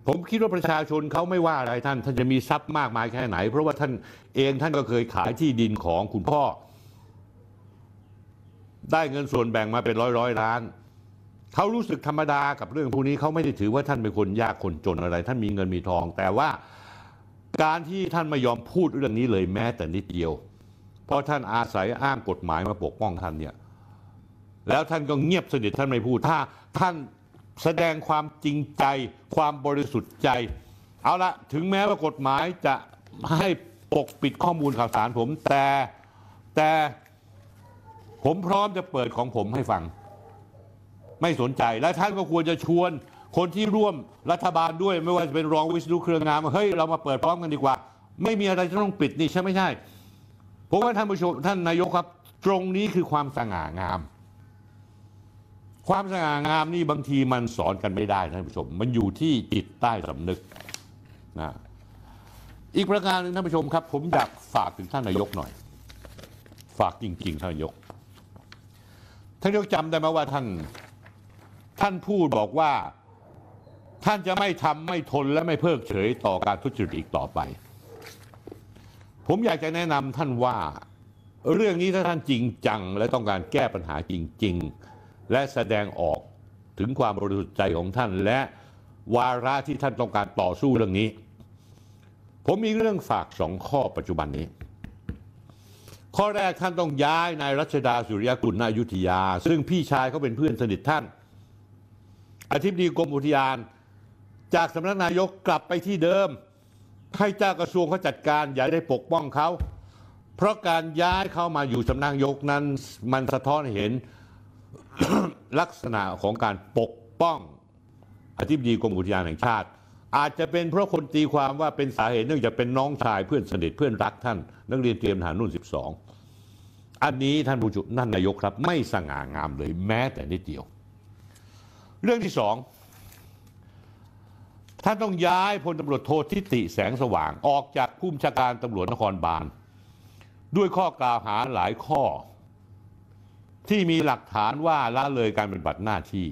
ผมคิดว่าประชาชนเขาไม่ว่าอะไรท่าน ท่านจะมีทรัพย์มากมายแค่ไหน เพราะว่าท่านเองท่านก็เคยขายที่ดินของคุณพ่อ ได้เงินส่วนแบ่งมาเป็นร้อยร้อยล้านเขารู้สึกธรรมดากับเรื่องพวกนี้เขาไม่ได้ถือว่าท่านเป็นคนยากคนจนอะไร ท่านมีเงินมีทอง แต่ว่าการที่ท่านไม่ยอมพูดเรื่องนี้เลยแม้แต่นิดเดียว เพราะท่านอาศัยอ้างกฎหมายมาปกป้องท่านเนี่ยแล้วท่านก็เงียบสนิทท่านไม่พูดถ้าท่าน แสดงความจริงใจ ความบริสุทธิ์ใจ เอาละถึงแม้ว่ากฎหมายจะให้ปกปิดข้อมูลข่าวสารผม แต่แต่ผมพร้อมจะเปิดของผมให้ฟัง ไม่สนใจและท่านก็ควรจะชวน คนที่ร่วมรัฐบาลด้วยไม่ว่าจะเป็นรองวิศนุเครืองามเฮ้ยเรามาเปิดพร้อมกันดีกว่า ไม่มีอะไรจะต้องปิดนี่ใช่ไม่ใช่ผมว่าท่านผู้ชมท่านนายกครับ ตรงนี้คือความสง่างาม ความสง่างามนี่บางทีมันสอนกันไม่ได้ท่านผู้ชม มันอยู่ที่จิตใต้สำนึกนะอีกประการหนึ่งท่านผู้ชมครับ ผมอยากฝากถึงท่านนายกหน่อย ฝากจริงๆท่านนายก ท่านนายกจำได้ไหมว่าท่านท่านพูดบอกว่า ท่านจะไม่ทำไม่ทนและไม่เพิกเฉยต่อการทุจริตอีกต่อไป ผมอยากจะแนะนำท่านว่า เรื่องนี้ถ้าท่านจริงจัง และต้องการแก้ปัญหาจริง ๆ และแสดงออกถึงความบริสุทธิ์ใจของท่าน และวาระที่ท่านต้องการต่อสู้เรื่องนี้ ผมมีเรื่องฝากสองข้อปัจจุบันนี้ ข้อแรกท่านต้องย้ายนายรัชดาสุริยกุลนายุทธยา ซึ่งพี่ชายเขาเป็นเพื่อนสนิทท่าน อธิบดีกรมอุทยาน จากสำนักนายกกลับไปที่เดิม ให้เจ้ากระทรวงเขาจัดการอย่าได้ปกป้องเขาเพราะการย้ายเข้ามาอยู่สำนักนายกนั้นมันสะท้อนเห็น ลักษณะของการปกป้องอธิบดีกรมอุทยานแห่งชาติ อาจจะเป็นเพราะคนตีความว่าเป็นสาเหตุเนื่องจากเป็นน้องชายเพื่อนสนิทเพื่อนรักท่าน นักเรียนเตรียมทหารรุ่น 12 อันนี้ท่านผู้จุนั่นนายกครับ ไม่สง่างามเลยแม้แต่นิดเดียว เรื่องที่สองท่านต้องย้ายพลตำรวจโททิติแสงสว่างออกจากผู้บัญชาการตำรวจนครบาลด้วยข้อกล่าวหาหลายข้อ ที่มีหลักฐานว่าละเลยการปฏิบัติหน้าที่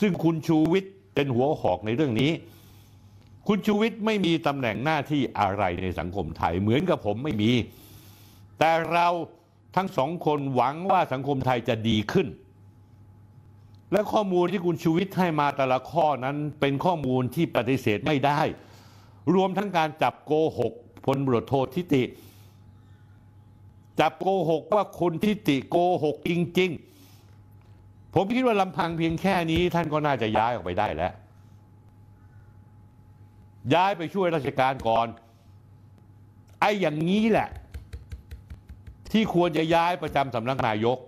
ซึ่งคุณชูวิทย์เป็นหัวหอกในเรื่องนี้ คุณชูวิทย์ไม่มีตำแหน่งหน้าที่อะไรในสังคมไทย เหมือนกับผมไม่มี แต่เราทั้งสองคนหวังว่าสังคมไทยจะดีขึ้น และข้อมูลที่คุณชูวิทย์ให้มาแต่ละข้อนั้นเป็นข้อมูลที่ปฏิเสธไม่ได้ รวมทั้งการจับโกหกพลตรวจโททิติ จับโกหกว่าคุณทิติโกหกจริง ๆ ผมคิดว่าลำพังเพียงแค่นี้ท่านก็น่าจะย้ายออกไปได้แล้ว ย้ายไปช่วยราชการก่อน ไอ้อย่างนี้แหละ ที่ควรจะย้ายประจำสำนักนายก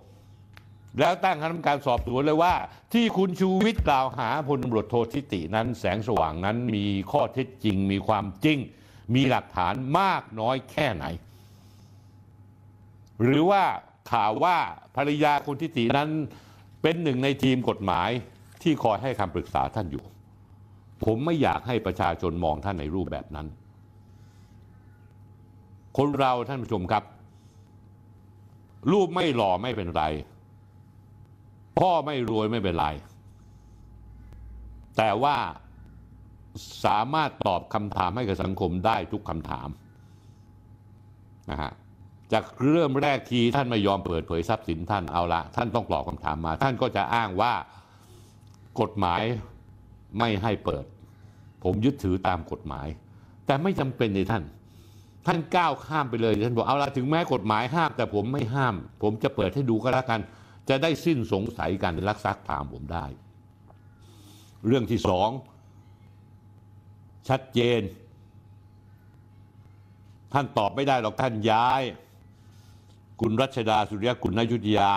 แล้วตั้งคณะกรรมการสอบสวนเลยว่า ที่คุณชูวิทย์กล่าวหาพลตำรวจโททิตินั้น แสงสว่างนั้นมีข้อเท็จจริง มีความจริง มีหลักฐานมากน้อยแค่ไหน หรือว่าข่าวว่าภรรยาคุณทิตินั้นเป็นหนึ่งในทีมกฎหมายที่คอยให้คำปรึกษาท่านอยู่ ผมไม่อยากให้ประชาชนมองท่านในรูปแบบนั้น คนเราท่านผู้ชมครับ รูปไม่หล่อไม่เป็นไร พ่อไม่รวยไม่เป็นไร แต่ว่าสามารถตอบคำถามให้กับสังคมได้ทุกคำถามนะฮะ จากเริ่มแรกทีท่านไม่ยอมเปิดเผยทรัพย์สินท่านเอาละท่านต้องตอบคำถามมา ท่านก็จะอ้างว่ากฎหมายไม่ให้เปิด ผมยึดถือตามกฎหมาย แต่ไม่จำเป็นในท่าน ท่านก้าวข้ามไปเลยท่านบอกเอาละถึงแม้กฎหมายห้าม แต่ผมไม่ห้าม ผมจะเปิดให้ดูก็แล้วกัน จะได้สิ้นสงสัยกันรักซักถามผมได้ เรื่องที่สองชัดเจน ท่านตอบไม่ได้หรอกท่านย้าย คุณรัชดาสุริยกุลนายุทธยา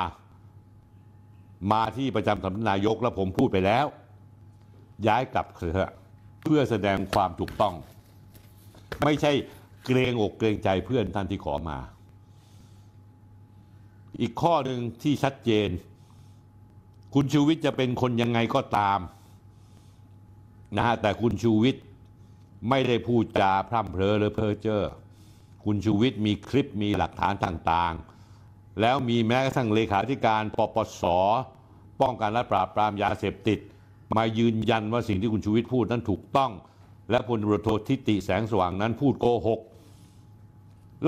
มาที่ประจำสำนักนายกแล้วผมพูดไปแล้ว ย้ายกลับเถอะเพื่อแสดงความถูกต้อง ไม่ใช่เกรงอกเกรงใจเพื่อนท่านที่ขอมา อีกข้อหนึ่งที่ชัดเจน คุณชูวิทย์จะเป็นคนยังไงก็ตามนะฮะแต่คุณชูวิทย์ไม่ได้พูดจาพร่ำเพลอหรือเพ้อเจ้อคุณชูวิทย์มีคลิปมีหลักฐานต่างๆ แล้วมีแม้กระทั่งเลขาธิการปปส ป้องกันและปราบปรามยาเสพติด มายืนยันว่าสิ่งที่คุณชูวิทย์พูดนั้นถูกต้อง และพลตรโททิติแสงสว่างนั้นพูดโกหก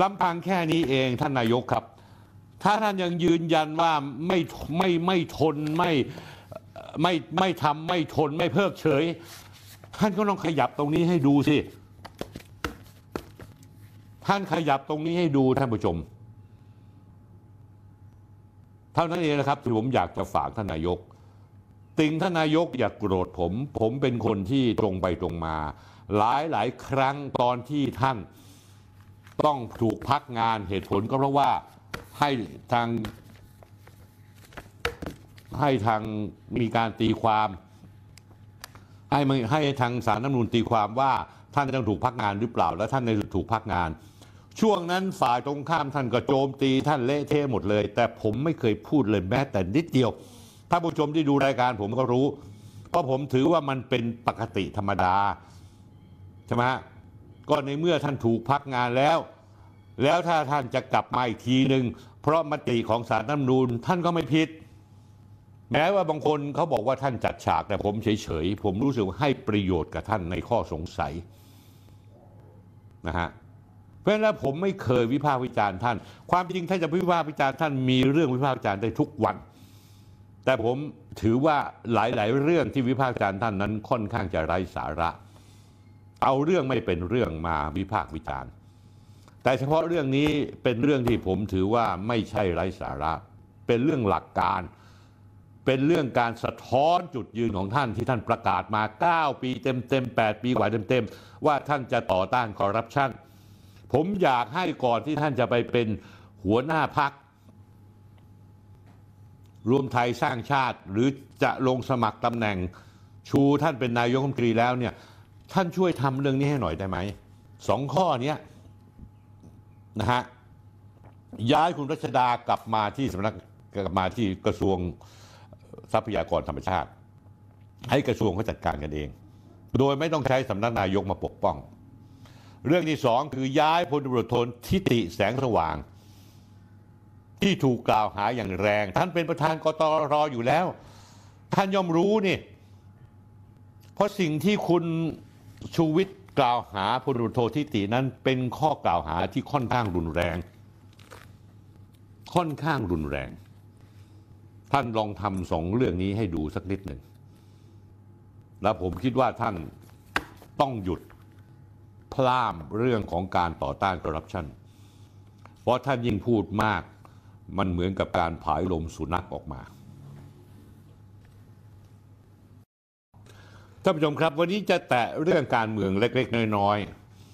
ลำพังแค่นี้เองท่านนายกครับ ถ้าท่านยังยืนยันว่าไม่ไม่ไม่ทนไม่ไม่ไม่ทำไม่ทนไม่เพิกเฉย ท่านก็ต้องขยับตรงนี้ให้ดูสิ ท่านขยับตรงนี้ให้ดูท่านผู้ชม เท่านั้นเองนะครับที่ผมอยากจะฝากท่านนายก ติงท่านนายกอย่ากโกรธผม ผมเป็นคนที่ตรงไปตรงมา หลายหลายครั้งตอนที่ท่านต้องถูกพักงานเหตุผลก็เพราะว่าให้ทางให้ทางมีการตีความให้ให้ทางสารน้ำนูนตีความว่าท่านต้องถูกพักงานหรือเปล่า และท่านในถูกพักงาน ช่วงนั้นฝ่ายตรงข้ามท่านก็โจมตีท่านเละเทะหมดเลย แต่ผมไม่เคยพูดเลยแม้แต่นิดเดียวถ้าผู้ชมที่ดูรายการผมก็รู้ เพราะผมถือว่ามันเป็นปกติธรรมดาใช่ไหมก็ในเมื่อท่านถูกพักงานแล้ว แล้วถ้าท่านจะกลับมาอีกทีหนึ่งเพราะมติของสารน้ำนูนท่านก็ไม่ผิด แม้ว่าบางคนเขาบอกว่าท่านจัดฉาก แต่ผมเฉยๆผมรู้สึกว่าให้ประโยชน์กับท่านในข้อสงสัยนะฮะ ราะฉะนั้นผมไม่เคยวิพากษ์วิจารณ์ท่าน ความจริงถ้าจะวิพากษ์วิจารณ์ท่านมีเรื่องวิพากษ์วิจารณ์ได้ทุกวัน แต่ผมถือว่าหลาย ๆ เรื่องที่วิพากษ์วิจารณ์ท่านนั้นค่อนข้างจะไร้สาระ เอาเรื่องไม่เป็นเรื่องมาวิพากษ์วิจารณ์ แต่เฉพาะเรื่องนี้เป็นเรื่องที่ผมถือว่าไม่ใช่ไร้สาระ เป็นเรื่องหลักการ เป็นเรื่องการสะท้อนจุดยืนของท่านที่ท่านประกาศมา 9 ปีเต็มๆ8ปีกว่าเต็มๆว่าท่านจะต่อต้านคอร์รัปชัน ผมอยากให้ก่อนที่ท่านจะไปเป็นหัวหน้าพัก รวมไทยสร้างชาติ หรือจะลงสมัครตำแหน่งชูท่านเป็นนายกรัฐมนตรีแล้วเนี่ย ท่านช่วยทำเรื่องนี้ให้หน่อยได้ไหมสองข้อนี้นะฮะย้ายคุณรัชดากลับมาที่สำนักกลับมาที่กระทรวงทรัพยากรธรรมชาติ ให้กระทรวงเขาจัดการกันเอง โดยไม่ต้องใช้สำนักนายกมาปกป้อง เรื่องที่สองคือย้ายพลตำรวจโททิติแสงสว่าง ที่ถูกกล่าวหาอย่างแรง ท่านเป็นประธานกตรอยู่แล้ว ท่านย่อมรู้นี่ เพราะสิ่งที่คุณชูวิทย์กล่าวหาพลตำรวจโททิตินั้นเป็นข้อกล่าวหาที่ค่อนข้างรุนแรง ค่อนข้างรุนแรง ท่านลองทำสองเรื่องนี้ให้ดูสักนิดหนึ่ง แล้วผมคิดว่าท่านต้องหยุด พล่ามเรื่องของการต่อต้านคอร์รัปชัน เพราะท่านยิ่งพูดมากมันเหมือนกับการผายลมสุนัขออกมาท่านผู้ชมครับ วันนี้จะแตะเรื่องการเมืองเล็ก ๆ น้อย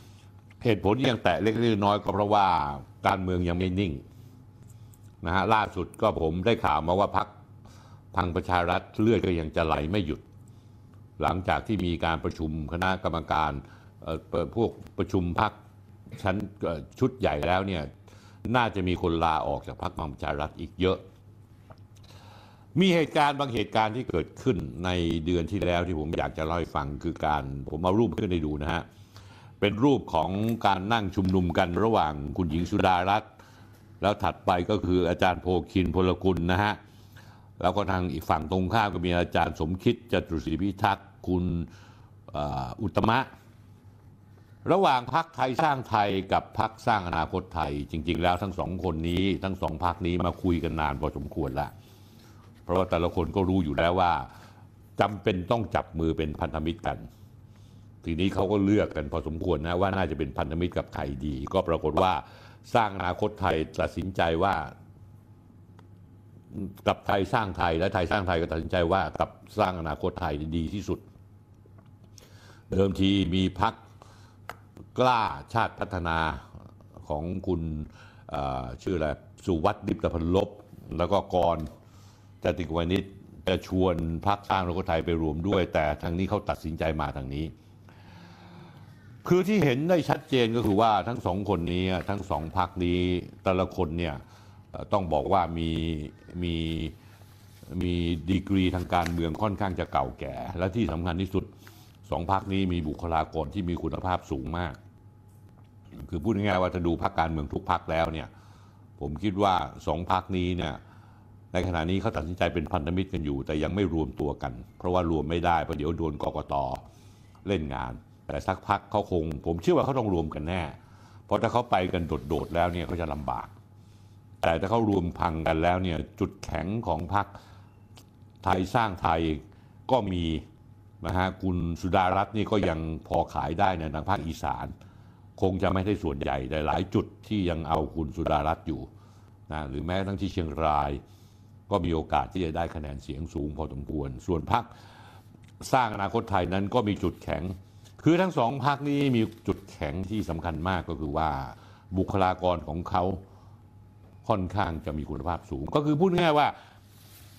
ๆเหตุผลที่ยังแตะเล็กๆน้อยๆก็เพราะว่าการเมืองยังไม่นิ่งนะฮะล่าสุดก็ผมได้ข่าวมาว่าพักพังประชารัฐเลือดก็ยังจะไหลไม่หยุด หลังจากที่มีการประชุมคณะกรรมการ พวกประชุมพักชั้นชุดใหญ่แล้วเนี่ยน่าจะมีคนลาออกจากพักพลังประชารัฐอีกเยอะ มีเหตุการณ์บางเหตุการณ์ที่เกิดขึ้นในเดือนที่แล้วที่ผมอยากจะเล่าให้ฟังคือการผมเอารูปขึ้นให้ดูนะฮะเป็นรูปของการนั่งชุมนุมกันระหว่างคุณหญิงสุดารัตน์แล้วถัดไปก็คืออาจารย์โพคินพลกุลนะฮะแล้วก็ทางอีกฝั่งตรงข้ามก็มีอาจารย์สมคิดจตุศรีพิทักษ์คุณอ,อุตมะ ระหว่างพักไทยสร้างไทยกับพักสร้างอนาคตไทย จริง ๆ แล้วทั้งสองคนนี้ทั้งสองพักนี้มาคุยกันนานพอสมควรแล้วเพราะว่าแต่ละคนก็รู้อยู่แล้วว่าจำเป็นต้องจับมือเป็นพันธมิตรกัน ทีนี้เขาก็เลือกกันพอสมควรนะว่าน่าจะเป็นพันธมิตรกับใครดี ก็ปรากฏว่าสร้างอนาคตไทยตัดสินใจว่ากับไทยสร้างไทยและไทยสร้างไทยก็ตัดสินใจว่ากับสร้างอนาคตไทยดีที่สุด เดิมทีมีพัก กล้าชาติพัฒนาของคุณชื่ออะไรสุวัสดิ์ดิบตพันลบ แล้วก็กรจติกวานิชจะชวนพักสร้างอนาคตไทยไปรวมด้วย แต่ทางนี้เขาตัดสินใจมาทางนี้ คือที่เห็นได้ชัดเจนก็คือว่าทั้งสองคนนี้ทั้งสองพักนี้แต่ละคนเนี่ยต้องบอกว่ามีมีมีดีกรีทางการเมืองค่อนข้างจะเก่าแก่ และที่สำคัญที่สุด สองพักนี้มีบุคลากรที่มีคุณภาพสูงมาก คือพูดง่ายๆว่าถ้าดูพักการเมืองทุกพักแล้วเนี่ย ผมคิดว่าสองพักนี้เนี่ยในขณะนี้เขาตัดสินใจเป็นพันธมิตรกันอยู่ แต่ยังไม่รวมตัวกัน เพราะว่ารวมไม่ได้เพราะเดี๋ยวโดนกกตเล่นงาน แต่สักพักเขาคง ผมเชื่อว่าเขาต้องรวมกันแน่ เพราะถ้าเขาไปกันโดดๆแล้วเนี่ยเขาจะลำบาก แต่ถ้าเขารวมพังกันแล้วเนี่ยจุดแข็งของพรรคไทยสร้างไทยก็มี นะฮะคุณสุดารัตน์นี่ก็ยังพอขายได้ในทางภาคอีสาน คงจะไม่ได้ส่วนใหญ่แต่หลายจุดที่ยังเอาคุณสุดารัตน์อยู่นะหรือแม้ทั้งที่เชียงราย ก็มีโอกาสที่จะได้คะแนนเสียงสูงพอสมควร ส่วนพรรคสร้างอนาคตไทยนั้นก็มีจุดแข็ง คือทั้งสองพรรคนี้มีจุดแข็งที่สำคัญมากก็คือว่าบุคลากรของเขาค่อนข้างจะมีคุณภาพสูง ก็คือพูดง่ายว่า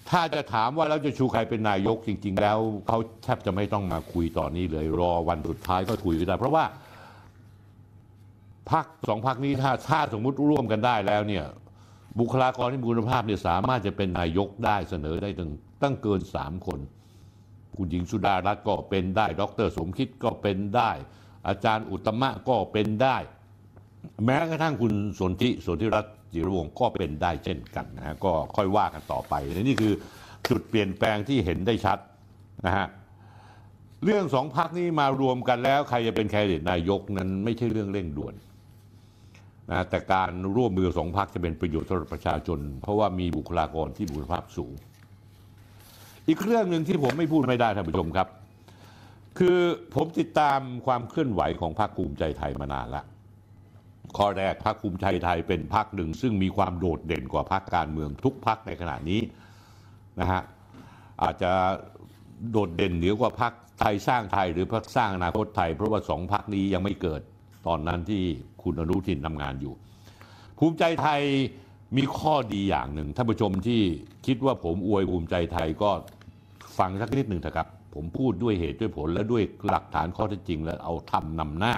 ถ้าจะถามว่าเราจะชูใครเป็นนายกจริง ๆ แล้วเขาแทบจะไม่ต้องมาคุยตอนนี้เลย รอวันสุดท้ายก็คุยกันได้เพราะว่าพักสองพักนี้ถ้าถ้าสมมุติร่วมกันได้แล้วเนี่ยบุคลากรที่มีคุณภาพเนี่ยสามารถจะเป็นนายกได้เสนอได้ตั้งตั้งเกินสามคน คุณหญิงสุดารัตน์ก็เป็นได้ ดร สมคิดก็เป็นได้ อาจารย์อุตตมะก็เป็นได้ แม้กระทั่งคุณสนธิสนธิรัตน์ จิรวงก็เป็นได้เช่นกันนะฮะก็ค่อยว่ากันต่อไปและนี่คือจุดเปลี่ยนแปลงที่เห็นได้ชัดนะฮะเรื่องสองพักนี้มารวมกันแล้ว ใครจะเป็นแคนดิเดตนายกนั้นไม่ใช่เรื่องเร่งด่วนนะแต่การร่วมมือสองพักจะเป็นประโยชน์สำหรับประชาชน เพราะว่ามีบุคลากรที่มีคุณภาพสูง อีกเรื่องหนึ่งที่ผมไม่พูดไม่ได้ท่านผู้ชมครับ คือผมติดตามความเคลื่อนไหวของพรรคภูมิใจไทยมานานแล้ว ข้อแรกพรรคภูมิใจไทยเป็นพรรคหนึ่ง ซึ่งมีความโดดเด่นกว่าพรรคการเมืองทุกพรรคในขณะนี้นะฮะอาจจะโดดเด่นเหนือกว่าพรรคไทยสร้างไทยหรือพรรคสร้างอนาคตไทย เพราะว่าสองพรรคนี้ยังไม่เกิดตอนนั้นที่คุณอนุทินทำงานอยู่ ภูมิใจไทยมีข้อดีอย่างหนึ่งท่านผู้ชมที่คิดว่าผมอวยภูมิใจไทยก็ฟังสักนิดหนึ่งเถอะครับ ผมพูดด้วยเหตุด้วยผลและด้วยหลักฐานข้อเท็จจริง แล้วเอาทำนำหน้า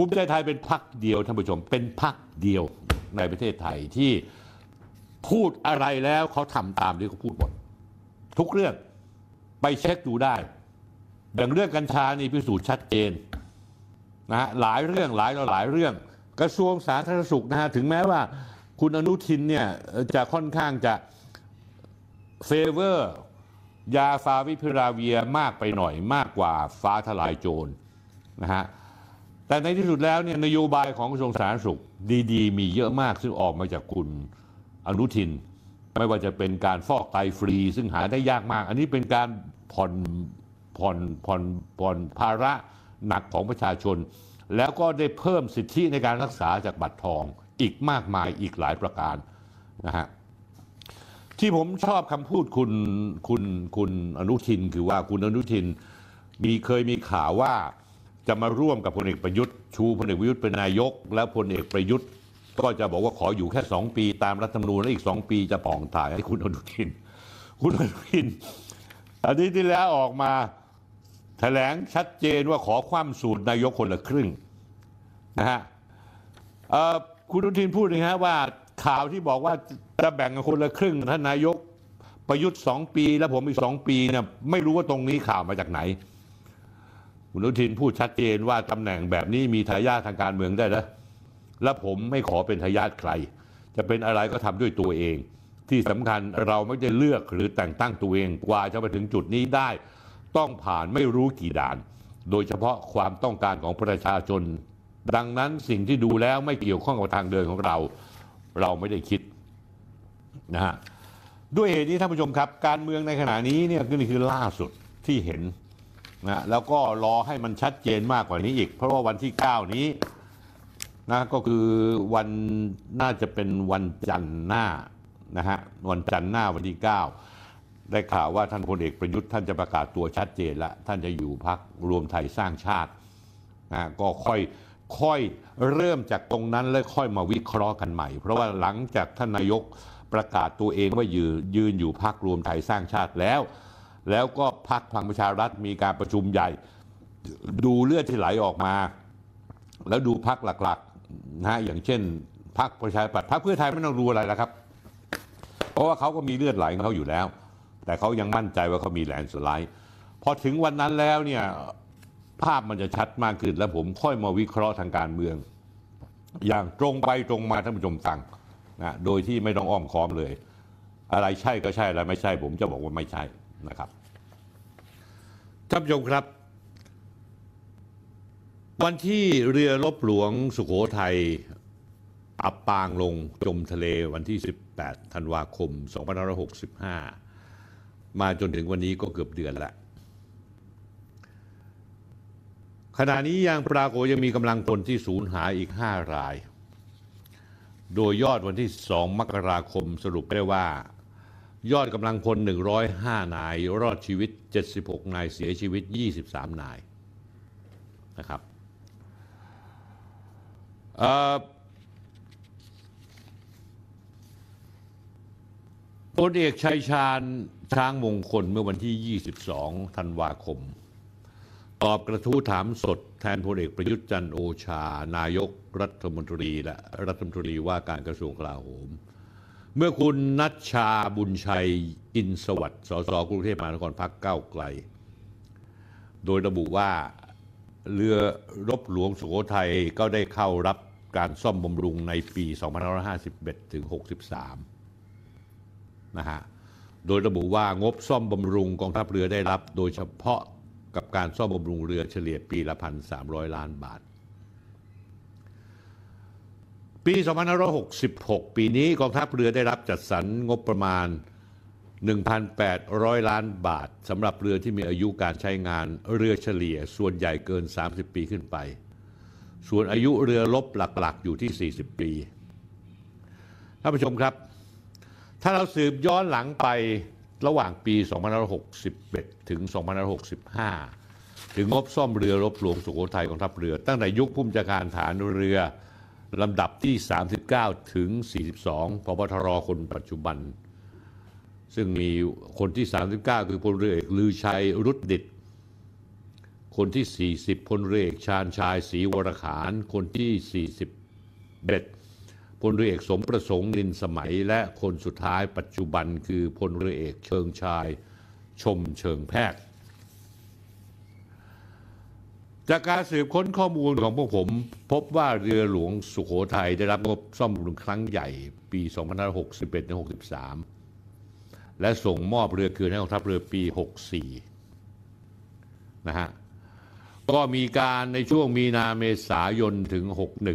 ภูมิใจไทยเป็นพรรคเดียวท่านผู้ชม เป็นพรรคเดียวในประเทศไทยที่พูดอะไรแล้วเขาทำตามที่เขาพูดหมดทุกเรื่องไปเช็คดูได้ อย่างเรื่องกัญชานี่พิสูจน์ชัดเจนนะฮะหลายเรื่องหลายต่อหลายเรื่อง กระทรวงสาธารณสุขนะฮะถึงแม้ว่าคุณอนุทินเนี่ยจะค่อนข้างจะเฟเวอร์ ยาฟาวิพิราเวียมากไปหน่อยมากกว่าฟ้าทลายโจรนะฮะ แต่ในที่สุดแล้วเนี่ยนโยบายของกระทรวงสาธารณสุขดีๆ มีเยอะมากซึ่งออกมาจากคุณอนุทิน ไม่ว่าจะเป็นการฟอกไตฟรี ซึ่งหาได้ยากมาก อันนี้เป็นการผ่อนผ่อนผ่อนผ่อนภาระหนักของประชาชน แล้วก็ได้เพิ่มสิทธิในการรักษาจากบัตรทองอีกมากมายอีกหลายประการนะฮะที่ผมชอบคำพูดคุณคุณคุณอนุทินคือว่าคุณอนุทินมีเคยมีข่าวว่า จะมาร่วมกับพลเอกประยุทธ์ ชูพลเอกประยุทธ์เป็นนายก แล้วพลเอกประยุทธ์ ก็จะบอกว่าขออยู่แค่สองปี ตามรัฐธรรมนูญแล้วอีกสองปีจะป่องถ่ายให้คุณอนุทิน คุณอนุทินอาทิตย์ที่แล้วออกมาแถลงชัดเจนว่าขอความสูตรนายกคนละครึ่งนะฮะคุณอนุทินพูดนะฮะว่าข่าวที่บอกว่าจะแบ่งกันคนละครึ่งท่านนายกประยุทธ์สองปี แล้วผมอีกสองปีเนี่ยไม่รู้ว่าตรงนี้ข่าวมาจากไหน คุณอนุทินพูดชัดเจนว่าตำแหน่งแบบนี้มีทายาททางการเมืองได้แล้วและผมไม่ขอเป็นทายาทใคร จะเป็นอะไรก็ทำด้วยตัวเอง ที่สำคัญเราไม่ได้เลือกหรือแต่งตั้งตัวเองกว่าจะมาถึงจุดนี้ได้ ต้องผ่านไม่รู้กี่ด่าน โดยเฉพาะความต้องการของประชาชน ดังนั้นสิ่งที่ดูแล้วไม่เกี่ยวข้องกับทางเดินของเรา เราไม่ได้คิดนะฮะด้วยเหตุนี้ท่านผู้ชมครับ การเมืองในขณะนี้เนี่ยนี่คือล่าสุดที่เห็น นะแล้วก็รอให้มันชัดเจนมากกว่านี้อีก เพราะว่าวันที่ 9 นี้นะก็คือวันน่าจะเป็นวันจันทร์หน้านะฮะวันจันทร์หน้าวันที่ 9 ได้ข่าวว่าท่านพลเอกประยุทธ์ท่านจะประกาศตัวชัดเจนล้วท่านจะอยู่พักรวมไทยสร้างชาตินะก็ค่อยค่อยเริ่มจากตรงนั้นแล้วค่อยมาวิเคราะห์กันใหม่ เพราะว่าหลังจากท่านนายกประกาศตัวเองว่ายืนยืนอยู่พักรวมไทยสร้างชาติแล้ว แล้วก็พักพลังประชารัฐมีการประชุมใหญ่ ดูเลือดที่ไหลออกมา แล้วดูพักหลักๆนะอย่างเช่นพักประชาธิปัตย์พักเพื่อไทยไม่ต้องดูอะไรแล้วครับ เพราะว่าเขาก็มีเลือดไหลของเขาอยู่แล้ว แต่เขายังมั่นใจว่าเขามีแลนสไลด์พอถึงวันนั้นแล้วเนี่ยภาพมันจะชัดมากขึ้น แล้วผมค่อยมาวิเคราะห์ทางการเมือง อย่างตรงไปตรงมาท่านผู้ชมฟังนะโดยที่ไม่ต้องอ้อมค้อมเลย อะไรใช่ก็ใช่อะไรไม่ใช่ ผมจะบอกว่าไม่ใช่ นะครับท่านผู้ชมครับ วันที่เรือรบหลวงสุโขทัยอับปางลงจมทะเลวันที่ 18 ธันวาคม 2565 มาจนถึงวันนี้ก็เกือบเดือนละขณะนี้ยังปรากฏยังมีกำลังพลที่สูญหายอีก 5 ราย โดยยอดวันที่ 2 มกราคมสรุปได้ว่า ยอดกำลังพล 105 นาย รอดชีวิต 76 นาย เสียชีวิต 23 นายนะครับพลเอกชัยชาญช้างมงคลเมื่อวันที่ 22 ธันวาคม ตอบกระทู้ถามสดแทนพลเอกประยุทธ์จันโอชา นายกรัฐมนตรีและรัฐมนตรีว่าการกระทรวงกลาโหม เมื่อคุณนัชชาบุญชัย อินสวัสดิ์สสกรุงเทพมหานครพักเก้าไกล โดยระบุว่าเรือรบหลวงสุโขทัยก็ได้เข้ารับการซ่อมบำรุงในปี 2551 ถึง 63 นะฮะ โดยระบุว่างบซ่อมบำรุงกองทัพเรือได้รับ โดยเฉพาะกับการซ่อมบำรุงเรือเฉลี่ยปีละพันสามร้อยล้านบาท ปี 2566 ปีนี้กองทัพเรือได้รับจัดสรรงบประมาณ 1,800 ล้านบาทสำหรับเรือที่มีอายุการใช้งานเรือเฉลี่ยส่วนใหญ่เกิน 30 ปีขึ้นไป ส่วนอายุเรือลบหลักๆ อยู่ที่ 40 ปีท่านผู้ชมครับ ถ้าเราสืบย้อนหลังไประหว่างปี 2561 ถึง 2565 ถึงงบซ่อมเรือรบหลวงสุโขทัยกองทัพเรือ ตั้งแต่ยุคผู้บัญชาการฐานเรือ ลำดับที่ 39 ถึง 42พบทรคนปัจจุบัน ซึ่งมีคนที่ 39 คือพลเรือเอกลือชัยรุดดิต คนที่ 40พลเรือเอกชาญชายศรีวรขาน คนที่ 41พลเรือเอกสมประสงค์นินสมัย และคนสุดท้ายปัจจุบันคือพลเรือเอกเชิงชายชมเชิงแพทย์ จากการสืบค้นข้อมูลของพวกผม พบว่าเรือหลวงสุโขทัยได้รับงบซ่อมบำรุงครั้งใหญ่ปี 2561-63 และส่งมอบเรือคืนให้กองทัพเรือปี 64 นะฮะ ก็มีการในช่วงมีนาเมษายนถึง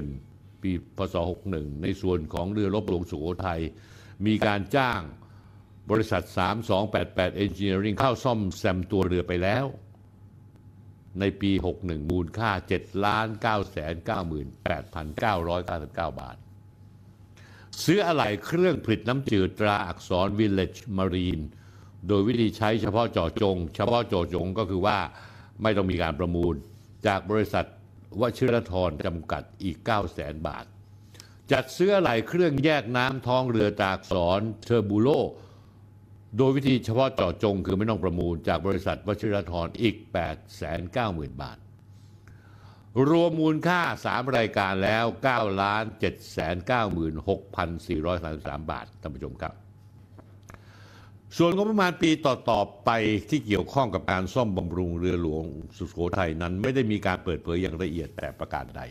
61 ปี พศ 61 ในส่วนของเรือรบหลวงสุโขทัยมีการจ้างบริษัท 3288 Engineering เข้าซ่อมแซมตัวเรือไปแล้ว ในปี 61 มูลค่า 7 ล้าน9แสน98,999 บาท ซื้ออะไหล่เครื่องผลิตน้ำจืดตราอักษร Village Marine โดยวิธีใช้เฉพาะเจาะจง เฉพาะเจาะจงก็คือว่าไม่ต้องมีการประมูล จากบริษัทวชิรทรจำกัดอีก 9 0 0แสนบาท จัดซื้ออะไหล่เครื่องแยกน้ำท้องเรือตราอักษรเทอร์บูโล โดยวิธีเฉพาะเจาะจงคือไม่ต้องประมูลจากบริษัทวชิรทรอีก 890,000 บาท รวมมูลค่า 3 รายการแล้ว 9 ล้าน 796,433 บาทท่านผู้ชมครับ ส่วนงบประมาณปีต่อ ๆ ไปที่เกี่ยวข้องกับการซ่อมบำรุงเรือหลวงสุโขทัยนั้นไม่ได้มีการเปิดเผยอย่างละเอียดแต่ประการใด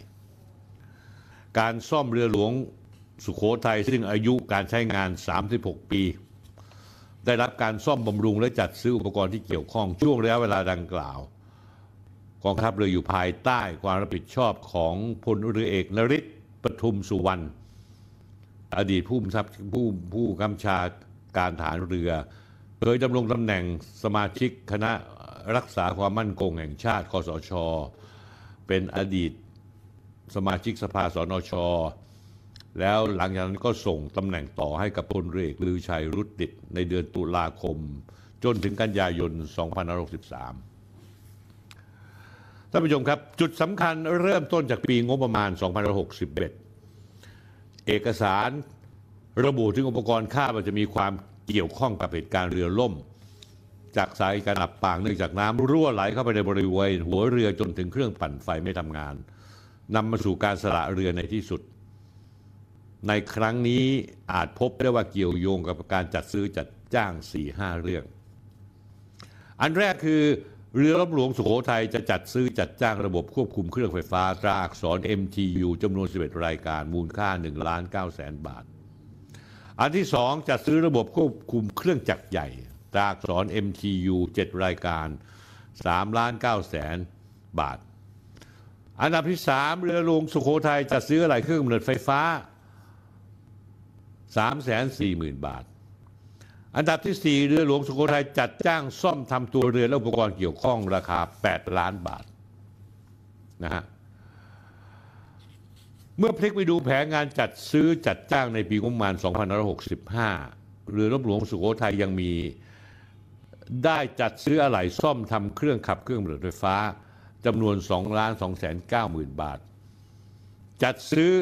การซ่อมเรือหลวงสุโขทัยซึ่งอายุการใช้งาน 36 ปี ได้รับการซ่อมบำรุงและจัดซื้ออุปกรณ์ที่เกี่ยวข้องช่วงระยะเวลาดังกล่าว กองทัพเรืออยู่ภายใต้ความรับผิดชอบของพลเรือเอกนริศปทุมสุวรรณอดีตผู้บัญชาผู้ผู้กำชาการฐานเรือเคยดำรงตำแหน่งสมาชิกคณะรักษาความมั่นคงแห่งชาติคอสช เป็นอดีตสมาชิกสภาสนช แล้วหลังจากนั้นก็ส่งตำแหน่งต่อให้กับพลเรือเอกลือชัยรุดดิตในเดือนตุลาคม จนถึงกันยายน 2563ท่านผู้ชมครับ จุดสำคัญเริ่มต้นจากปีงบประมาณ 2561 เอกสารระบุถึงอุปกรณ์ค่ามันจะมีความเกี่ยวข้องกับเหตุการณ์เรือล่ม จากสายการอับปางเนื่องจากน้ำรั่วไหลเข้าไปในบริเวณหัวเรือจนถึงเครื่องปั่นไฟไม่ทำงานนำมาสู่การสละเรือในที่สุด ในครั้งนี้อาจพบได้ว่าเกี่ยวโยงกับการจัดซื้อจัดจ้าง4-5เรื่อง อันแรกคือเรือรบหลวงสุโขทัยจะจัดซื้อจัดจ้างระบบควบคุมเครื่องไฟฟ้าตราอักษร MTU จำนวน 11 รายการมูลค่า1ล้าน9แสนบาท อันที่สองจัดซื้อระบบควบคุมเครื่องจักรใหญ่ ตราอักษร MTU 7 รายการ3ล้าน9แสนบาท อันดับที่สามเรือหลวงสุโขทัยจัดซื้ออะไหล่เครื่องกำเนิดไฟฟ้า 3 4 0 0 0 0 บาท อันดับที่ 4 เรือหลวงสุโขทัยจัดจ้างซ่อมทำตัวเรือและอุปกรณ์เกี่ยวข้องราคา 8 ล้านบาทนะฮะเมื่อพลิกไปดูแผนงานจัดซื้อจัดจ้างในปีงบประมาณ 2565 เรือรบหลวงสุโขทัยยังมีได้จัดซื้ออะไหล่ซ่อมทำเครื่องขับเครื่องเบิดไฟฟ้าจำนวน2ล้าน2แสน9หมื่นบาท จัดซื้อ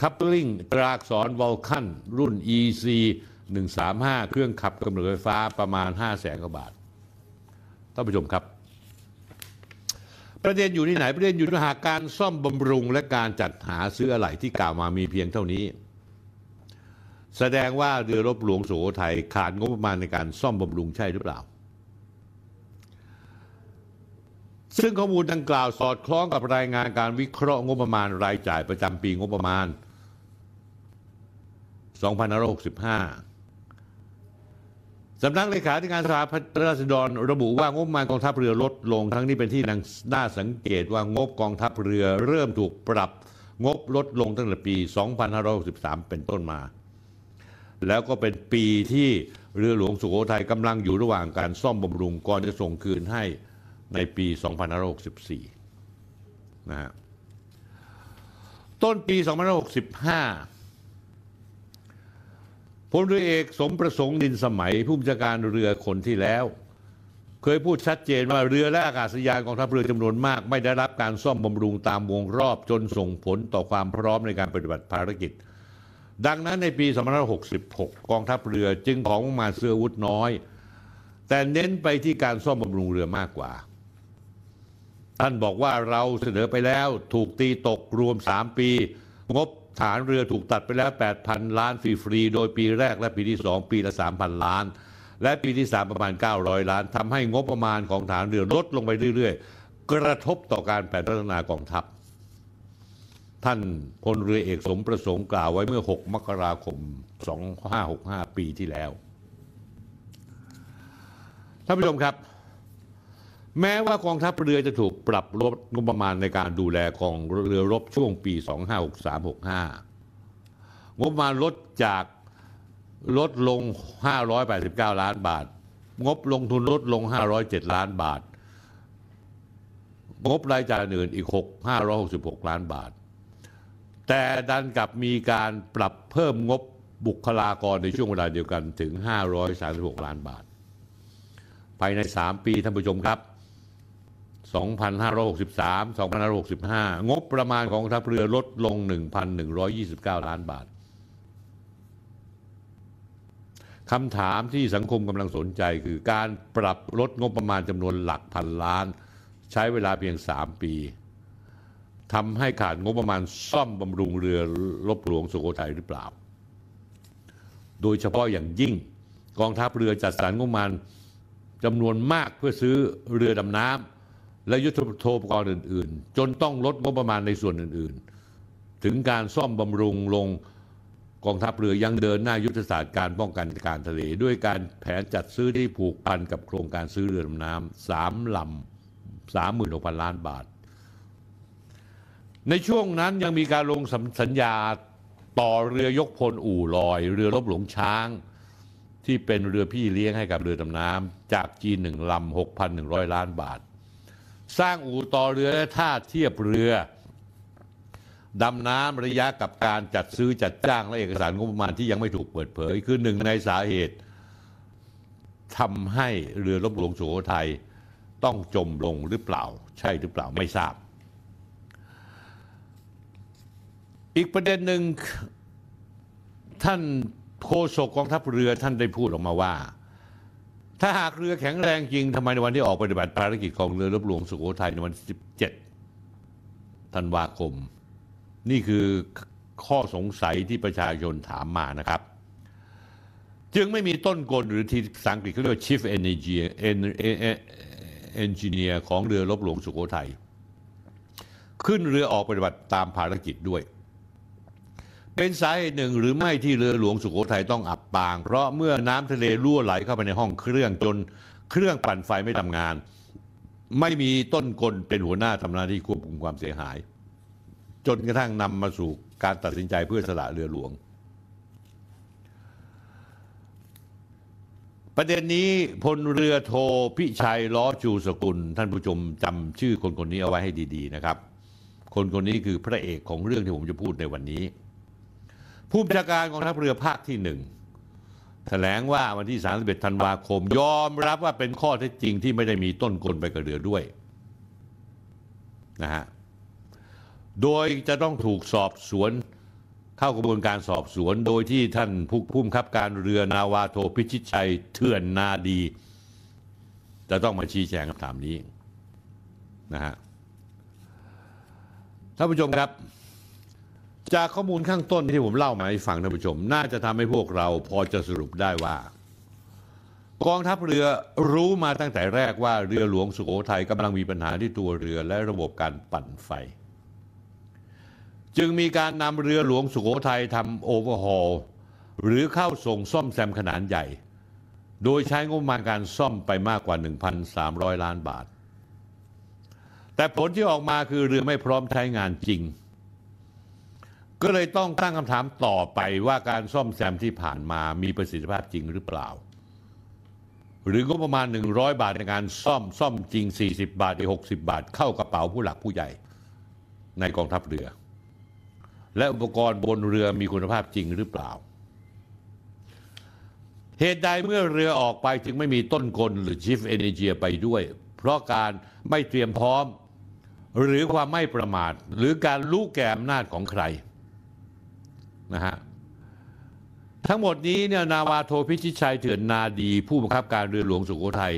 คัพลิงตราอักษรวอลคันรุ่น EC 135 เครื่องขับกำเนิดไฟฟ้าประมาณ 5 0 0แสนกว่าบาทท่านผู้ชมครับ ประเด็นอยู่ที่ไหนประเด็นอยู่ที่หากการซ่อมบำรุงและการจัดหาซื้ออะไหล่ที่กล่าวมามีเพียงเท่านี้ แสดงว่าเรือรบหลวงสุโขทัยขาดงบประมาณในการซ่อมบำรุงใช่หรือเปล่า ซึ่งข้อมูลดังกล่าวสอดคล้องกับรายงานการวิเคราะห์งบประมาณรายจ่ายประจำปีงบประมาณ 2565 สำนักเลขาธิการสภาราษฎรระบุว่างบมากองทัพเรือลดลง ทั้งนี้เป็นที่น่าสังเกตว่างบกองทัพเรือเริ่มถูกปรับงบลดลงตั้งแต่ปี 2563 เป็นต้นมา แล้วก็เป็นปีที่เรือหลวงสุโขทัยกำลังอยู่ระหว่างการซ่อมบำรุงก่อนจะส่งคืนให้ในปี 2564 นะฮะ ต้นปี 2565 พลเรือเอกสมประสงค์ดินสมัย ผู้บัญชาการเรือคนที่แล้ว เคยพูดชัดเจนว่าเรือและอากาศยานกองทัพเรือจำนวนมาก ไม่ได้รับการซ่อมบำรุงตามวงรอบจนส่งผลต่อความพร้อมในการปฏิบัติภารกิจ ดังนั้นในปี 2566 กองทัพเรือจึงของมาเสื้อวุธน้อย แต่เน้นไปที่การซ่อมบำรุงเรือมากกว่าท่านบอกว่าเราเสนอไปแล้วถูกตีตกรวม 3 ปี งบ ฐานเรือถูกตัดไปแล้ว 8,000 ล้านฟรีๆโดยปีแรกและปีที่ 2 ปีละ 3,000 ล้าน และปีที่ 3 ประมาณ 900 ล้านทำให้งบประมาณของฐานเรือลดลงไปเรื่อยๆ กระทบต่อการแผนพัฒนากองทัพ ท่านพลเรือเอกสมประสงค์กล่าวไว้เมื่อ 6 มกราคม 2565 ปีที่แล้วท่านผู้ชมครับ แม้ว่ากองทัพเรือจะถูกปรับลดงบประมาณในการดูแลกองเรือรบช่วงปี 2563-65 งบประมาณลดจากลดลง 589 ล้านบาท งบลงทุนลดลง 507 ล้านบาท งบรายจ่ายอื่นอีก 6 566 ล้านบาท แต่ดันกลับมีการปรับเพิ่มงบบุคลากรในช่วงเวลาเดียวกันถึง 536 ล้านบาท ภายใน 3 ปีท่านผู้ชมครับ 2,563 2,565 งบประมาณของทัพเรือลดลง 1,129 ล้านบาท คำถามที่สังคมกำลังสนใจคือการปรับลดงบประมาณจำนวนหลักพันล้าน ใช้เวลาเพียง 3 ปีทำให้ขาดงบประมาณซ่อมบำรุงเรือรบหลวงสุโขทัยหรือเปล่า โดยเฉพาะอย่างยิ่งกองทัพเรือจัดสรรงบประมาณจำนวนมากเพื่อซื้อเรือดำน้ำ และยุทธโปกรณ์อื่น ๆ จนต้องลดงบประมาณในส่วนอื่น ๆ ถึงการซ่อมบำรุงลงกองทัพเรือยังเดินหน้ายุทธศาสตร์การป้องกันการทะเล ด้วยการแผนจัดซื้อที่ผูกพันกับโครงการซื้อเรือดำน้ำสามลำสามหมื่นหกพันล้านบาท ในช่วงนั้นยังมีการลงสัญญาต่อเรือยกพลอู่ลอย เรือรบหลวงช้าง ที่เป็นเรือพี่เลี้ยงให้กับเรือดำน้ำจากจีนหนึ่งลำหกพันหนึ่งร้อยล้านบาท สร้างอู่ต่อเรือและท่าเทียบเรือ ดำน้ำระยะกับการจัดซื้อจัดจ้างและเอกสารงบประมาณที่ยังไม่ถูกเปิดเผย คือหนึ่งในสาเหตุทำให้เรือรบหลวงสุโขทัยต้องจมลงหรือเปล่า ใช่หรือเปล่าไม่ทราบ อีกประเด็นหนึ่งท่านโฆษกกองทัพเรือท่านได้พูดออกมาว่า ถ้าหากเรือแข็งแรงจริงทำไมในวันที่ออกปฏิบัติภารกิจของเรือรบหลวงสุโขทัยในวัน 17 ธันวาคม นี่คือข้อสงสัยที่ประชาชนถามมานะครับ จึงไม่มีต้นกลหรือที่ภาษาอังกฤษเขาเรียกว่า Chief Engineer Engineer ของเรือรบหลวงสุโขทัยขึ้นเรือออกปฏิบัติตามภารกิจด้วย เป็นสาเหตุหนึ่งหรือไม่ที่เรือหลวงสุโขทัยต้องอับปาง เพราะเมื่อน้ำทะเลรั่วไหลเข้าไปในห้องเครื่องจนเครื่องปั่นไฟไม่ทำงาน ไม่มีต้นกลเป็นหัวหน้าทำหน้าที่ควบคุมความเสียหาย จนกระทั่งนำมาสู่การตัดสินใจเพื่อสละเรือหลวง ประเด็นนี้พลเรือโทพิชัยล้อจูสกุล ท่านผู้ชมจำชื่อคนคนนี้เอาไว้ให้ดี ๆ นะครับ คนคนนี้คือพระเอกของเรื่องที่ผมจะพูดในวันนี้ ผู้บัญชาการกองทัพเรือภาคที่หนึ่งแถลงว่าวันที่ 31 ธันวาคม ยอมรับว่าเป็นข้อเท็จจริงที่ไม่ได้มีต้นกลไปกับเรือด้วยนะฮะ โดยจะต้องถูกสอบสวนเข้ากระบวนการสอบสวน โดยที่ท่านผู้ผู้บังคับการเรือนาวาโทพิชิตชัยเถื่อนนาดี จะต้องมาชี้แจงคำถามนี้นะฮะท่านผู้ชมครับ จากข้อมูลข้างต้นที่ผมเล่ามาให้ฟังท่านผู้ชม น่าจะทำให้พวกเราพอจะสรุปได้ว่า กองทัพเรือรู้มาตั้งแต่แรกว่าเรือหลวงสุโขทัยกำลังมีปัญหาที่ตัวเรือและระบบการปั่นไฟ จึงมีการนำเรือหลวงสุโขทัยทำโอเวอร์ฮอลหรือเข้าส่งซ่อมแซมขนาดใหญ่ โดยใช้งบประมาณการซ่อมไปมากกว่า 1,300 ล้านบาท แต่ผลที่ออกมาคือเรือไม่พร้อมใช้งานจริง ก็เลยต้องตั้งคำถามต่อไปว่าการซ่อมแซมที่ผ่านมามีประสิทธิภาพจริงหรือเปล่า หรืองบประมาณ 100 บาทในการซ่อมซ่อมจริง 40 บาทอีก60 บาท เข้ากระเป๋าผู้หลักผู้ใหญ่ในกองทัพเรือ และอุปกรณ์บนเรือมีคุณภาพจริงหรือเปล่า เหตุใดเมื่อเรือออกไปจึงไม่มีต้นกลหรือ Chief Engineer ไปด้วย เพราะการไม่เตรียมพร้อม หรือความไม่ประมาท หรือการรู้แก่อำนาจของใคร นะฮะทั้งหมดนี้เนี่ยนาวาโทพิชิตชัยเถื่อนนาดี ผู้บังคับการเรือหลวงสุโขทัย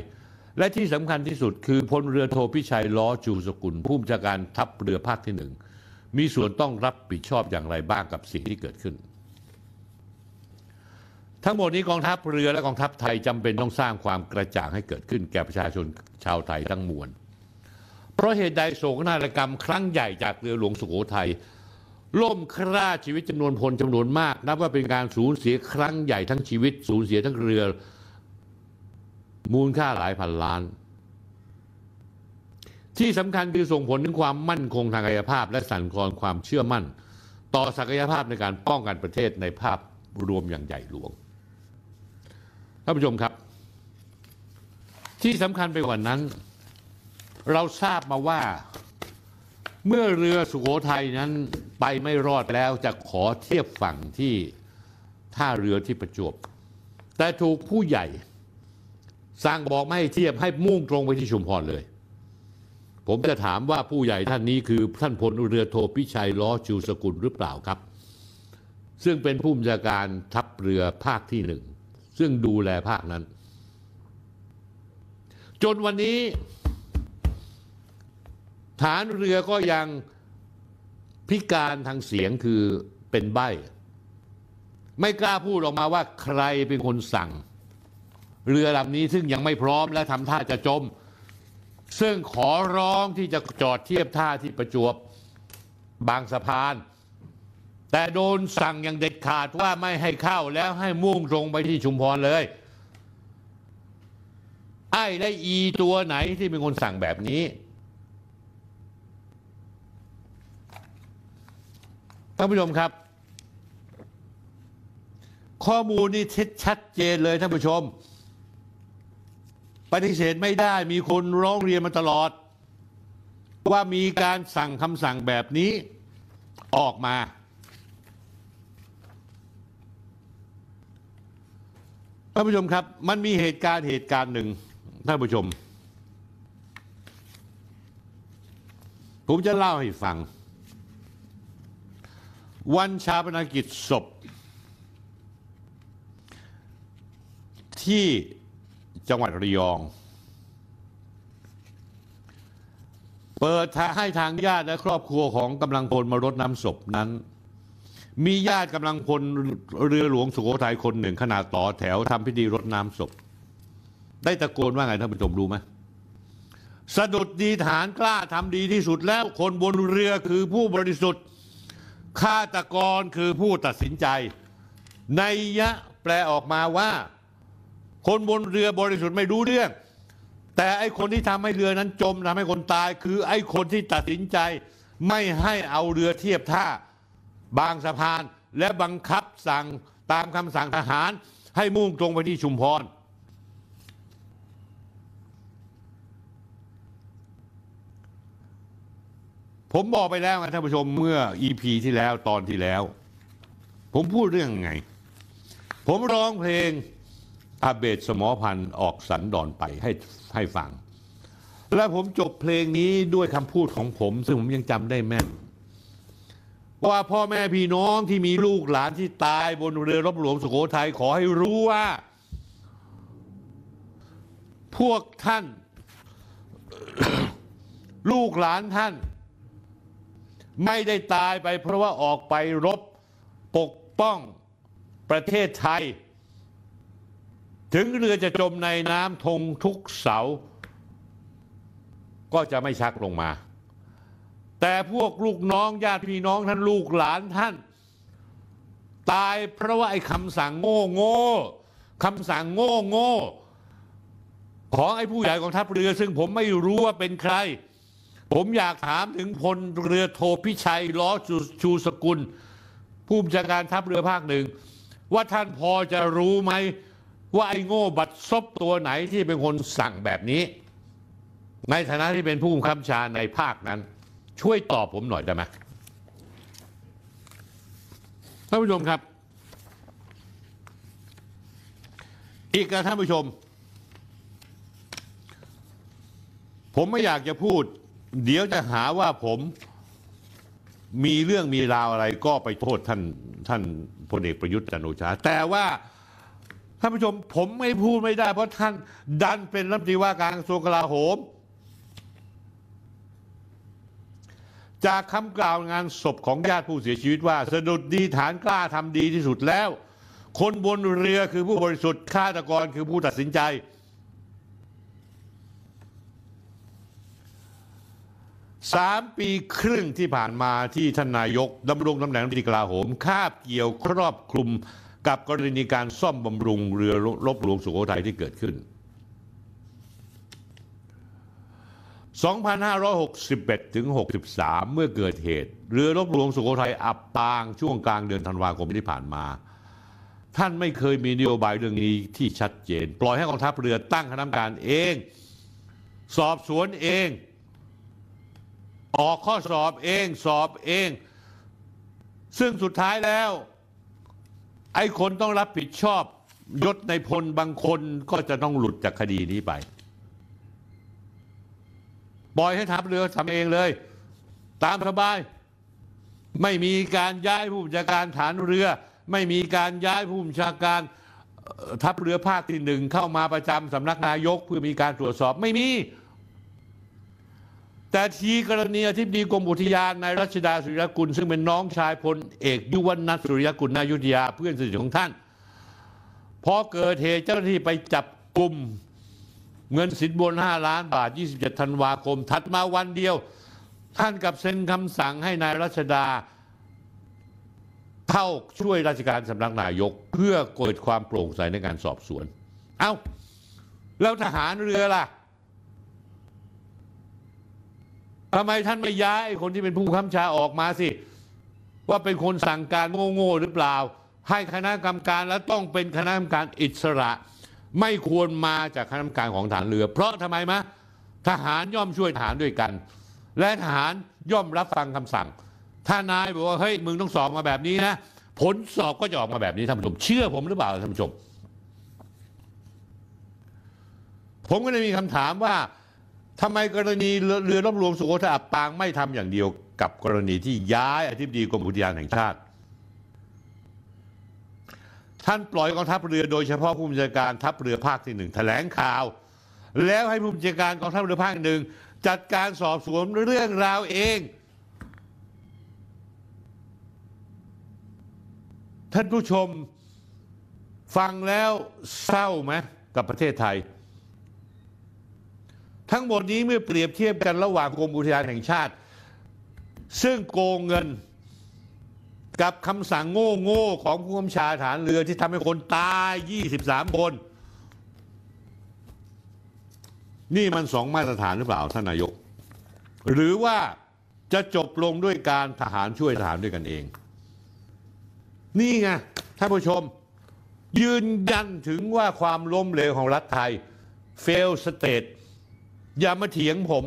และที่สำคัญที่สุดคือพลเรือโทพิชัยล้อจูสกุล ผู้บัญชาการทัพเรือภาคที่หนึ่งมีส่วนต้องรับผิดชอบอย่างไรบ้างกับสิ่งที่เกิดขึ้น ทั้งหมดนี้กองทัพเรือและกองทัพไทยจำเป็นต้องสร้างความกระจ่างให้เกิดขึ้นแก่ประชาชนชาวไทยทั้งมวล เพราะเหตุใดโศกนาฏกรรมครั้งใหญ่จากเรือหลวงสุโขทัย ล่มฆ่าชีวิตจำนวนพลจำนวนมาก นับว่าเป็นการสูญเสียครั้งใหญ่ทั้งชีวิต สูญเสียทั้งเรือ มูลค่าหลายพันล้าน ที่สำคัญคือส่งผลถึงความมั่นคงทางกายภาพ และสั่นคลอนความเชื่อมั่น ต่อศักยภาพในการป้องกันประเทศในภาพรวมอย่างใหญ่หลวงท่านผู้ชมครับ ที่สำคัญไปกว่านั้น เราทราบมาว่าเมื่อเรือสุโขทัยนั้น ไปไม่รอดแล้วจะขอเทียบฝั่งที่ท่าเรือที่ประจวบ แต่ถูกผู้ใหญ่สั่งบอกไม่ให้เทียบให้มุ่งตรงไปที่ชุมพรเลย ผมจะถามว่าผู้ใหญ่ท่านนี้คือท่านพลเรือโทพิชัยล้อชูสกุลหรือเปล่าครับ ซึ่งเป็นผู้บัญชาการทัพเรือภาคที่หนึ่ง ซึ่งดูแลภาคนั้น จนวันนี้ฐานเรือก็ยัง พิการทางเสียงคือเป็นใบ้ ไม่กล้าพูดออกมาว่าใครเป็นคนสั่ง เรือลำนี้ซึ่งยังไม่พร้อมและทำท่าจะจม ซึ่งขอร้องที่จะจอดเทียบท่าที่ประจวบบางสะพาน แต่โดนสั่งอย่างเด็ดขาดว่าไม่ให้เข้าแล้วให้มุ่งตรงไปที่ชุมพรเลยไอ้และอีตัวไหนที่เป็นคนสั่งแบบนี้ ท่านผู้ชมครับ ข้อมูลนี่ชัดเจนเลยท่านผู้ชม ปฏิเสธไม่ได้มีคนร้องเรียนมาตลอด ว่ามีการสั่งคำสั่งแบบนี้ออกมา ท่านผู้ชมครับ มันมีเหตุการณ์เหตุการณ์หนึ่งท่านผู้ชม ผมจะเล่าให้ฟัง วันชาปนกิจศพ ที่จังหวัดระยอง เปิดทางให้ทางญาติและครอบครัวของกำลังพลมารดน้ำศพนั้น มีญาติกำลังพลเรือหลวงสุโขทัยคนหนึ่งขนาดต่อแถวทำพิธีรดน้ำศพ ได้ตะโกนว่าไงท่านผู้ชมรู้ไหมสะดุดดีฐานกล้าทำดีที่สุดแล้วคนบนเรือคือผู้บริสุทธิ์ ฆาตกรคือผู้ตัดสินใจ ในยยะแปลออกมาว่า คนบนเรือบริสุทธิ์ไม่รู้เรื่อง แต่ไอ้คนที่ทำให้เรือนั้นจมทำให้คนตาย คือไอ้คนที่ตัดสินใจ ไม่ให้เอาเรือเทียบท่าบางสะพาน และบังคับสั่งตามคำสั่งทหาร ให้มุ่งตรงไปที่ชุมพร ผมบอกไปแล้วไงท่านผู้ชมเมื่อ EP ที่แล้วตอนที่แล้ว ผมพูดเรื่องไง ผมร้องเพลงอาเบศสมอพันธ์ออกสันดอนไปให้ให้ฟัง และผมจบเพลงนี้ด้วยคำพูดของผม ซึ่งผมยังจำได้แม่น ว่าพ่อแม่พี่น้องที่มีลูกหลานที่ตายบนเรือรบหลวงสุโขทัยขอให้รู้ว่า พวกท่าน ลูกหลานท่าน ไม่ได้ตายไปเพราะว่าออกไปรบปกป้องประเทศไทย ถึงเรือจะจมในน้ำทงทุกเสา ก็จะไม่ชักลงมา แต่พวกลูกน้องญาติพี่น้องท่านลูกหลานท่าน ตายเพราะว่าไอ้คำสั่งโง่โง่คำสั่งโง่โง่ของไอ้ผู้ใหญ่ของทัพเรือ ซึ่งผมไม่รู้ว่าเป็นใคร ผมอยากถามถึงพลเรือโทพิชัยล้อชูชูสกุล ผู้บัญชาการทัพเรือภาคหนึ่ง ว่าท่านพอจะรู้ไหม ว่าไอ้โง่บัดซบตัวไหนที่เป็นคนสั่งแบบนี้ ในฐานะที่เป็นผู้บังคับบัญชาในภาคนั้น ช่วยตอบผมหน่อยได้ไหมท่านผู้ชมครับ อีกนะท่านผู้ชม ผมไม่อยากจะพูด เดี๋ยวจะหาว่าผมมีเรื่องมีราวอะไรก็ไปโทษท่านท่านพลเอกประยุทธ์จันโอชา แต่ว่าท่านผู้ชมผมไม่พูดไม่ได้ เพราะท่านดันเป็นรัฐมนตรีว่าการกระทรวงกลาโหม จากคำกล่าวงานศพของญาติผู้เสียชีวิตว่า สะดุดดีฐานกล้าทำดีที่สุดแล้ว คนบนเรือคือผู้บริสุทธิ์ฆาตกรคือผู้ตัดสินใจ สามปีครึ่งที่ผ่านมาที่ท่านนายกดำรงตำแหน่งรัฐมนตรีกลาโหม คาบเกี่ยวครอบคลุมกับกรณีการซ่อมบำรุงเรือรบหลวงสุโขทัยที่เกิดขึ้น 2561 ถึง 63 เมื่อเกิดเหตุ เรือรบหลวงสุโขทัยอับปางช่วงกลางเดือนธันวาคมที่ผ่านมา ท่านไม่เคยมีนโยบายเรื่องนี้ที่ชัดเจน ปล่อยให้กองทัพเรือตั้งคณะกรรมการเอง สอบสวนเอง ออกข้อสอบเองสอบเอง ซึ่งสุดท้ายแล้ว ไอ้คนต้องรับผิดชอบยศในพลบางคนก็จะต้องหลุดจากคดีนี้ไป ปล่อยให้ทัพเรือทำเองเลย ตามสบาย ไม่มีการย้ายผู้บัญชาการฐานเรือ ไม่มีการย้ายผู้บัญชาการทัพเรือภาคที่หนึ่งเข้ามาประจำสำนักนายกเพื่อมีการตรวจสอบไม่มี แต่ทีกรณีอธิบดีกรมอุทยานนายรัชดาสุริยกุล ซึ่งเป็นน้องชายพลเอกยุวนัทสุริยกุลนายุทธยาเพื่อนสนิทของท่าน พอเกิดเหตุเจ้าหน้าที่ไปจับกลุ่มเงินสินบน 5 ล้านบาท 27 ธันวาคม ถัดมาวันเดียว ท่านกับเซ็นคำสั่งให้นายรัชดา เข้าช่วยราชการสำนักนายก เพื่อเกิดความโปร่งใสในการสอบสวน เอ้า แล้วทหารเรือล่ะ ทำไมท่านไม่ย้ายคนที่เป็นผู้ค้ำชาออกมาสิ ว่าเป็นคนสั่งการโง่ๆหรือเปล่า ให้คณะกรรมการและต้องเป็นคณะกรรมการอิสระ ไม่ควรมาจากคณะกรรมการของฐานเรือ เพราะทำไมมะทหารย่อมช่วยทหารด้วยกัน และทหารย่อมรับฟังคำสั่ง ถ้านายบอกว่าเฮ้ยมึงต้องสอบมาแบบนี้นะผลสอบก็จะออกมาแบบนี้ท่านผู้ชมเชื่อผมหรือเปล่าท่านผู้ชมผมก็เลยมีคำถามว่า ทำไมกรณีเรือรือรบหลวงสุโขทัยอับปางไม่ทำอย่างเดียวกับกรณีที่ย้ายอธิบดีกรมอุทยานแห่งชาติ ท่านปล่อยกองทัพเรือโดยเฉพาะผู้บัญชาการทัพเรือภาคที่หนึ่งแถลงข่าว แล้วให้ผู้บัญชาการกองทัพเรือภาคหนึ่งจัดการสอบสวนเรื่องราวเอง ท่านผู้ชมฟังแล้วเศร้าไหมกับประเทศไทย ทั้งหมดนี้เมื่อเปรียบเทียบกันระหว่างกรมอุทยานแห่งชาติ ซึ่งโกงเงินกับคำสั่งโง่ๆของผู้กำชาฐานเรือที่ทำให้คนตาย 23 คน นี่มันสองมาตรฐานหรือเปล่าท่านนายก หรือว่าจะจบลงด้วยการทหารช่วยทหารด้วยกันเอง นี่ไงท่านผู้ชม ยืนยันถึงว่าความล้มเหลวของรัฐไทย fail state อย่ามาเถียงผม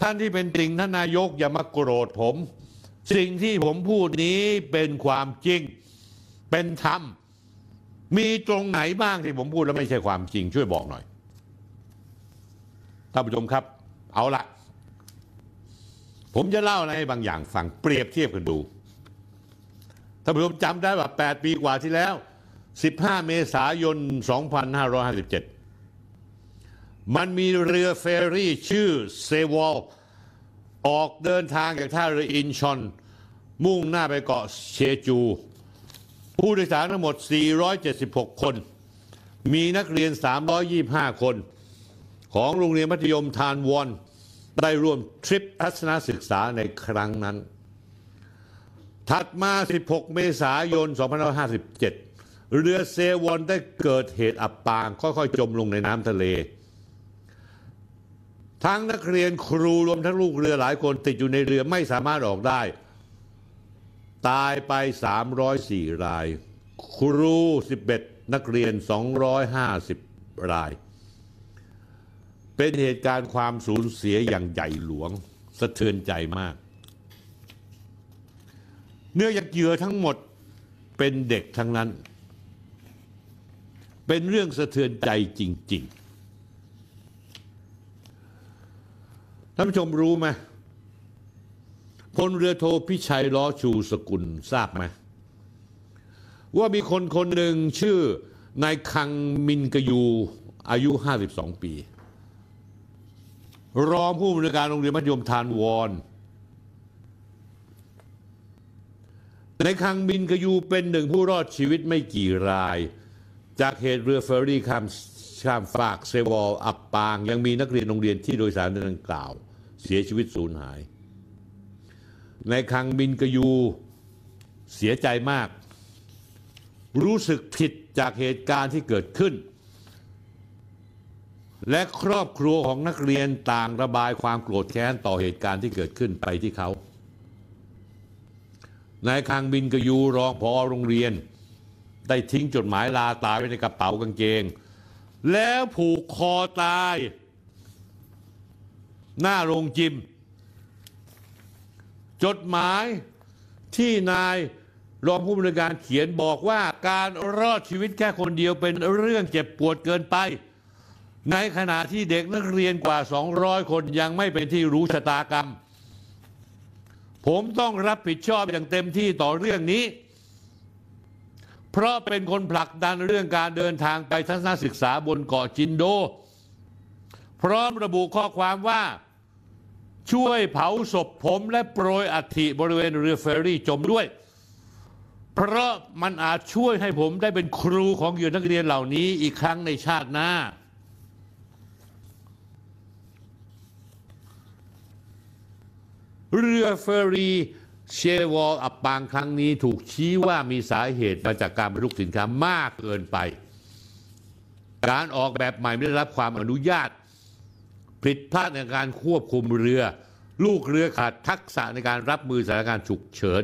ท่านที่เป็นติงท่านนายกอย่ามาโกรธผม สิ่งที่ผมพูดนี้เป็นความจริง เป็นธรรม มีตรงไหนบ้างที่ผมพูดแล้วไม่ใช่ความจริง ช่วยบอกหน่อยท่านผู้ชมครับ เอาละผมจะเล่าอะไรบางอย่างฟังเปรียบเทียบกันดูท่านผู้ชมจำได้ว่า 8 ปีกว่าที่แล้ว 15 เมษายน 2557 มันมีเรือเฟอร์รี่ชื่อเซวอลออกเดินทางจากท่าเรืออินชอน มุ่งหน้าไปเกาะเชจู ผู้โดยสารทั้งหมด 476 คน มีนักเรียน 325 คน ของโรงเรียนมัธยมทานวอน ได้ร่วมทริปทัศนศึกษาในครั้งนั้น ถัดมา 16 เมษายน 2557 เรือเซวอนได้เกิดเหตุอับปางค่อยๆ จมลงในน้ำทะเล ทั้งนักเรียนครูรวมทั้งลูกเรือหลายคนติดอยู่ในเรือไม่สามารถออกได้ ตายไป 304 ราย ครู 11 นักเรียน 250 ราย เป็นเหตุการณ์ความสูญเสียอย่างใหญ่หลวง สะเทือนใจมาก เนื่องจากเหยื่อทั้งหมดเป็นเด็กทั้งนั้น เป็นเรื่องสะเทือนใจจริง ๆ ท่านผู้ชมรู้ไหมพลเรือโทพิชัยล้อชูสกุลทราบไหมว่ามีคนคนหนึ่งชื่อนายคังมินกยูอายุ 52 ปี รองผู้อำนวยการโรงเรียนมัธยมทานวอนในคังมินกยูเป็นหนึ่งผู้รอดชีวิตไม่กี่ราย จากเหตุเรือเฟอร์รี่ข้ามข้ามฝากเซวอลอับปาง ยังมีนักเรียนโรงเรียนที่โดยสารดังกล่าว เสียชีวิตสูญหาย ในคังมินกยูเสียใจมาก รู้สึกผิดจากเหตุการณ์ที่เกิดขึ้น และครอบครัวของนักเรียนต่างระบายความโกรธแค้นต่อเหตุการณ์ที่เกิดขึ้นไปที่เขา นายคังบินกยูรองพอโรงเรียน ได้ทิ้งจดหมายลาตายไว้ในกระเป๋ากางเกง แล้วผูกคอตาย หน้าโรงจิม จดหมายที่นายรองผู้บริการเขียนบอกว่าการรอดชีวิตแค่คนเดียวเป็นเรื่องเจ็บปวดเกินไป ในขณะที่เด็กนักเรียนกว่า 200 คนยังไม่เป็นที่รู้ชะตากรรม ผมต้องรับผิดชอบอย่างเต็มที่ต่อเรื่องนี้ เพราะเป็นคนผลักดันเรื่องการเดินทางไปทัศนศึกษาบนเกาะจินโด พร้อมระบุข้อความว่า ช่วยเผาศพผมและโปรยอัฐิบริเวณเรือเฟอร์รี่จมด้วย เพราะมันอาจช่วยให้ผมได้เป็นครูของเหยื่อนักเรียนเหล่านี้อีกครั้งในชาติหน้า เรือเฟอร์รี่เชวอลอับปางครั้งนี้ถูกชี้ว่ามีสาเหตุมาจากการบรรทุกสินค้ามากเกินไป การออกแบบใหม่ไม่ได้รับความอนุญาต ผิดพลาดในการควบคุมเรือ ลูกเรือขาดทักษะในการรับมือสถานการณ์ฉุกเฉิน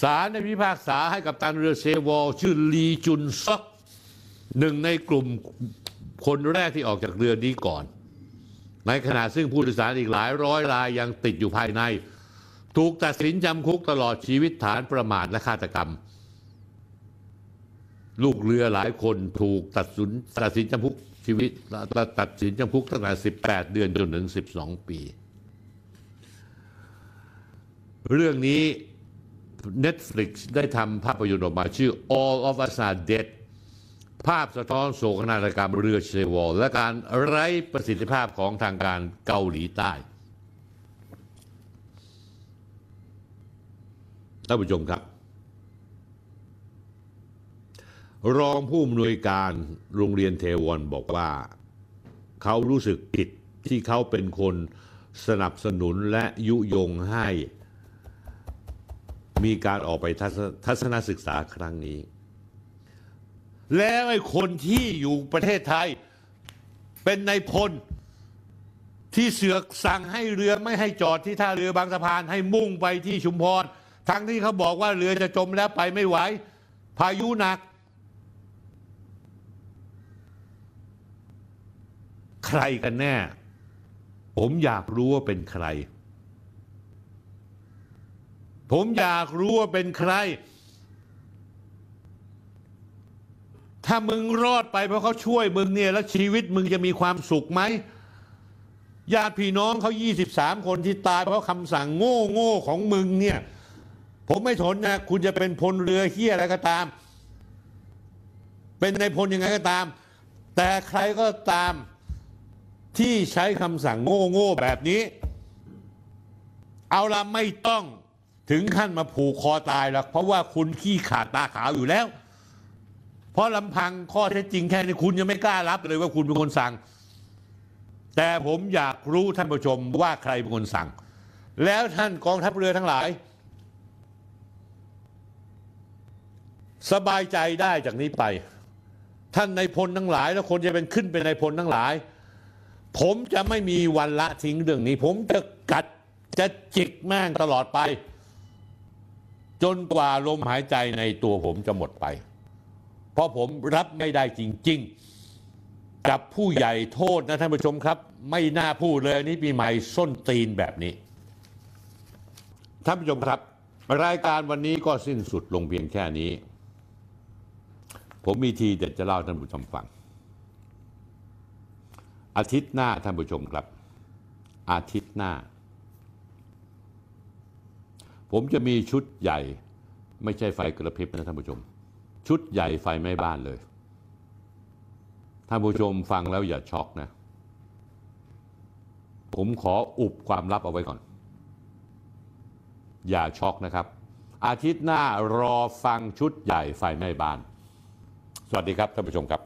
ศาลได้พิพากษาให้กับตันเรือเซวอลชื่อลีจุนซอกหนึ่งในกลุ่มคนแรกที่ออกจากเรือนี้ก่อน ในขณะซึ่งผู้โดยสารอีกหลายร้อยรายยังติดอยู่ภายใน ถูกตัดสินจำคุกตลอดชีวิตฐานประมาทและฆาตกรรม ลูกเรือหลายคนถูกตัดสินตัดสินจำคุก ชีวิตตัดสินจำคุกตั้งแต่ 18 เดือนจนถึง 12 ปี เรื่องนี้ Netflix ได้ทำภาพยนตร์ออกมาชื่อ All of Us Are Dead ภาพสะท้อนโศกนาฏกรรมเรือเชวอลและการไร้ประสิทธิภาพของทางการเกาหลีใต้ท่านผู้ชมครับ รองผู้อำนวยการโรงเรียนเทวอนบอกว่า เขารู้สึกผิดที่เขาเป็นคนสนับสนุนและยุยงให้ มีการออกไปทัศนศึกษาครั้งนี้ แล้วไอ้คนที่อยู่ประเทศไทย เป็นนายพลที่เสือกสั่งให้เรือไม่ให้จอดที่ท่าเรือบางสะพานให้มุ่งไปที่ชุมพรทั้งที่เขาบอกว่าเรือจะจมแล้วไปไม่ไหว พายุหนัก ใครกันแน่ ผมอยากรู้ว่าเป็นใคร ผมอยากรู้ว่าเป็นใคร ถ้ามึงรอดไปเพราะเขาช่วยมึงเนี่ย แล้วชีวิตมึงจะมีความสุขไหมญาติพี่น้องเขา 23 คนที่ตายเพราะคำสั่งโง่โง่ของมึงเนี่ย ผมไม่ทนนะ คุณจะเป็นพลเรือเฮียอะไรก็ตาม เป็นในพลยังไงก็ตาม แต่ใครก็ตาม ที่ใช้คำสั่งโง่โง่แบบนี้ เอาละไม่ต้องถึงขั้นมาผูกคอตายหรอกเพราะว่าคุณขี้ขาดตาขาวอยู่แล้ว เพราะลำพังข้อเท็จจริงแค่นี้คุณยังไม่กล้ารับเลยว่าคุณเป็นคนสั่ง แต่ผมอยากรู้ท่านผู้ชมว่าใครเป็นคนสั่ง แล้วท่านกองทัพเรือทั้งหลาย สบายใจได้จากนี้ไป ท่านในายพลทั้งหลาย แล้วคนจะเป็นขึ้นเป็นในายพลทั้งหลาย ผมจะไม่มีวันละทิ้งเรื่องนี้ ผมจะกัดจะจิกแม่งตลอดไป จนกว่าลมหายใจในตัวผมจะหมดไป เพราะผมรับไม่ได้จริง ๆ กับผู้ใหญ่โทษนะท่านผู้ชมครับ ไม่น่าพูดเลยนนี้ปีใหม่ส้นตีนแบบนี้ ท่านผู้ชมครับ รายการวันนี้ก็สิ้นสุดลงเพียงแค่นี้ ผมมีทีเด็ดจะเล่าท่านผู้ชมฟัง อาทิตย์หน้าท่านผู้ชมครับ อาทิตย์หน้า ผมจะมีชุดใหญ่ ไม่ใช่ไฟกระพริบนะท่านผู้ชม ชุดใหญ่ไฟไหม้บ้านเลยท่านผู้ชมฟังแล้วอย่าช็อกนะ ผมขออุบความลับเอาไว้ก่อน อย่าช็อกนะครับ อาทิตย์หน้ารอฟังชุดใหญ่ไฟไหม้บ้าน สวัสดีครับท่านผู้ชมครับ